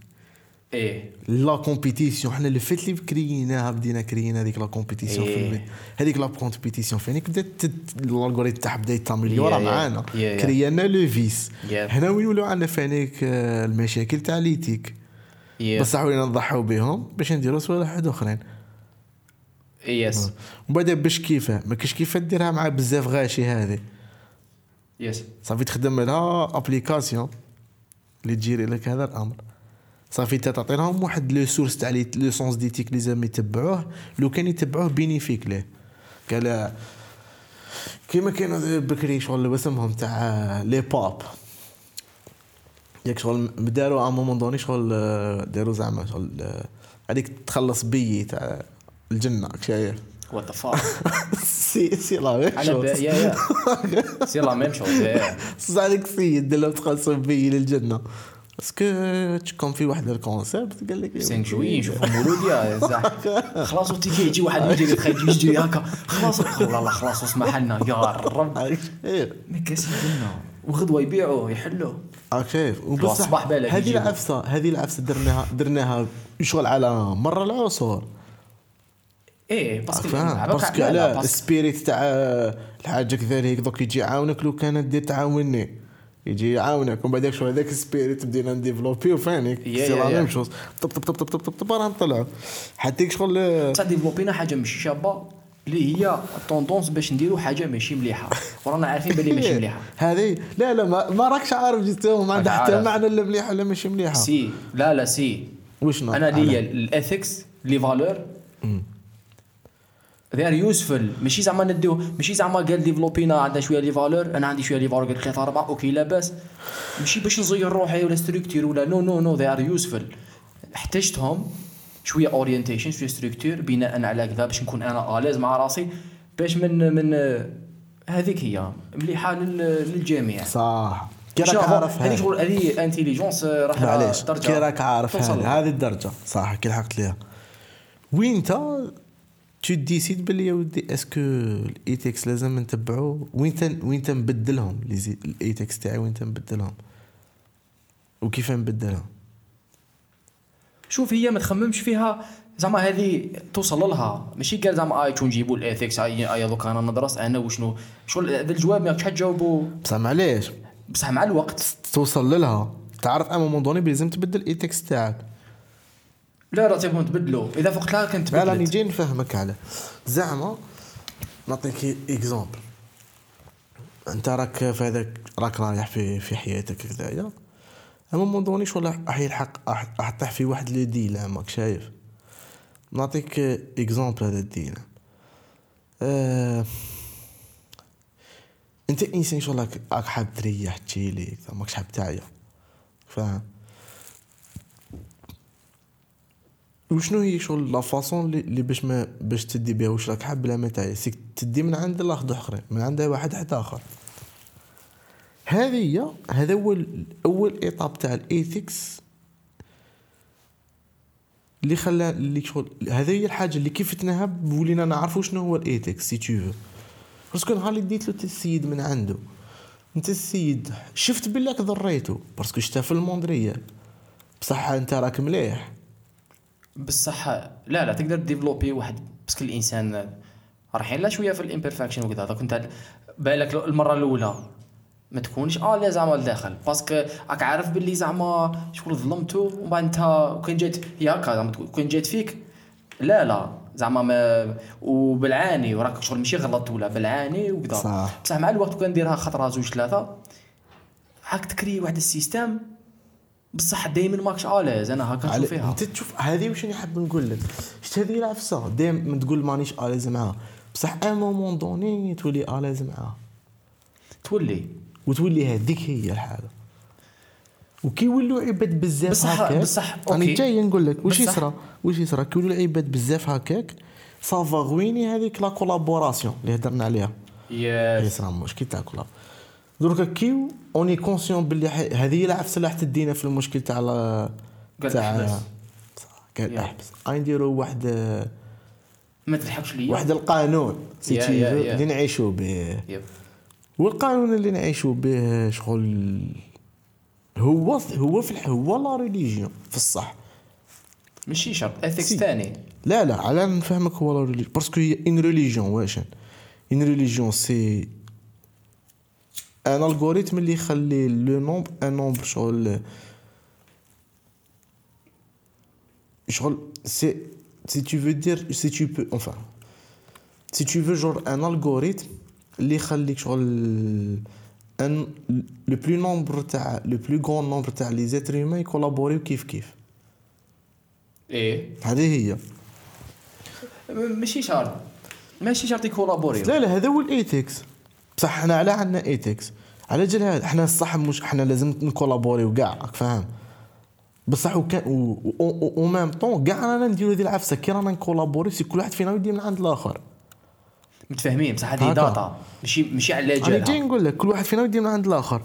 إيه. la compétition حنا اللي فات اللي كريناها بدينا كرينا هذيك la compétition في إيه. البيت. هذيك la compétition فين؟ بدات ال algorithm تاعها بدا يتامليورا yeah. معانا. Yeah, yeah. كرينا le vice. هنا وين ولاو عندنا فانيك آه، المشاكل تاع l'éthique؟ إيه. بصح ولينا نضحوا بهم باش نديروا صوالح واحد آخرين. yes ومن بعد باش كيفاه ما كاش كيف ديرها مع بزاف غاشي هذه. yes صافي تخدم لها application اللي ت gérer لك هذا الأمر. صافي انت تعطي لهم واحد le source تاع لي le sens d'éthique اللي زعما يتبعوه. لو كان يتبعوه bénéfique ليه. قال كيما كانوا بكري شغل اسمهم تاع les papes ياك شغل داروا à moment donné شغل آه، داروا زعما شغل آه، هذيك تخلص بي تاع الجنة شايف وات ذا فاك سي سي لا ميم ب- يا يا. سي لا ميم شوز يا. بصح هذيك السيد اللي تخلص بي للجنة. باسكو تكون في واحد الكونسيبت قال لك 5 جوي نشوفوا مولود يا زعما. خلاص وتيجي يجي واحد يجي لك خايف يجري هكا. خلاص. لا لا خلاص اسمح لنا. يا رب. إيه ما كاس يدنا وغدوة يبيعوا يحلوا راك شايف بالك هذه. العفسة هذه العفسة درناها درناها شغل على مر العصور. إيه parce que parce que على ال spirit تاع الحاجة كذلك دوك يجي يعاونك لو كان دير تعاوني. يجي يعاونك ومن بعد شو هذاك ال spirit بدينا ن développer وفانيك c'est la. même chose طب طب طب طب طب طب طب راه نطلعوا حتى شغل بصح ديفلوبينا حاجة ماشي شابة؟ اللي هي ال tendance باش نديروا حاجة ماشي مليحة. ورانا عارفين بلي ماشي مليحة. هذه لا لا ما, ما راكش عارف جيتو ما عندها حتى. معنى لا مليحة ولا ماشي مليحة. سي. لا لا سي. واش أنا ليا ال ethics les valeurs they are useful ماشي زعما نديو ماشي زعما قال ديفلوبينا عندنا شوية les valeurs أنا عندي شوية les valeurs قال ثلاثة اربعه okay لاباس ماشي باش نزير روحي ولا structure ولا no no no they are useful احتجتهم. شوية orientation شوية structure بناء على كذا باش نكون أنا à l'aise مع راسي باش من من هذيك هي مليحة لل- للجميع. صح. كي راك عارف هذه. شغل هذه intelligence راح معليش. كي راك عارف هذه. الدرجة. صح كي لحقت ليها. وين انت tu décides باللي يا ودي est-ce que ال ethics لازم نتبعو؟ وين تن وين تنبدلهم ال ethics تاعي وين تنبدلهم وكيف نبدلهم؟ شوف هي ما تخممش فيها. زعما هذه توصل لها. ماشي قال زعما اي شو نجيبوا ال ethics اي اي دوك أنا ندرس أنا وشنو؟ شغل هذا الجواب ما حتجاوبوا بصح معليش. بصح مع الوقت. توصل لها. تعرف à moment donné لازم تبدل ال ethics تاعك. لا راه تبغون تبدلوا إذا فقت لها كانت لا راني جاي نفهمك على. زعما نعطيك exemple أنت راك في هذاك راك رايح في في حياتك كذايا أما ما نظنيش ولا راح يلحق راح تطيح في واحد le dilemme راك شايف؟ نعطيك exemple هذا ال dilemme آه أنت إنسان شغل راك حاب تريح ت chiller ماكش حاب تعيا. فاهم؟ وشنو هي شغل la façon اللي باش ما باش تدي بها؟ واش راك حاب بلا ما تعيا؟ c'est que تدي من عند الاخ اخرين من عند واحد حتى آخر. هذه هي هذا هو أول étape تاع ال ethics اللي خلى اللي شغل هذه هي الحاجة اللي كيف تنهب؟ ولينا نعرفوا شنو هو ال ethics c'est tout parce que نهار اللي ديت له السيد من عنده. أنت السيد شفت بالله ضريته parce que شتا في ال monde ريال بصح أنت راك مليح. بصح لا لا تقدر développer واحد. parce que الإنسان رايحين لا شوية في ال imperfection وكذا. هذا كنت بالك المرة الأولى. ما تكونش آه لا زعما لداخل. parce que راك عارف باللي زعما شغل ظلمته ومن بعد انت كان جات هي هكا زعما كان جات فيك؟ لا لا. زعما ما وبالعاني وراك شغل ماشي غلطت ولا بالعاني وكذا. صح. بصح مع الوقت كان نديرها خطرة زوج ثلاثة هاك تكري واحد ال système بصح دائما ماكش à l'aise أنا هكا على نشوف فيها. انت تشوف هذه واش راني حاب نقول لك؟ شفت هذه العفسه دائما تقول مانيش à l'aise معاها بصح un moment donné تولي à l'aise معاها تولي. وتولي هذيك هي الحالة. وكي يولوا عباد بزاف بصح- هكاك بصح راني أوكي. جاي نقول لك واش يصرى واش يصرى كي يولوا عباد بزاف هكاك ça va ruiner هذيك la collaboration اللي هدرنا عليها. يس يصرى مشكل تاع collab دركا كي on est conscient باللي هذه هي العفسة اللي راح تدينا في المشكل تاع تاع أحبس. قال يا. أحبس. غنديروا واحد ما تضحكش ليا. واحد القانون c'est y a- t'y a- faut y a. اللي نعيشوا به. والقانون اللي نعيشوا به شغل هو هو في هو la religion في الصح. ماشي شرط ethics c'est. ثاني. لا لا على نفهمك هو la religion. parce que هي une religion واش؟ une religion c'est un algorithme اللي يخلي le nombre un nombre شغل شغل سي سي tu veux dire si tu peux enfin si tu veux genre un algorithme اللي يخليك شغل un le plus nombre تاع le plus grand nombre تاع les êtres humains يكولابوريو كيف كيف إيه هذه هي ماشي شرط ماشي شرط يكولابوري لا لا هذا هو ال ethics بصح حنا على عندنا ethics على جال هذا حنا الصح مش حنا لازم نكولابوريو كاع راك فاهم بصح وكان أو ميم طون كاع رانا نديرو ذي العفسه كي رانا نكولابوري سي كل واحد فينا يدي من عند الآخر متفاهمين بصح هذه. داتا ماشي ماشي على أنا جاي نقول لك كل واحد فينا يدي من عند الآخر.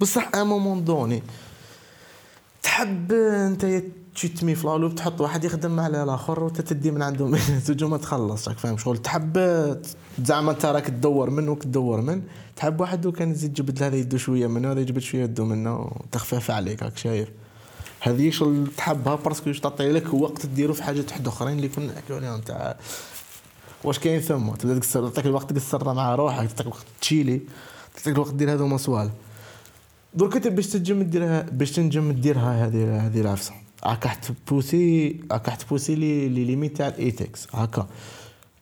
بصح ان مومون دوني تحب أنت تشتمي في لالوب تحط واحد يخدم على الآخر وانت تدي من عندهم. زوج ما تخلص راك فاهم شغل. تحب زعما أنت راك تدور من وك تدور من. تحب واحد وكان يزيد جبد هذا يدو شوية منه هذا يجبد شوية يدو منه. تخفيف عليك راك شايف. هذه شغل تحبها parce que تعطي لك وقت ديرو في حاجات واحد أخرين اللي كنا نحكيو عليهم تاع واش كاين ثم؟ تبدا تقصر تعطيك الوقت تقصرها مع روحك تعطيك الوقت تشيلي تعطيك الوقت دير هذوما صوالح درك انت باش تنجم ديرها باش تنجم ديرها هذه هذه العفسة. هاكا تبوسي هاكا تبوسي les les limites تاع ال ethics. هاكا.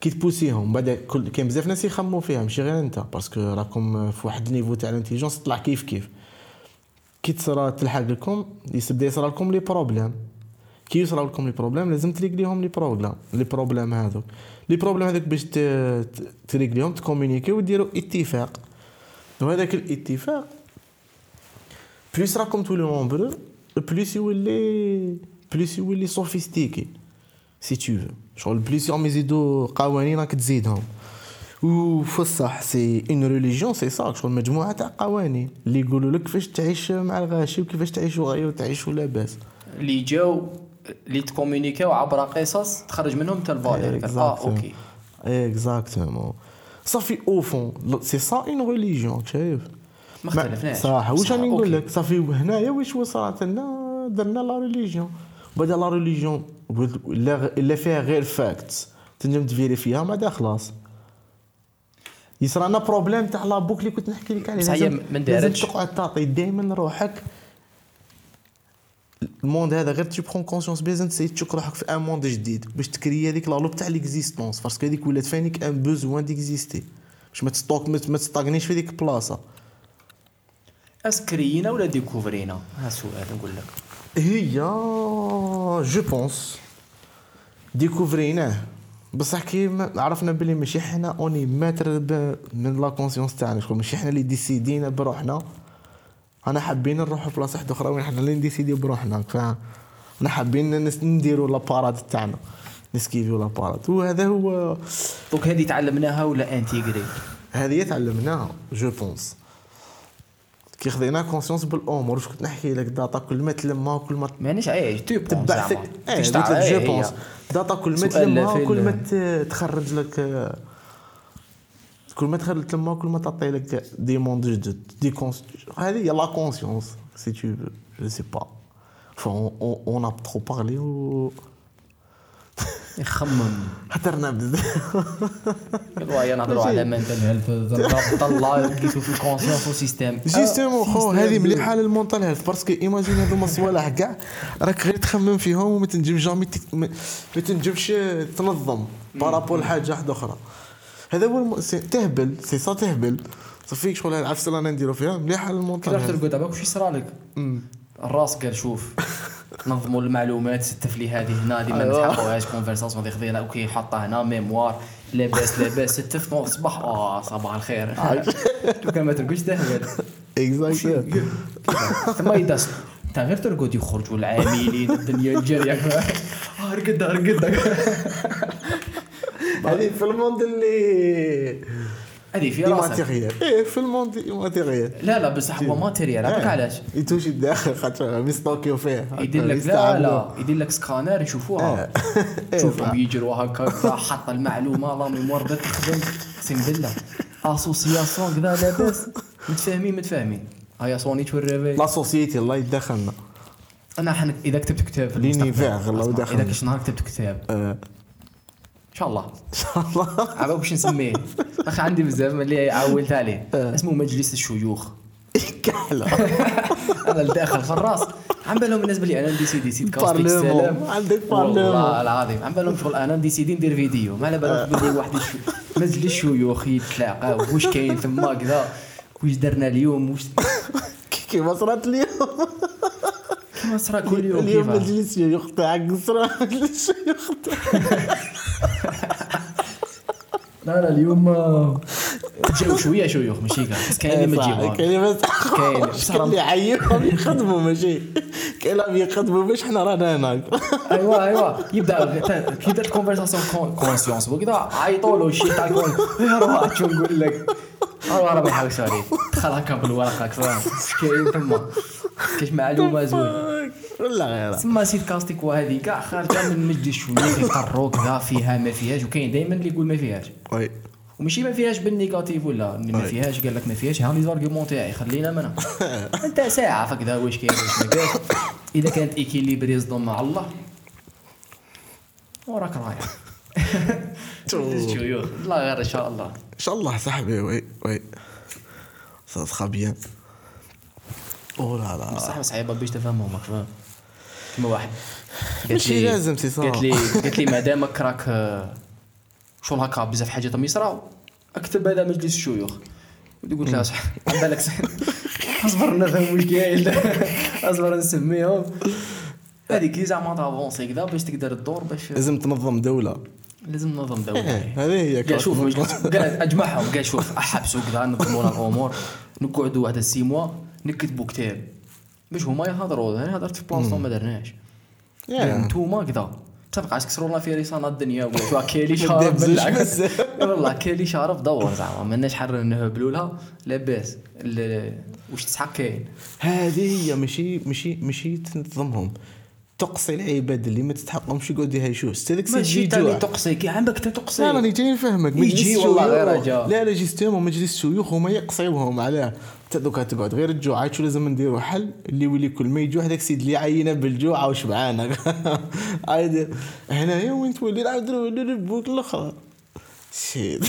كي تبوسيهم بعد كل كاين بزاف ناس يخموا فيها ماشي غير انت. parce que راكم في واحد ال niveau تاع l'intelligence تطلع كيف كيف. كي تصرى تلحق لكم يبدا يصرى لكم les problèmes كي يصرى لكم les problèmes لازم تريكليهم les problèmes les problèmes هذوك les problèmes هذوك باش تريكليهم تكومونيكي وديروا اتفاق. وهذاك الاتفاق plus راكم تولي nombreux plus يولي plus يولي sophistiqué c'est tout شغل plusieurs ما يزيدوا قوانين راك تزيدهم. وفي الصح c'est une religion c'est ça شغل مجموعة تاع قوانين. اللي يقولوا لك كيفاش تعيش مع الغاشي وكيفاش تعيشوا غير وتعيشوا لاباس اللي جاو اللي تكومونيكاو عبر قصص تخرج منهم انت ال valeur آه أوكي. exactement صافي au fond c'est ça une religion شايف ما اختلفناش صح واش راني نقول. لك؟ صافي هنايا واش وصلت؟ لنا درنا la religion بعد la religion الا فيها غير facts تنجم تفيريفيها بعدا خلاص. يصرى لنا problème تاع la boucle اللي كنت نحكي لك عليه. ما لازم دارتش. تقعد تعطي دائما روحك ال monde هذا غير tu prends conscience بلازم تسيي تشك روحك في un monde جديد. باش تكري هذيك la loop تاع l'existence parce que هذيك ولات فانيك un besoin d'exister باش ما تستوك ما تستاغنيش في ديك البلاصه اسكرينا ولا ديكوفرينا ها سؤال نقول لك. هي je pense ديكوفريناه بصح كي عرفنا بلي ماشي حنا on est maître من la conscience تاعنا. شغل ماشي حنا اللي ديسيدينا بروحنا. أنا حابين نروحوا بلاصة واحدة أخرى وين حنا اللي نديسيديو بروحنا فاهم أنا حابين نديروا la parade تاعنا نسكيفيو la parade وهذا هو دوك هذه تعلمناها ولا intégrer هذه تعلمناها je pense. كي خذينا conscience بالأمور. واش كنت نحكي لك؟ data كل ما تلمها كل ما مانيش et tu penses تبع زعما. إيه je إيه pense. data كل ما تلمها كل ما تخرج لك آه، كل ما تخرج تلمها كل ما تعطي لك des mondes جدد des conscience هذه هي la conscience c'est tout je sais pas on a trop parlé و يخمم هدرنا بزاف. هيا نهضروا على mental health الله لقيتو في ال conscience وال système justement خو هذه مليحة لل mental health parce que imagine هذوما الصوالح كاع راك غير تخمم فيهم وما تنجمش jamais ما تنجمش تنظم بارابول لحاجة واحدة أخرى. هذا هو تهبل سي سا تهبل. صافي شغل العفسه اللي أنا نديرو فيها مليحه كي رحت هيلث ترقد؟ دابا واش يصرى لك الراس قال شوف نظموا المعلومات ستف لي هذه هنا هذه ما. نتحقوهاش كونفرساسيون هذه خذينا أوكي حطها هنا ميموار لاباس لاباس. ستف نوض الصباح آه صباح الخير. لو كان ما ترقدش تهبل. اكزاكت ثم يدس انت غير ترقد يخرجوا العاملين الدنيا الجاريه آه رقد رقد هذه في ال monde اللي هذه في راسك. إيه في ال monde matériel. لا لا بصح هو matériel. عرفك علاش. يتوشي الداخل خاطر ميستوكيو فيه يدير لك لا لا يدير لك سكانر يشوفوها. إيه، شوفهم يجروا هكا حط المعلومة la mémoire بدات تخدم اقسم بالله. association كذا لاباس متفاهمين متفاهمين. هيا سوني توريفي لا سوسيتي الله يدخلنا. أنا حن... إذا كتبت كتاب في فاغ، الله. إذا كنت نهار كتبت كتاب. آه، إن شاء الله. إن شاء الله. عبا باش نسميه. أخي عندي بزاف اللي عولت عليه آه. اسمه مجلس الشيوخ. كحله أنا الداخل في الراس عم بالهم الناس بلي أنا نديسيدي سيد كاستيك بارلمون. عندك بارلمون. والله العظيم. عم بالهم شغل أنا نديسيدي ندير فيديو. ما على بالهم بلي واحد. مجلس الشيوخ يتلاقاو واش كاين تما كذا؟ واش درنا اليوم؟ واش كيما صرات اليوم. كيما صرا كل يوم اليوم مجلس الشيوخ تاعك صرا مجلس الشيوخ تاعك. لا لا اليوم جاو شوية شيوخ ماشي كاع كاين اللي ما جيوهاش كاين بس كاين. كاين اللي عينهم يخدموا ماشي كاين اللي يخدموا باش حنا رانا هناك. ايوا ايوا يبدا كي بدأت الكونفرساسيون كونسيونس وكذا عيطوا له شي تاع كون روح شو نقول لك؟ راه راه ما عليك دخل هكا بالورقه فاهم؟ كاين تما كاش معلومة زوين؟ ولا غير تما سيد كاستيك وهذه كاع خارجة من مجلس شوية يقروا كذا فيها ما فيهاش وكاين دائما اللي يقول ما فيهاش. وي. وماشي ما فيهاش بالنيجاتيف ولا ما. فيهاش قال لك ما فيهاش ها لي زارغيومون تاعي خلينا منها. أنت ساعة فكذا واش كاين واش ما كاينش. إذا كانت équilibré يصدم مع الله وراك رايح. شيوخ لا غير إن شاء الله. إن شاء الله صاحبي oui oui. très bien أو لا لا بصح صعيبه باش تفهمهم راك فاهم كيما واحد. قالت لي لازم سي. قالت لي قالت لي مادامك راك شغل هكا بزاف حاجات راهم يصراو اكتب هذا مجلس الشيوخ. قلت لها صح على بالك أصبر نفهم واش كاين أصبر نسميهم. هذيك كي زعما تافونسي كذا باش تقدر تدور باش لازم تنظم دولة. لازم ننظم دولة. إيه، هذه هي قال شوف أجمعهم قال شوف. أحبسوا كذا نظموا الأمور نقعدوا واحد السي موا نكتبوا كتاب. باش هما يهضروا أنا هضرت في بلاصتهم ما درناش. نتوما كذا تبقى كسروا لنا في رسالة الدنيا شو كيلي دابزوش بالعكس. والله كيلي شارب دور زعما ماناش حر نهبلوا لها. لاباس واش تسحق كاين؟ هذه هي ماشي ماشي ماشي تنظمهم. تقصي العباد اللي ما تستحقهمش يقعد يهايشوه هذاك ماشي تاني تقصي كي عندك تقصي. لا راني جاي نفهمك. يجي والله غير رجاء. لا لا justement مجلس الشيوخ هما يقصيوهم علاه انت دوكا تقعد غير الجوع عاد شو لازم نديروا حل اللي يولي كل. ما يجوع هذاك السيد اللي عينا بالجوع وشبعان عايد هنايا وين تولي؟ نولي لل époque الاخرى شيت.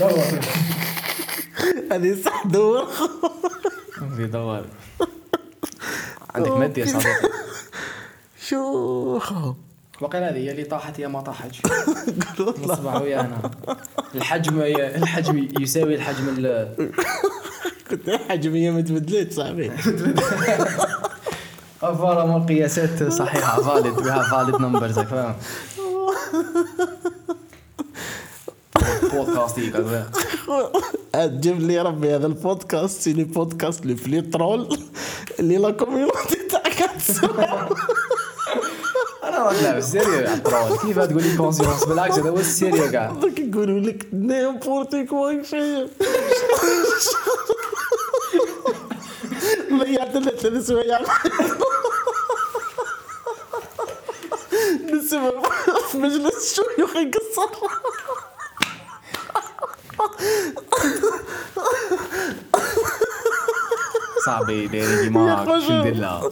دور. هذه صح دور. في دور. عندك مادة يا صديقي شو وقيل هذه هي اللي طاحت هي ما طاحتش. قولوا الله نصبح ويا أنا. الحجم هي الحجم يساوي الحجم ال- كنت الحجميه ما تبدلت صاحبي. فوالا مو قياسات صحيحة فاليد بها فاليد نمبرز فاهم بودكاست هذا. جيب لي ربي هذا البودكاست c'est les podcasts les plus drôles. اللي la community تسمع. أنا راك là sérieux يا عطرون كيف تقول لي conscience بالعكس هذا هو ال sérieux كاع دوك يقولوا لك n'importe quoi شيء ضيعت ثلاث سوايع نسمع. في مجلس الشيوخ يقصر صاحبي داير ديما يا شو ندير لها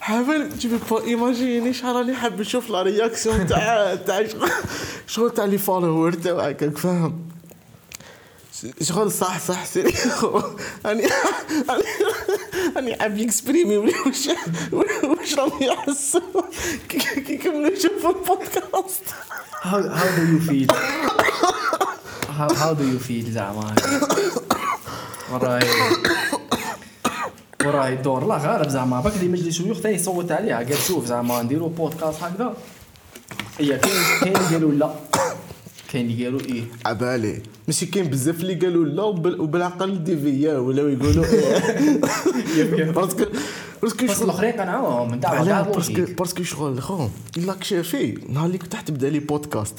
حاول تجيب bah imagine شحال راني حاب نشوف la réaction تاع تاع شغل تاع les followers تاعك فاهم؟ شغل صح صح سيري. راني راني راني حاب يكسبريمي واش واش راهم يحسوا كي كي يكملوا يشوفوا البودكاست. How how do you feel? How how do you feel زعما؟ وراي وراي الدور لا غالب زعما. باك اللي مجلس شيوخ ثاني صوت عليها. قال شوف زعما نديرو بودكاست هكذا. هي كاين كاين اللي قالوا لا. كاين اللي قالوا إيه. عبالي. ماشي كاين بزاف اللي قالوا لا وبال- وبالعقل ديفيا ولاو يقولوا إيه. parce que parce que بس الأخرين قنعوهم باسكو parce que شغل خو. لاك شافي نهار اللي كنت تبدا les podcasts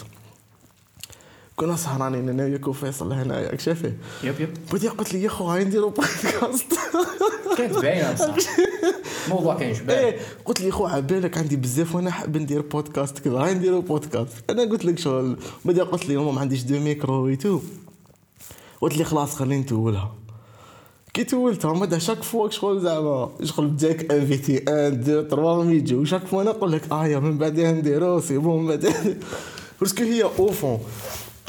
كنا سهرانين أنا وياك وفيصل هنايا شافي يب يب. بدي قلت لي يا خو هاي نديرو بودكاست كانت باينة بصح الموضوع كان شباب إيه قلت لي خو عبالك عندي بزاف وأنا حاب ندير بودكاست كذا. هاي نديرو بودكاست أنا قلت لك شغل. بدي قلت لي ما عنديش deux micros ويتو قلت لي خلاص خليني نتولها. كي تولتها مدى شاك فوا شغل زعما. شغل جاك انفيتي أن دو تروا ميجو. وشاك فوا نقول لك آه يا من بعدها نديرو سي بون من بعدها باسكو هي أو فون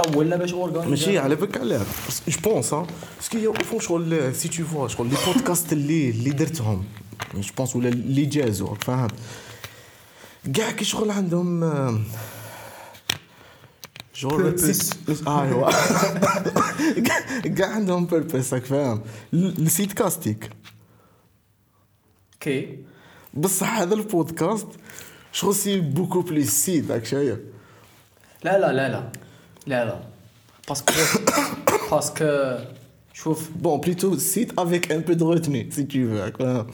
طولنا باش اورغانيزا ماشي على بالك علاه جو بونس ها باسكو هي أو فون شغل سي تو فوا شغل لي بودكاست اللي اللي درتهم جو بونس ولا اللي جازوا راك فاهم كاع كي شغل عندهم آه، شغل Purpose. سيت- آه ايوا كاع- كاع عندهم بيربس راك فاهم ال- السيت كاستيك كي بصح هذا البودكاست شغل سي بوكو بليس سيت راك شايف لا لا لا لا لا لا. باسكو باسكو شوف. بون بليتو سيت افيك ان بو دو روتني سي تو فو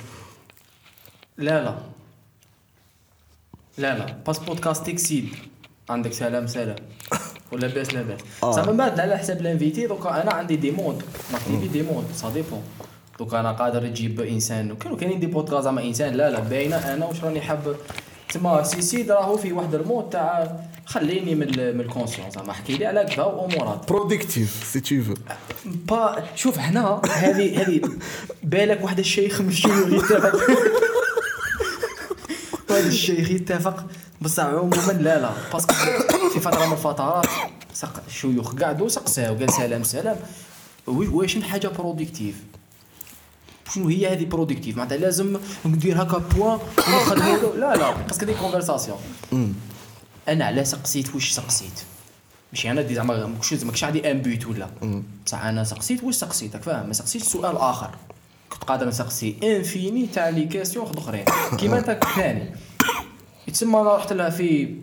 لا لا. لا لا. باس بودكاستيك سيد عندك سلام سلام. ولا باس لاباس آه. من بعد على حساب الانفيتي دوكا أنا عندي دي مود نكتبي دي مود سا ديبون دوكا أنا قادر نجيب إنسان. كانوا كاينين دي بودكاست زعما إنسان. لا لا. باينة أنا واش راني حاب. تما سي سيد راهو في واحد المود تاع خليني من من الكونسيونس زعما احكي لي على كذا وأمورات. برودكتيف سي تو فو با شوف هنا هذه هذه بالك واحد الشيخ من الشيوخ يتفق. واحد الشيخ يتفق بصح عموما لا لا. باسكو في فترة من الفترات سق الشيوخ قعدوا سقساو قال سلام سلام. واش حاجة برودكتيف شنو هي هذه برودكتيف معناتها لازم ندير هكا بوان ونخدموا لا لا. باسكو دي كونفرساسيون أنا على سقسيت واش سقسيت؟ ماشي أنا دي زعما ماكش ماكش عندي ان بيت ولا بصح أنا سقسيت واش سقسيت؟ راك فاهم؟ ما سقسيتش سؤال آخر. كنت قادر نسقسي إنفيني تاع لي كاستيون واحد أخرين. كيما أنت ثاني. يتسمى أنا رحت لها في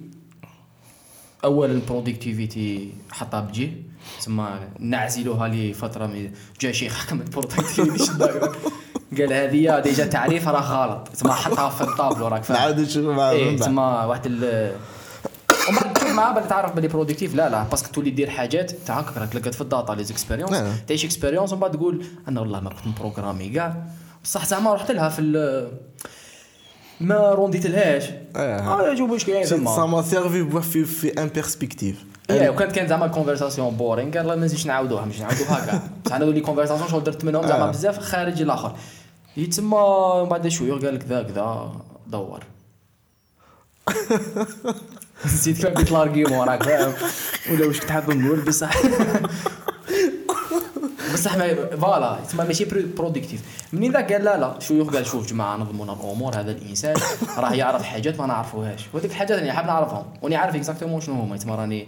اولا البرودكتيفيتي حطها بجيه تسمى نعزلوها لفتره من جا شيخ حكم البرودكتيفيتي. شدها قال هذه ديجا تعريف راه غلط. تسمى حطها في الطابلو راك فاهم؟ من بعد. تسمى واحد ومن بعد تشوف معاه بلي تعرف بلي برودكتيف لا لا باسكو تولي دير حاجات تاع هكاك راك تلقى في الداتا لي زيكسبيريونس نعم. تعيش اكسبيريونس ومن بعد تقول أنا والله ما كنت مبروغرامي كاع. بصح زعما رحت لها في ما رونديت لهاش. آه جو واش كاين سا تما ما سيرفي بوا في في ان بيرسبكتيف إيه وكانت كانت زعما الكونفرساسيون بورين قال لا ما نزيدش نعاودوها مش نعاودوها كاع. بصح أنا لي كونفرساسيون شغل درت منهم زعما آه. بزاف خارج الآخر. يتسمى بعد شوية قال لك ذا كذا دور. نسيت كيف قلت لارغيومون راك فاهم ولا واش كنت حاب نقول بصح بصح voilà تسمى ماشي productive منين ذاك قال لا لا شويوخ قال شوف جماعة نظمونا الأمور هذا الإنسان راه يعرف حاجات ما نعرفوهاش. وهذيك الحاجات اللي حاب نعرفهم وني عارف exactement شنو هما تسمى راني.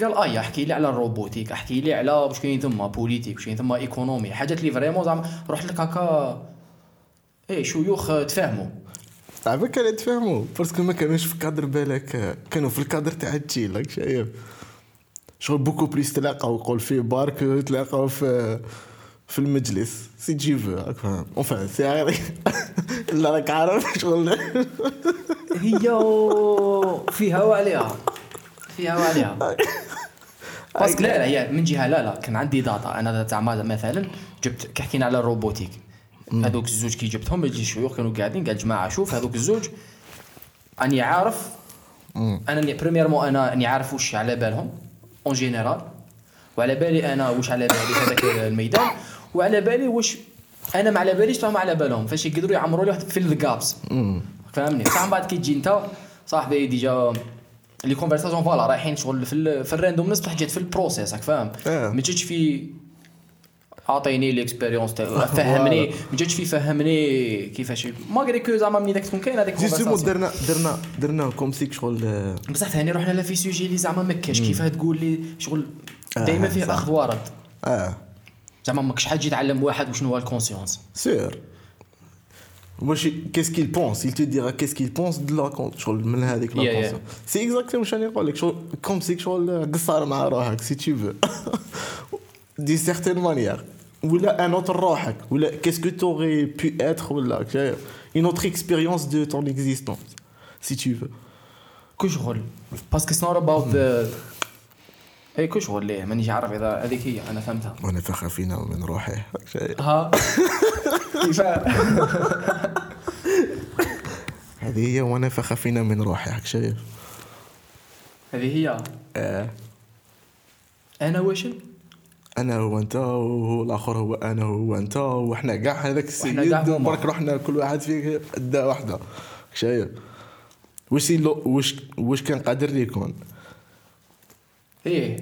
قال آه أحكي لي على ال robotique أحكي لي على واش كاين ثما politique واش كاين ثما économie حاجات اللي vraiment زعما رحت لك هكا. إيه شيوخ تفاهموا عباك كان يتفهموا parce que ما كانوش في كادر بالك. كانوا في الكادر تاع ال chill راك شايف. شغل بوكو بليس تلاقاو قول في بارك تلاقاو في في المجلس. سي تجي فو راك فاهم. اونفان سي لا راك عارف شغل هي فيها وعليها فيها وعليها باسكو لا لا هي من جهة لا لا كان عندي داتا أنا زعما مثلا جبت كي حكينا على الروبوتيك. هذوك الزوج كي جبتهم يجي شيوخ كانوا قاعدين قال جماعة شوف هذوك الزوج أني عارف أنا اللي بريميرمون أنا أني عارف واش على بالهم اون جينيرال وعلى بالي أنا واش على بالي هذاك الميدان وعلى بالي واش أنا ما على باليش راهم على بالهم. فاش يقدروا يعمروا لي واحد في الجابس فهمني؟ صح من بعد كي تجي أنت صاحبي ديجا لي كونفرساسيون فوالا رايحين شغل في ال في الراندومنس بصح جات في البروسيس راك فاهم. ما جاتش في أعطيني ليكسبيريونس تاع فهمني. ما جاتش في فهمني كيفاش. ماغري كو زعما ملي داك تكون كاين هذيك جوستومون. درنا درنا درنا كوم سيك شغل آه، بصح ثاني رحنا لا في سوجي اللي زعما ما كاش كيفاه تقول لي شغل دائما آه، فيه صح. أخذ ورد. آه. زعما ماكش حد تجي تعلم واحد وشنو هو الكونسيونس سير واش كيس كيل بونس dira qu'est-ce qu'il pense de la con- شغل من هذيك لا. كونسيون سي اكزاكتومون شنو نقول لك شغل كوم سيك شغل قصار مع روحك سي tu veux. دي سيغتين مانيير ولا ان اوتر روحك ولا qu'est-ce que t'aurais pu être ولا شايف une autre expérience de ton existence si tu veux. كل شغل parce que it's not about I كل شغل ليه؟ مانيش عارف اذا هذيك هي أنا فهمتها. وأنا فخر فينا من روحي ها؟ كيفاه هذه هي وأنا فخر فينا من روحي راك شايف هذه هي؟ آه. أنا واش أنا هو أنت وهو الآخر هو أنا هو أنت وحنا كاع هذاك السيد. برك رحنا كل واحد فيه ادى واحدة. شايف؟ واش واش واش كان قادر يكون؟ إيه.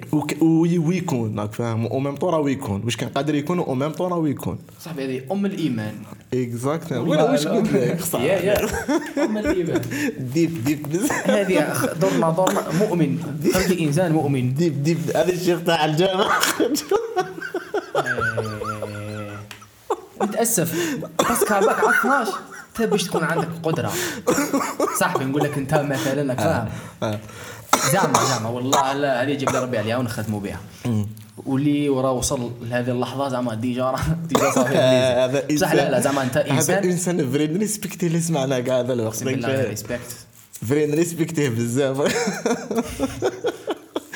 ويكون راك فاهم أو ميم طون راه ويكون واش كان قادر يكون أو ميم طون راه ويكون صاحبي هذه ام الايمان اكزاكتومون ولا واش قلت لك صح يا يا ام الايمان ديب ديب بزاف هذه دورنا دورنا مؤمن خلي انسان مؤمن ديب ديب هذا الشيخ تاع الجامع. نتاسف باسكو هذاك عرفناش انت باش تكون عندك قدرة. صاحبي نقول لك انت مثلا راك فاهم زعما زعما والله لا هذه جاب لي ربي عليها ونخدموا بها. واللي وراه وصل لهذه اللحظة زعما ديجا راه ديجا صافي هذا بليزي. صح لا لا زعما أنت هذا انسان إنسان فري نريسبكتي اللي سمعنا كاع هذا الوقت. ريسبكت فري نريسبكتيه بزاف.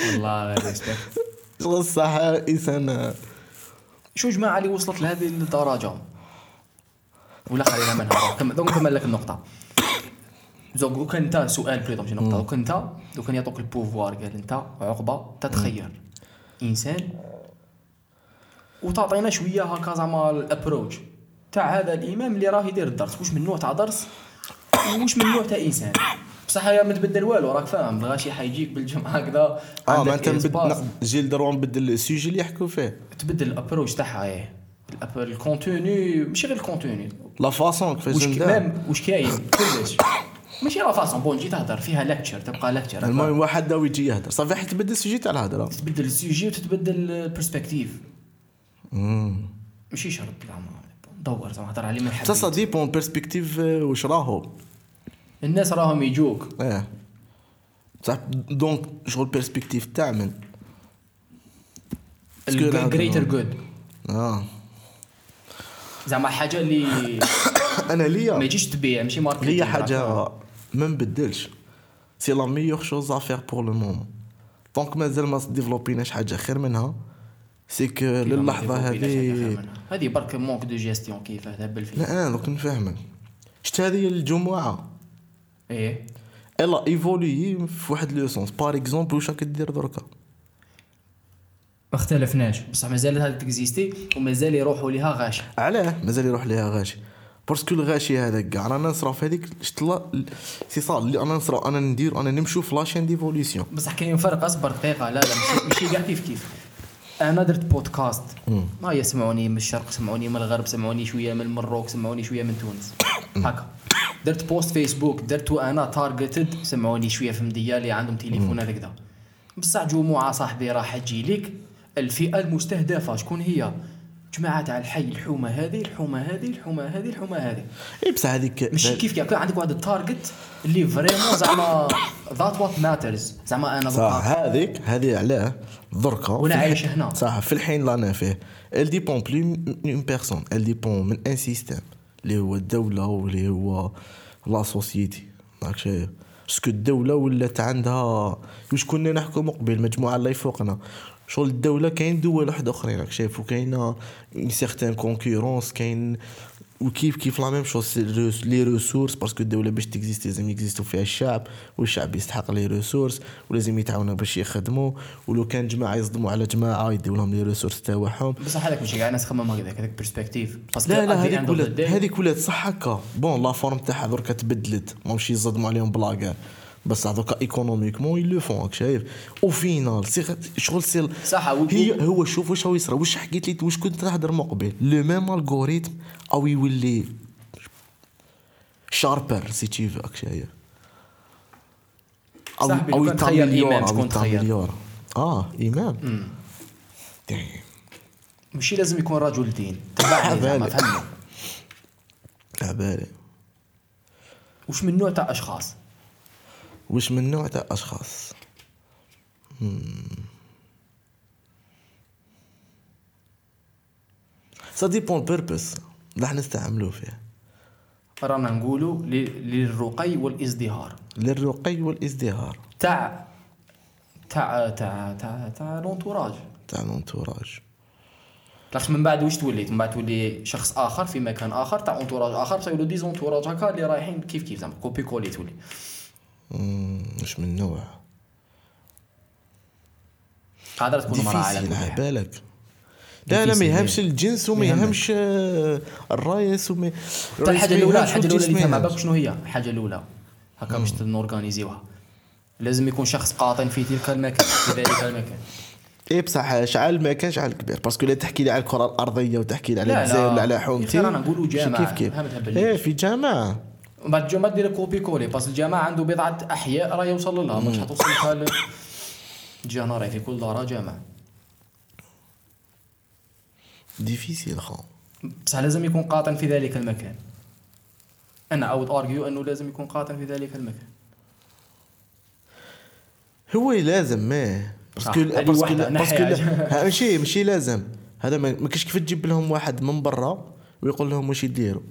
والله ريسبكت شغل صح انسان شو جماعة اللي وصلت لهذه الدرجة. ولا خلينا منها. كم دوك نكمل لك النقطة. زوج دوك انت سؤال plutôt ماشي نقطة. دوك انت دوك كان يعطوك ال pouvoir قال انت عقبة تتخير إنسان وتعطينا شوية هكا زعما l'approche تاع هذا الإمام اللي راه يدير الدرس. واش من نوع تاع درس؟ وش من نوع تاع إنسان؟ بصح هي ما تبدل والو راك فاهم. الغاشي حيجيك بالجمعة هكذا آه ما عندك أنت نبد- espace. ن- جي لدروا نبدل ال sujet اللي يحكوا فيه. تبدل l'approche تاعها إيه. ال contenu ماشي غير ال contenu la façon كيفاش واش واش كاين؟ كلش. ماشي la façon bon تجي تهضر فيها lecture تبقى lecture المهم واحد داو يجي يهدر صافي حيت تبدل ال sujet تاع الهضره تبدل ال sujet وتتبدل ال perspective. ماشي شرط زعما دور زعما هضر عليه من تا ça dépend perspective واش راهو؟ الناس راهم يجوك. آه صح donc شغل perspective تاع من ال greater. good آه. زعما حاجة اللي أنا ليا. ما يجيش تبيع ماشي marketing ليا حاجة ما نبدلش c'est la meilleure chose à faire pour le moment tant que مازال ما développé يناش حاجة خير منها. c'est que للحظه هذه هذه برك manque de gestion كيف هبل فيه لا دوك نفهمك. شفت هذه الجمعة؟ إيه. elle a évolué في واحد le sens par exemple واش راك دير دركا ما اختلفناش. بصح مازال هذا ت existé ومازال يروحوا ليها غاشي علاه مازال يروح ليها غاشي parce que الغاشي هذاك كاع. رانا نصرا في هذيك شت là c'est ça اللي أنا نصرا أنا ندير أنا نمشو في la chaîne d'évolution. بصح كاين فرق أصبر دقيقة. لا لا ماشي كاع كيف كيف. أنا درت بودكاست. ما يسمعوني من الشرق سمعوني من الغرب سمعوني شوية من المروك سمعوني شوية من تونس. هكا. درت post فيسبوك درت أنا targeted سمعوني شوية في مديه اللي عندهم تليفون هكذا بصح جمعه صاحبي راح تجي لك الفئة المستهدفة شكون هي؟ جماعة تاع الحي الحومة هذه الحومة هذه الحومة هذه الحومة هذه. اي بصح هذيك ماشي كيف كيف؟ عندك واحد ال target اللي vraiment زعما that what matters زعما أنا صح هذيك هذه علاه دركا وأنا في عايش هنا. صح في الحين اللي أنا فيه elle dépend plus une personne elle dépend من un système اللي هو الدولة واللي هو la société راك شايف parce que الدولة ولات عندها واش كنا نحكموا قبل مجموعة اللي فوقنا شغل الدولة كاين دول واحد آخرين راك شايف وكاينة certaine concurrence كاين وكيف كيف la même chose les ressources parce que الدولة باش ت existé لازم ي existé و فيها الشعب والشعب يستحق les ressources ولازم يتعاونوا باش يخدموا ولو كان جماعة يصدموا على جماعة يديو لهم les ressources تاعهم بصح هذاك ماشي كاع الناس تخمم هكذاك هذاك perspective parce que لا لا هذيك ولات هذيك ولات صح هكا bon la forme تاعها دركا تبدلت. ماهمش يصدموا عليهم بلاكار بس دوكا économiquement ils le font راك شايف؟ au final c'est شغل c'est صح، هي هو شوف واش هو يصرى واش حكيت لي واش كنت تهضر مقبل؟ le même algorithme أو يولي شاربر سي تي راك شايف؟ أو أو شكون تخير؟ يتامليور آه امام ماشي لازم يكون رجل دين. تبعني عبالي وش من نوع تاع أشخاص؟ واش من نوع تاع أشخاص؟ ça dépend purpose راح نستعملوا فيه رانا نقولوا للرقي والإزدهار. للرقي والإزدهار. تاع تاع تاع تاع تاع l'entourage تاع ال entourage. لاش من بعد واش توليت؟ من بعد تولي شخص آخر في مكان آخر تاع entourage آخر تولوا des entourages هكا اللي رايحين كيف كيف زعما copier coller تولي. واش من نوع. قادره تكون مراه على كل على حال بالك. لا لا ما يهمش. الجنس وما ما يهمش. آه، الرايس وما حتى الحاجة الأولى الحاجة الأولى اللي ما يهمش. بالك شنو هي؟ الحاجة الأولى. هكا باش ن organisé وها لازم يكون شخص قاطن في تلك المكان في ذلك المكان. إيه بصح شعال ما كانش شعال كبير. parce que لا تحكي لي على الكرة الأرضية وتحكي لي على لا، لا. الجزائر ولا على حومتي رانا نقولوا جامعة، كيف كيف. إيه في جامعة. ومن بعد الجامعة دير copier coller بس الجامعة عنده بضعة أحياء راه يوصل لها مش حتوصل لها ل- تجي هنا راهي في كل دار جامعة. difficile خا بصح لازم يكون قاطن في ذلك المكان. أنا would argue أنه لازم يكون قاطن في ذلك المكان. هو لازم ما. parce que parce que parce que ماشي ماشي لازم. هذا ما كاينش كيف تجيب لهم واحد من برا ويقول لهم واش يديروا.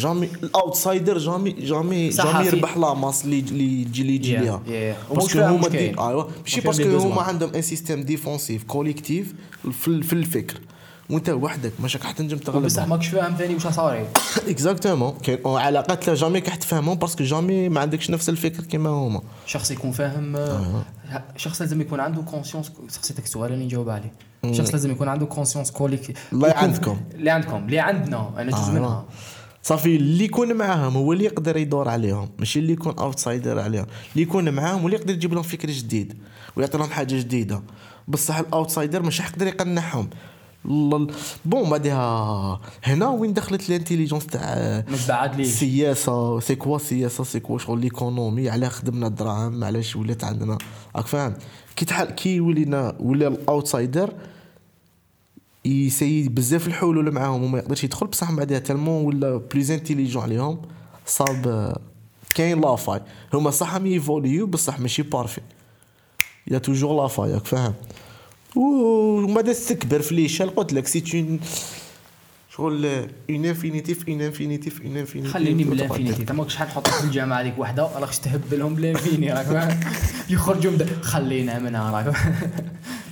jamais ال outsider jamais jamais jamais يربح la masse اللي اللي يجي اللي يجي ليها. parce que هما. ايوا ماشي parce que هما. عندهم un système défensif collectif في ال- في الفكر. وانت وحدك ماشي راح تنجم تغلب بصح ماكش فاهم ثاني واش صاري. exactement كاين علاقات لا jamais راح تفهمهم parce que jamais ما عندكش نفس الفكر كيما هما. شخص يكون فاهم آه، شخص لازم يكون عنده conscience سقسيتك السؤال اللي نجاوب عليه شخص لازم يكون عنده conscience collective اللي عندكم. اللي عندكم. اللي عندنا. أنا جزء آه، منها. صافي اللي يكون معاهم هو اللي يقدر يدور عليهم ماشي اللي يكون outsider عليهم. اللي يكون معاهم واللي يقدر يجيب لهم فكر جديد ويعطي لهم حاجة جديدة. بصح ال outsider مش يقدر يقنعهم. bon بعدها هنا وين دخلت ال intelligence تاع السياسة سي كوا السياسة سي كوا شغل l'économie علاه خدمنا الدراهم علاش ولات عندنا. راك فاهم؟ كي تحل كي ولينا ولا ال outsider يسيي بزاف الحلول معاهم وما يقدرش يدخل بصح من بعدها tellement ولا plus intelligent عليهم صاب آه، كاين لافاي هما صح هم يفوليو بصح ماشي بارفي يا توجور لافاي راك فاهم. ومن بعد تكبر في ليشال قلت لك سي تون شغل اون انفينيتيف اون انفينيتيف اون انفينيتيف خليني من الانفينيتي انت ماكش حنحط في الجامعة هذيك وحدة راكش تهبلهم بالانفيني راك؟ يخرجوا خلينا منها راك؟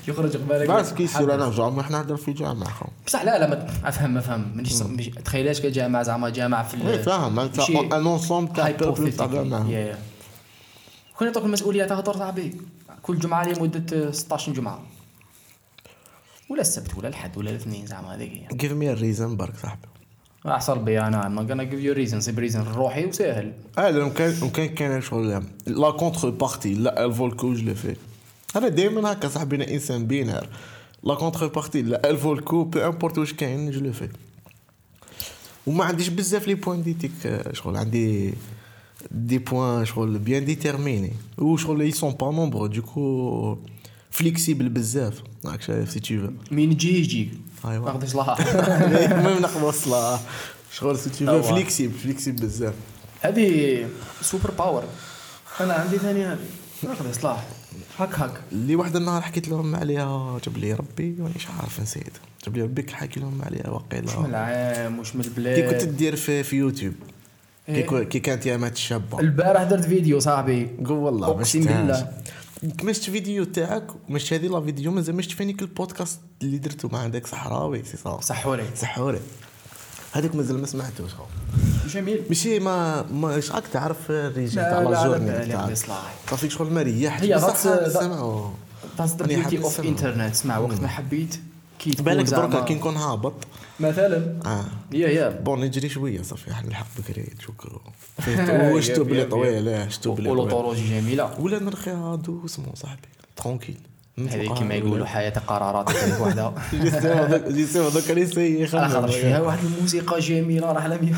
يخرج قبالك بس كي يصير أنا جامعة إحنا نهضر في جامعة خو بصح لا لا ما أفهم ما فهم مانيش تخيلهاش كجامعة زعما جامعة في اي فاهم. شي ان اونسومبل تاع بيبل تاع يا. كون يعطوك المسؤولية تهضر صاحبي كل جمعة لمده 16 جمعة. ولا السبت ولا الحد ولا الاثنين زعما هذيك. هي me a reason برك صاحبي. أحصل بي أنا. I'm not gonna give you a reason. سيب ريزن روحي وسهل. آه لو كان كان كان شغل لا كونتر بارتي لا الفولكو جو لو أنا دائما هكا صاحبي أنا إنسان بينار لا كونتر بارتي لا الفولكو بو امبورت واش كاين جو لو في وما عنديش بزاف لي ديتيك آه، شغل عندي دي بوين شغل بيان ديتيرميني وشغل اي سون با نومبر دوكو فليكسيبل بزاف. راك شايف سي تو مين يجي يجي أيوة. ما نقدرش لها المهم نخلص لا شغل سي أيوة. فليكسيبل فليكسيبل بزاف. هذه سوبر باور أنا عندي ثاني هذه. ما نقدرش لها هك هك اللي واحد النهار حكيت لهم عليها جاب لي ربي مانيش عارف نسيت. جاب لي ربي حكي لهم عليها مش من واقيلا العام وش من كي كنت البلاد تدير في, في يوتيوب. كي, إيه. كي كانت يامات الشابة. البارح درت فيديو صاحبي. قول والله أقسم. بالله. مشت فيديو تاعك مش هذه لا فيديو مازال مشت فينيك البودكاست اللي درته مع عندك صحراوي سي صح. صحوري. سحوري هذاك مازال ما سمعتوش جميل. ماشي ما ما راك تعرف الريجي لا، تاع لا، جورني. صافيك شغل ما ريحت هي بصح that's- that- نسمعو تاس ذا بيوتي اوف. انترنت اسمع وقت ما حبيت كي بالك دركا كي نكون هابط. مثلا. آه. يا يا. بون نجري شوية صافي نلحق بكري تشوف يا- وشتو بلي طويل آه شتو بلي طويل. جميلة. ولا نرخيها دوسمون صاحبي. ترونكيل. هذه كما يقولوا. حياة قرارات. وحدة. اللي سي أنا خرج فيها واحد الموسيقى جميلة راح لم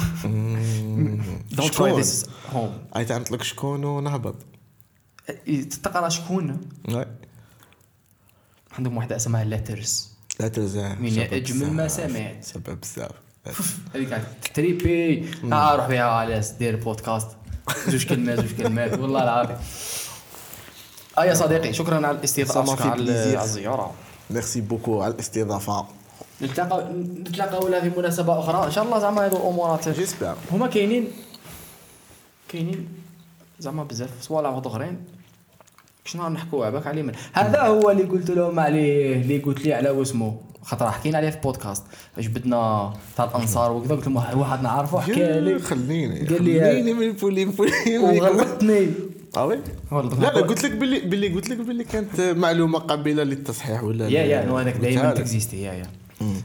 don't try this home أي لك شكون ونهبط. تقرأ شكون. عندهم واحدة اسمها Letters لا تزع من أجمل ما سمعت. سبب بزاف هذيك تريبي آه روح بها على دير بودكاست زوج كلمات زوج كلمات. والله العظيم. آه يا صديقي شكرا على الاستضافة. شكرا على الزيارة. merci beaucoup على الاستضافة. نتلاقى نتلاقى ولا في مناسبة أخرى. إن شاء الله زعما هذو الامورات جيسبر هما كاينين كاينين زعما بزاف صوالح اخرين شنو نحكوا عباك عليه من هذا هو اللي قلت لهم عليه اللي قلت لي على واسمه خاطر حكينا عليه في بودكاست. فاش بدنا تاع الأنصار وكذا. قلت لهم واحد- واحد نعرفه حكى لي. خليني قال لي- خليني من بولي بولي وغلطني. آه وي. لا لا قلت لك باللي باللي قلت لك باللي كانت معلومة قابلة للتصحيح ولا يا. يا نو هذاك دائما لك. تكزيستي يا يا.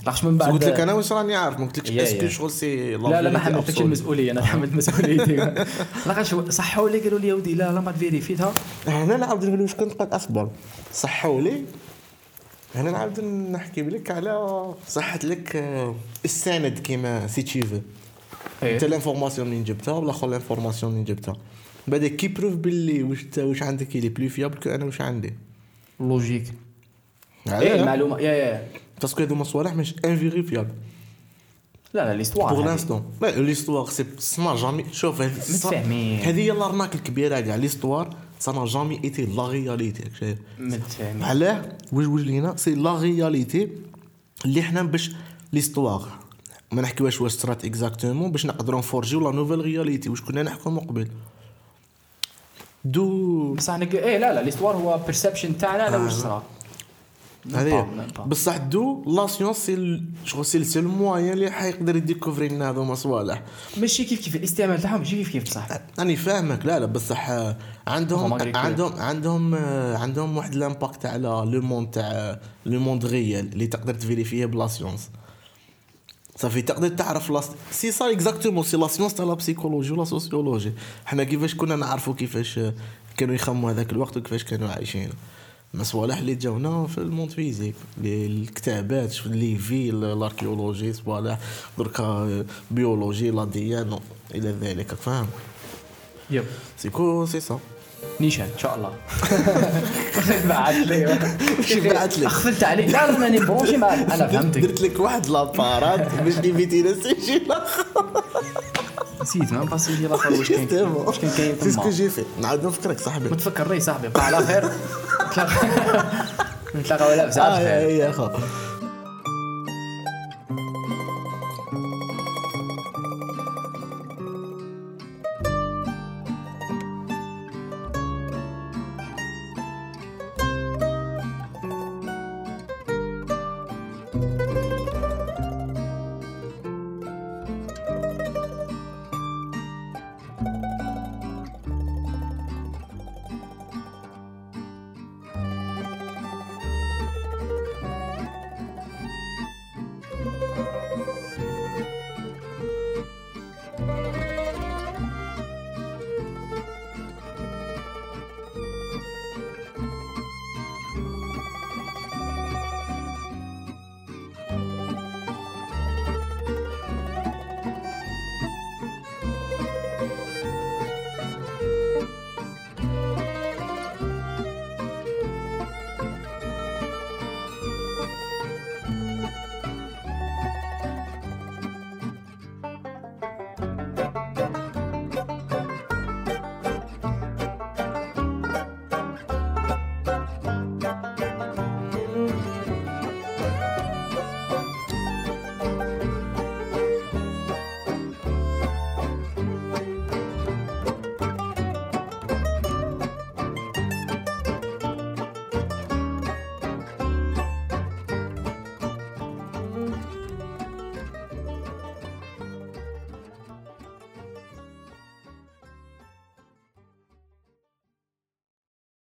لأخش من بعد قلت لك أنا واش راني عارف؟ ما قلتلكش اسكو. شغل سي لا لا ما حملتكش المسؤولية أنا حملت مسؤوليتي. لاخاطش صحوا لي قالوا لي يا ودي لا لا ما تفيريفيتها هنا نعاود نقول واش كنت قد أصبر. صحوا لي. هنا نعاود نحكي لك على صحت لك آه، السند كيما سي تشيفو انت لانفورماسيون منين جبتها والاخر لانفورماسيون منين جبتها؟ كي بروف باللي واش تا- واش عندك اللي بلو فيابل أنا واش عندي؟ لوجيك. إيه المعلومه يا يا باسكو هذوما صوالح مش انفيريفيابل لا لا ليستوار هذه. لانستون ليستوار سي سما جامي شوف متفاهمين. هذه هي الأرناك الكبيرة كاع ليستوار سما جامي ايتي لا رياليتي متفاهمين علاه واش واش لينا سي لا رياليتي اللي حنا باش ليستوار ما نحكيوش واش صرات اكزاكتومون باش نقدروا نفورجيو لا نوفيل رياليتي واش كنا نحكوا من قبل؟ دو بصح ق- إيه لا لا l'histoire هو perception تاعنا على واش صرا هذه. بصح de la science c'est شغل c'est c'est ال moyen اللي حيقدر يديكوفري لنا هذوما صوالح. ماشي كيف كيف الاستعمال تاعهم ماشي كيف كيف بصح؟ راني فاهمك. لا لا بصح آه، عندهم عندهم عندهم آه، عندهم واحد ال impact على le monde تاع le monde réel اللي تقدر تفيريفيه ب la science صافي تقدر تعرف لا c'est ça exactement c'est la science تاع la psychologie ولا sociologie حنا كيفاش كنا نعرفوا كيفاش كانوا يخموا هذاك الوقت وكيفاش كانوا عايشين. ما صوالح اللي جاونا في الموند فيزيك الكتابات لي في الاركيولوجي صوالح دركا بيولوجي لا ديانه إلى ذلك فاهم؟ يب سيكو سي سا نيشان إن شاء الله. بعت لي. شي بعت لك؟ خفلت عليك لا لا ماني بروشي معك أنا فهمتك. درت لك واحد لابارات باش ليميتينا السجل نسيت ما باسي الآخر واش كاين واش كان كاين سي سكو تما جي في. نعاود نفكرك صاحبي. ما تفكرني صاحبي. بقى على خير. نتلاقى نتلاقى ولا بساعات آه خير. يا يا خو